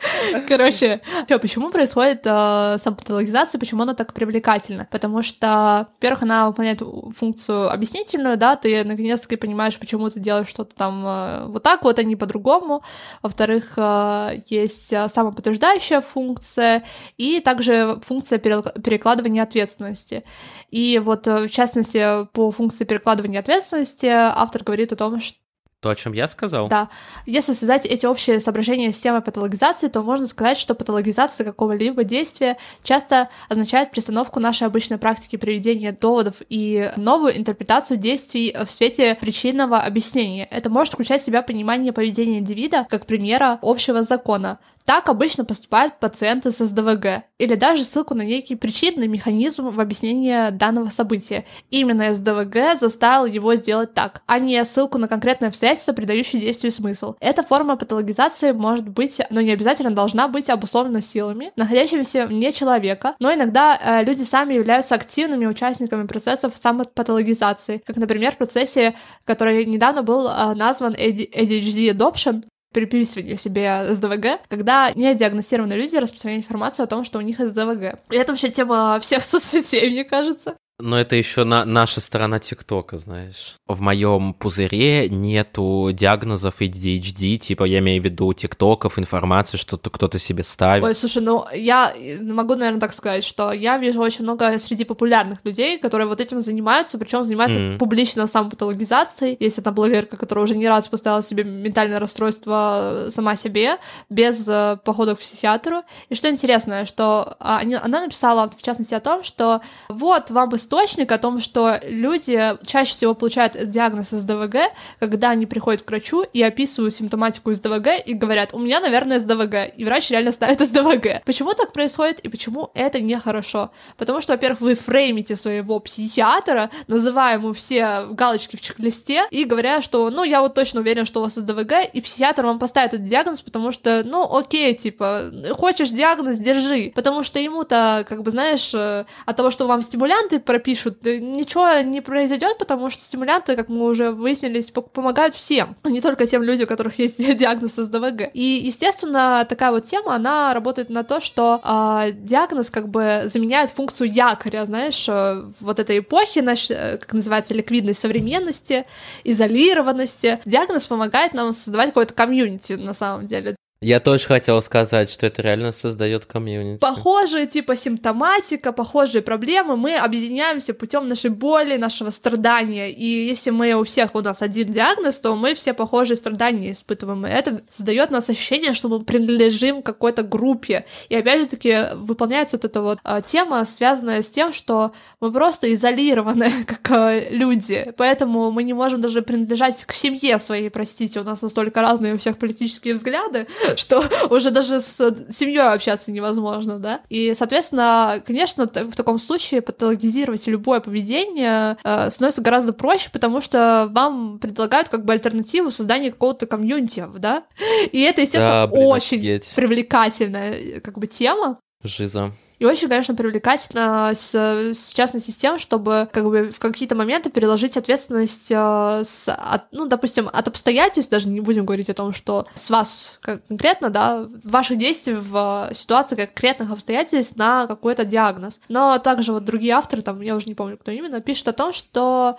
(laughs) Короче, что, почему происходит э, самопатологизация, почему она так привлекательна? Потому что, во-первых, она выполняет функцию объяснительную, да, ты наконец-таки понимаешь, почему ты делаешь что-то там э, вот так вот, а не по-другому. Во-вторых, э, есть э, самоподтверждающая функция и также функция перекладывания ответственности. И вот, э, в частности, по функции перекладывания ответственности автор говорит о том, что то, о чем я сказал? Да. Если связать эти общие соображения с темой патологизации, то можно сказать, что патологизация какого-либо действия часто означает пристановку нашей обычной практики приведения доводов и новую интерпретацию действий в свете причинного объяснения. Это может включать в себя понимание поведения индивида как примера общего закона, так обычно поступают пациенты с СДВГ, или даже ссылку на некий причинный механизм в объяснении данного события. Именно СДВГ заставил его сделать так, а не ссылку на конкретное обстоятельство, придающее действию смысл. Эта форма патологизации может быть, но не обязательно должна быть обусловлена силами, находящимися вне человека, но иногда э, люди сами являются активными участниками процессов самопатологизации, как, например, в процессе, который недавно был э, назван ADHD Adoption, переписывание себе СДВГ, когда недиагностированные люди распространяют информацию о том, что у них СДВГ. И это вообще тема всех (laughs) соцсетей, мне кажется. Но это еще на наша сторона ТикТока, знаешь. В моем пузыре нету диагнозов ADHD, типа я имею в виду ТикТоков, информации, что кто-то себе ставит. Ой, слушай, ну я могу, наверное, так сказать, что я вижу очень много среди популярных людей, которые вот этим занимаются, причем занимаются mm. публично самопатологизацией. Есть одна блогерка, которая уже не раз поставила себе ментальное расстройство сама себе, без э, похода к психиатру. И что интересно, что а, она написала, в частности, о том, что вот вам источник о том, что люди чаще всего получают диагноз СДВГ, когда они приходят к врачу и описывают симптоматику СДВГ и говорят, у меня, наверное, СДВГ, и врач реально ставит СДВГ. Почему так происходит и почему это нехорошо? Потому что, во-первых, вы фреймите своего психиатра, называя ему все галочки в чек-листе и говоря, что, ну, я вот точно уверен, что у вас СДВГ, и психиатр вам поставит этот диагноз, потому что, ну, окей, типа, хочешь диагноз, держи. Потому что ему-то, как бы, знаешь, э, от того, что вам стимулянты пропишут, ничего не произойдет, потому что стимулянты, как мы уже выяснились, помогают всем, а не только тем людям, у которых есть (laughs) диагноз СДВГ. И, естественно, такая вот тема, она работает на то, что э, диагноз как бы заменяет функцию якоря, знаешь, э, вот этой эпохи, наш, э, как называется, ликвидной современности, изолированности. Диагноз помогает нам создавать какое-то комьюнити на самом деле. Я тоже хотел сказать, что это реально создает комьюнити. Похожие типа симптоматика, похожие проблемы, мы объединяемся путем нашей боли, нашего страдания. И если мы у всех у нас один диагноз, то мы все похожие страдания испытываем. И это создает нас ощущение, что мы принадлежим какой-то группе. И опять же таки выполняется вот эта вот а, тема, связанная с тем, что мы просто изолированы (laughs) как а, люди. Поэтому мы не можем даже принадлежать к семье своей, простите, у нас настолько разные у всех политические взгляды, что уже даже с семьей общаться невозможно, да. И, соответственно, конечно, в таком случае патологизировать любое поведение э, становится гораздо проще, потому что вам предлагают как бы альтернативу создания какого-то комьюнити, да. И это, естественно, да, блин, очень офигеть. привлекательная как бы тема. Жиза. И очень, конечно, привлекательно, с, с частности, с тем, чтобы как бы в какие-то моменты переложить ответственность э, с, от, ну, допустим, от обстоятельств, даже не будем говорить о том, что с вас конкретно, да, ваших действий в ситуации конкретных обстоятельств на какой-то диагноз. Но также вот другие авторы, там, я уже не помню, кто именно, пишут о том, что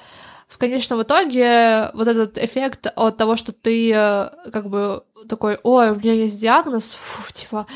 в конечном итоге вот этот эффект от того, что ты э, как бы такой, ой, у меня есть диагноз, фу, типа,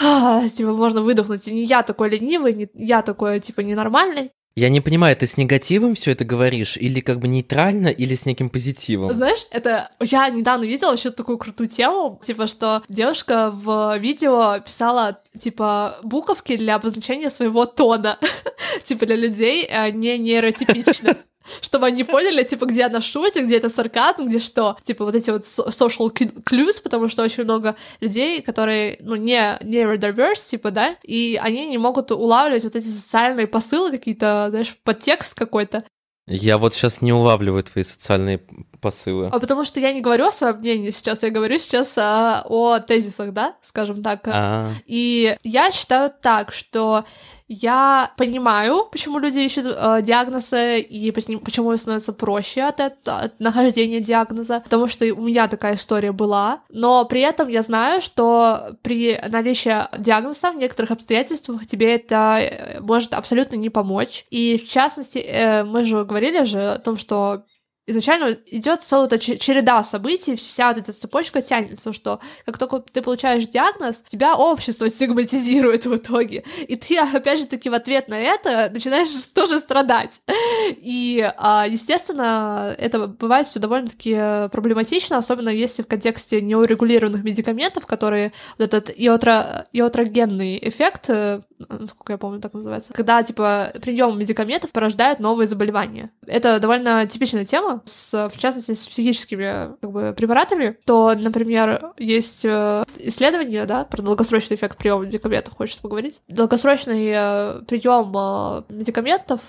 а, типа, можно выдохнуть. И не я такой ленивый, не я такой, типа, ненормальный. Я не понимаю, ты с негативом все это говоришь, или как бы нейтрально, или с неким позитивом? Знаешь, это я недавно видела еще такую крутую тему, типа, что девушка в видео писала, типа, буковки для обозначения своего тона, (laughs) типа, для людей э, не нейротипичных чтобы они поняли, типа, где она шутит, где это сарказм, где что. Типа, вот эти вот social clues, потому что очень много людей, которые, ну, не neurodiverse, типа, да, и они не могут улавливать вот эти социальные посылы какие-то, знаешь, подтекст какой-то. Я вот сейчас не улавливаю твои социальные посылы. А потому что я не говорю о своем мнении сейчас, я говорю сейчас а, о тезисах, да, скажем так. А-а-а. И я считаю так, что я понимаю, почему люди ищут э, диагнозы и почему становится проще от, этого, от нахождения диагноза, потому что у меня такая история была, но при этом я знаю, что при наличии диагноза в некоторых обстоятельствах тебе это э, может абсолютно не помочь. И в частности, э, мы же говорили же о том, что изначально идет целая эта череда событий, вся вот эта цепочка тянется, что как только ты получаешь диагноз, тебя общество стигматизирует в итоге. И ты, опять же таки, в ответ на это начинаешь (laughs) тоже страдать. И, а, естественно, это бывает все довольно-таки проблематично, особенно если в контексте неурегулированных медикаментов, которые вот этот иотро, иотрогенный эффект, э, насколько я помню, так называется, когда, типа, прием медикаментов порождает новые заболевания. Это довольно типичная тема, с, в частности, с психическими как бы, препаратами, то, например, есть э, исследование, да, про долгосрочный эффект приема медикаментов, хочется поговорить. Долгосрочный э, прием э, медикаментов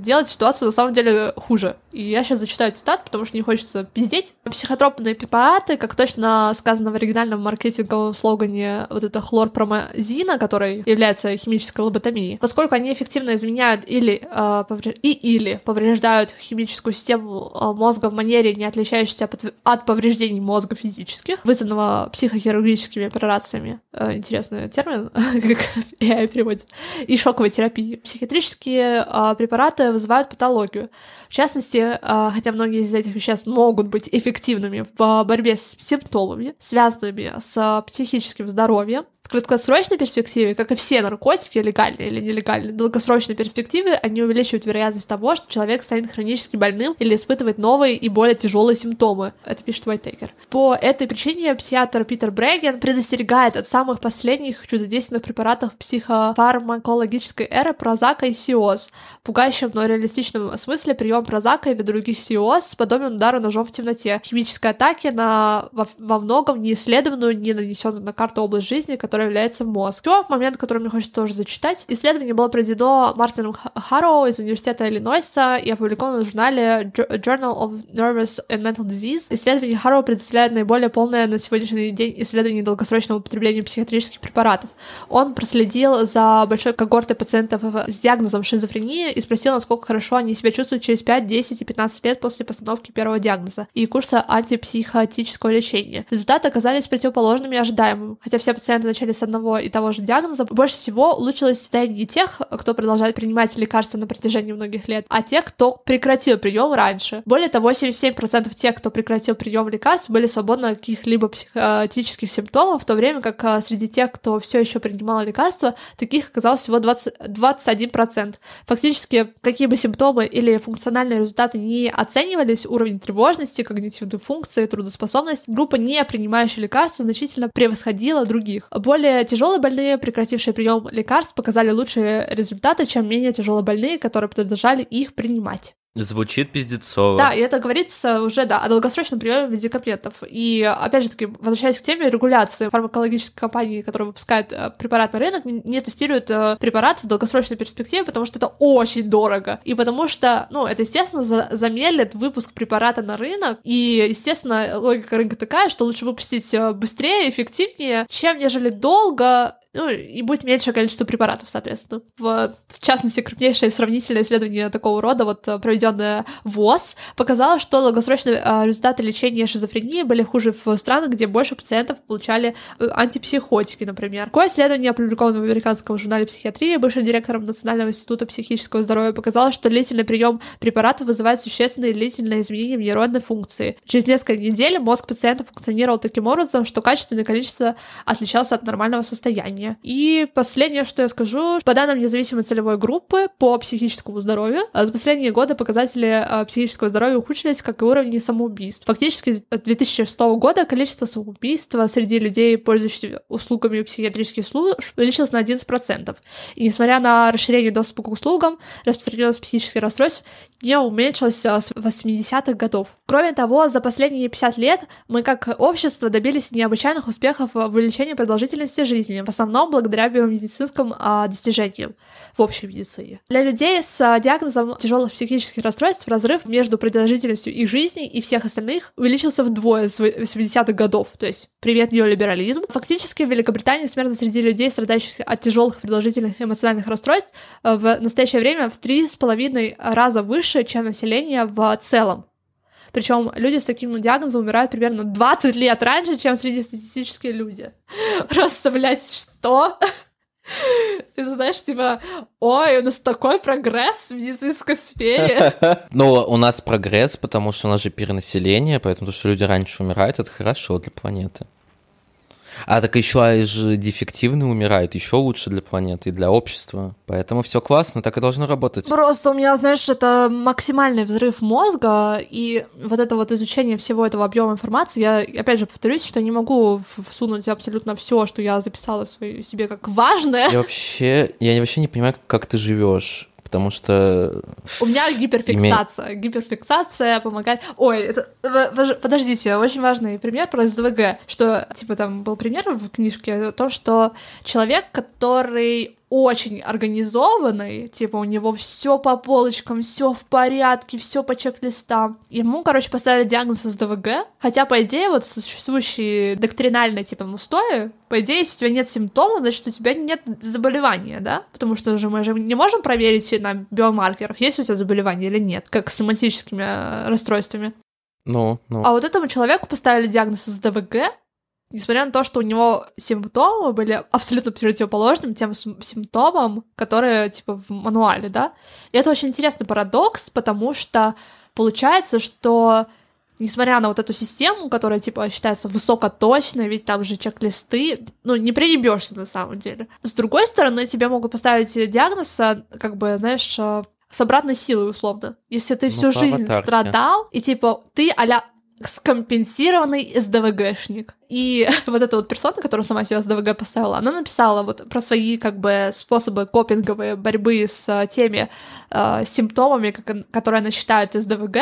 делает ситуацию на самом деле хуже. И я сейчас зачитаю цитат, потому что не хочется пиздеть. Психотропные препараты, как точно сказано в оригинальном маркетинговом слогане вот это хлорпромазина, который является химической лоботомией, поскольку они эффективно изменяют или, э, повреж... и или повреждают химическую систему мозга в манере, не отличающейся от, повреждений мозга физических, вызванного психохирургическими операциями. Э, интересный термин, (laughs) как AI переводит. И шоковой терапии. Психиатрические э, препараты вызывают патологию. В частности, э, хотя многие из этих веществ могут быть эффективными в борьбе с симптомами, связанными с психическим здоровьем, в краткосрочной перспективе, как и все наркотики, легальные или нелегальные, в долгосрочной перспективе они увеличивают вероятность того, что человек станет хронически больным или испытывает новые и более тяжелые симптомы. Это пишет Whitaker. По этой причине психиатр Питер Бреген предостерегает от самых последних чудодейственных препаратов психофармакологической эры прозака и сиоз. В пугающем, но реалистичном смысле прием прозака или других сиоз подобен удару ножом в темноте. Химической атаке на во, во многом неисследованную, не нанесенную на карту область жизни, которая которая является мозг. Еще момент, который мне хочется тоже зачитать. Исследование было проведено Мартином Харроу из Университета Иллинойса и опубликовано в журнале Journal of Nervous and Mental Disease. Исследование Харроу предоставляет наиболее полное на сегодняшний день исследование долгосрочного употребления психиатрических препаратов. Он проследил за большой когортой пациентов с диагнозом шизофрении и спросил, насколько хорошо они себя чувствуют через 5, 10 и 15 лет после постановки первого диагноза и курса антипсихотического лечения. Результаты оказались противоположными ожидаемым, хотя все пациенты начали начали с одного и того же диагноза, больше всего улучшилось состояние тех, кто продолжает принимать лекарства на протяжении многих лет, а тех, кто прекратил прием раньше. Более того, 87% тех, кто прекратил прием лекарств, были свободны от каких-либо психотических симптомов, в то время как а, среди тех, кто все еще принимал лекарства, таких оказалось всего 20, 21%. Фактически, какие бы симптомы или функциональные результаты не оценивались, уровень тревожности, когнитивной функции, трудоспособность, группа, не принимающая лекарства, значительно превосходила других. Более более тяжелые больные, прекратившие прием лекарств, показали лучшие результаты, чем менее тяжело больные, которые продолжали их принимать. Звучит пиздецово. Да, и это говорится уже, да, о долгосрочном приеме медикаментов. И, опять же таки, возвращаясь к теме регуляции, фармакологические компании, которые выпускают э, препарат на рынок, не тестируют э, препарат в долгосрочной перспективе, потому что это очень дорого. И потому что, ну, это, естественно, за замедлит выпуск препарата на рынок. И, естественно, логика рынка такая, что лучше выпустить э, быстрее, эффективнее, чем нежели долго ну, и будет меньшее количество препаратов, соответственно. В, в частности, крупнейшее сравнительное исследование такого рода, вот проведенное ВОЗ, показало, что долгосрочные а, результаты лечения шизофрении были хуже в странах, где больше пациентов получали э, антипсихотики, например. Такое исследование, опубликованное в американском журнале психиатрии, бывшим директором Национального института психического здоровья, показало, что длительный прием препаратов вызывает существенные длительные изменения в нейронной функции. Через несколько недель мозг пациента функционировал таким образом, что качественное количество отличался от нормального состояния лечения. И последнее, что я скажу, по данным независимой целевой группы по психическому здоровью, за последние годы показатели а, психического здоровья ухудшились, как и уровни самоубийств. Фактически с 2006 года количество самоубийств среди людей, пользующихся услугами психиатрических служб, увеличилось на 11%. И несмотря на расширение доступа к услугам, распространенность психических расстройств не уменьшилась с 80-х годов. Кроме того, за последние 50 лет мы как общество добились необычайных успехов в увеличении продолжительности жизни, в основном основном благодаря биомедицинским а, достижениям в общей медицине. Для людей с а, диагнозом тяжелых психических расстройств разрыв между продолжительностью их жизни и всех остальных увеличился вдвое с 80-х годов. То есть, привет, неолиберализм. Фактически в Великобритании смертность среди людей, страдающих от тяжелых продолжительных эмоциональных расстройств, а, в настоящее время в три с половиной раза выше, чем население в целом. Причем люди с таким диагнозом умирают примерно 20 лет раньше, чем среднестатистические люди. (laughs) Просто, блядь, что? (laughs) Ты знаешь, типа, ой, у нас такой прогресс в медицинской сфере. (laughs) Ну, у нас прогресс, потому что у нас же перенаселение, поэтому то, что люди раньше умирают, это хорошо для планеты. А так еще же дефективные умирают, еще лучше для планеты и для общества. Поэтому все классно, так и должно работать. Просто у меня, знаешь, это максимальный взрыв мозга, и вот это вот изучение всего этого объема информации, я опять же повторюсь, что не могу всунуть абсолютно все, что я записала в своей, себе как важное. Я вообще, я вообще не понимаю, как ты живешь потому что... У меня гиперфиксация. Име... Гиперфиксация помогает... Ой, это... подождите, очень важный пример про СДВГ, что, типа, там был пример в книжке о том, что человек, который очень организованный, типа у него все по полочкам, все в порядке, все по чек-листам. Ему, короче, поставили диагноз СДВГ, хотя, по идее, вот существующие доктринальные, типа, устои, по идее, если у тебя нет симптомов, значит, у тебя нет заболевания, да? Потому что же мы же не можем проверить на биомаркерах, есть у тебя заболевание или нет, как с соматическими э, расстройствами. Ну, ну. А вот этому человеку поставили диагноз СДВГ, несмотря на то, что у него симптомы были абсолютно противоположными тем симптомам, которые, типа, в мануале, да. И это очень интересный парадокс, потому что получается, что несмотря на вот эту систему, которая, типа, считается высокоточной, ведь там же чек-листы, ну, не приебешься на самом деле. С другой стороны, тебе могут поставить диагноз, а, как бы, знаешь, а, с обратной силой, условно. Если ты ну, всю жизнь аватарке. страдал, и, типа, ты а скомпенсированный СДВГшник. И (laughs) вот эта вот персона, которая сама себя СДВГ поставила, она написала вот про свои как бы способы копинговой борьбы с теми э, симптомами, как, которые она считает СДВГ,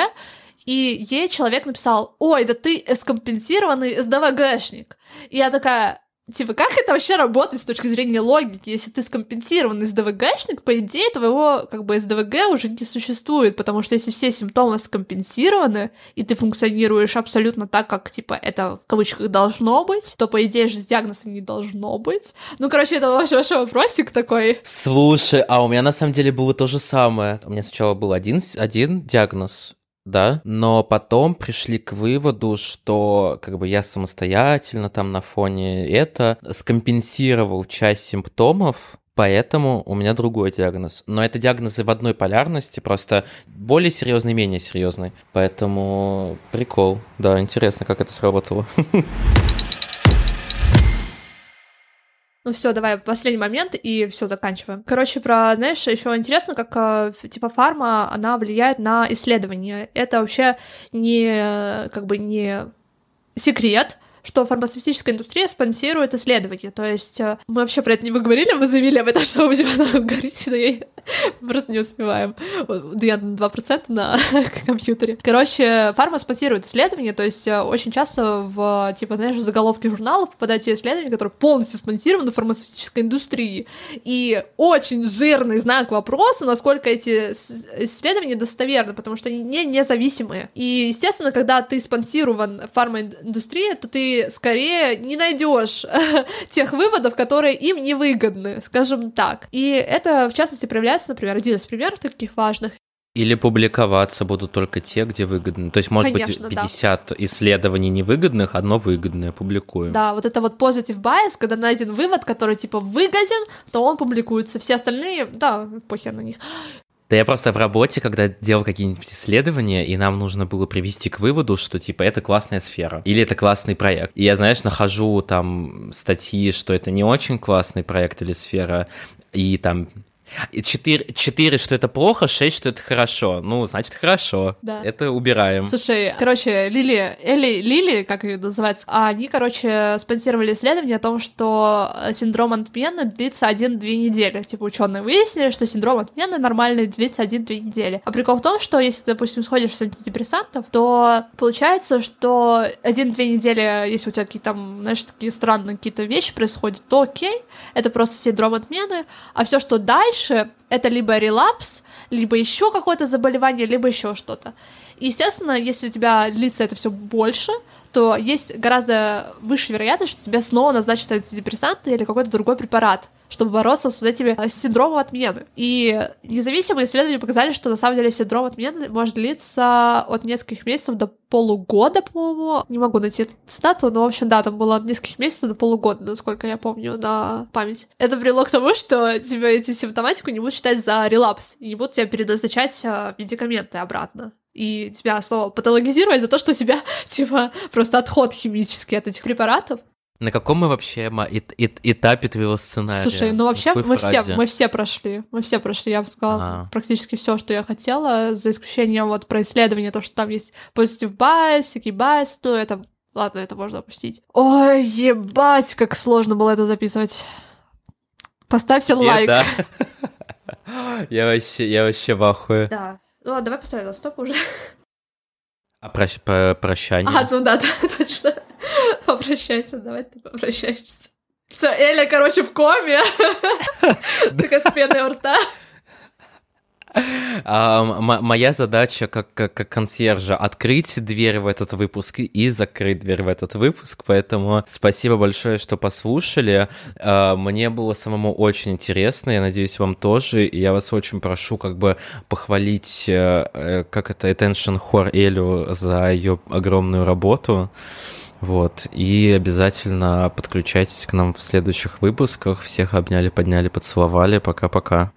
и ей человек написал, ой, да ты скомпенсированный СДВГшник. И я такая, Типа, как это вообще работает с точки зрения логики? Если ты скомпенсированный СДВГшник, по идее, твоего как бы СДВГ уже не существует, потому что если все симптомы скомпенсированы, и ты функционируешь абсолютно так, как, типа, это в кавычках должно быть, то, по идее, же диагноза не должно быть. Ну, короче, это ваш, ваш вопросик такой. Слушай, а у меня на самом деле было то же самое. У меня сначала был один, один диагноз, да, но потом пришли к выводу, что как бы я самостоятельно там на фоне это скомпенсировал часть симптомов, Поэтому у меня другой диагноз. Но это диагнозы в одной полярности, просто более серьезный, менее серьезный. Поэтому прикол. Да, интересно, как это сработало. (laughs) Ну все, давай, последний момент, и все, заканчиваем. Короче, про, знаешь, еще интересно, как э, типа фарма, она влияет на исследования. Это вообще не, как бы не секрет, что фармацевтическая индустрия спонсирует исследования. То есть э, мы вообще про это не поговорили, мы заявили об этом, что будем потом говорить, но я просто не успеваем. Я на 2% (laughs) на компьютере. Короче, фарма спонсирует исследования, то есть э, очень часто в, типа, знаешь, заголовки журналов попадают те исследования, которые полностью спонсированы фармацевтической индустрией. И очень жирный знак вопроса, насколько эти исследования достоверны, потому что они не независимые. И, естественно, когда ты спонсирован фармаиндустрией, то ты скорее не найдешь (laughs) тех выводов, которые им невыгодны, скажем так. И это, в частности, проявляется, например, один из примеров таких важных. Или публиковаться будут только те, где выгодно. То есть, может Конечно, быть, 50 да. исследований невыгодных, одно выгодное публикуем. Да, вот это вот positive bias, когда найден вывод, который типа выгоден, то он публикуется. Все остальные, да, похер на них. Да я просто в работе, когда делал какие-нибудь исследования, и нам нужно было привести к выводу, что типа это классная сфера, или это классный проект. И я, знаешь, нахожу там статьи, что это не очень классный проект или сфера, и там Четыре, четыре, что это плохо, шесть, что это хорошо. Ну, значит, хорошо. Да. Это убираем. Слушай, короче, Лили, Эли, Лили, как ее называется, они, короче, спонсировали исследование о том, что синдром отмены длится один-две недели. Типа, ученые выяснили, что синдром отмены нормальный длится один-две недели. А прикол в том, что если, допустим, сходишь с антидепрессантов, то получается, что один-две недели, если у тебя какие-то там, знаешь, такие странные какие-то вещи происходят, то окей, это просто синдром отмены, а все, что дальше, дальше это либо релапс, либо еще какое-то заболевание, либо еще что-то. естественно, если у тебя длится это все больше, то есть гораздо выше вероятность, что тебе снова назначат антидепрессанты или какой-то другой препарат чтобы бороться с этими с синдромом отмены. И независимые исследования показали, что на самом деле синдром отмены может длиться от нескольких месяцев до полугода, по-моему. Не могу найти эту цитату, но, в общем, да, там было от нескольких месяцев до полугода, насколько я помню, на память. Это привело к тому, что тебе эти симптоматику не будут считать за релапс, и не будут тебе переназначать а, медикаменты обратно и тебя снова патологизировать за то, что у тебя, (laughs) типа, просто отход химический от этих препаратов. На каком мы вообще этапе твоего сценария? Слушай, ну вообще мы все, мы все прошли, мы все прошли, я бы сказала ага. практически все, что я хотела, за исключением вот про исследование, то, что там есть positive bias, всякий bias, ну это, ладно, это можно опустить. Ой, ебать, как сложно было это записывать. Поставьте лайк. Да. (laughs) Я вообще, я вообще в ахуе. Да. Ну ладно, давай поставим стоп уже. А прощ, прощание? А, ну да, да, (laughs) точно. Попрощайся, давай ты попрощаешься. Все, Эля, короче, в коме. (laughs) Такая с пеной у рта. А, моя задача как, как, как консьержа открыть дверь в этот выпуск и закрыть дверь в этот выпуск, поэтому спасибо большое, что послушали. А, мне было самому очень интересно, я надеюсь, вам тоже, я вас очень прошу как бы похвалить, э, э, как это, Attention Хор Элю за ее огромную работу. Вот. И обязательно подключайтесь к нам в следующих выпусках. Всех обняли, подняли, поцеловали. Пока-пока.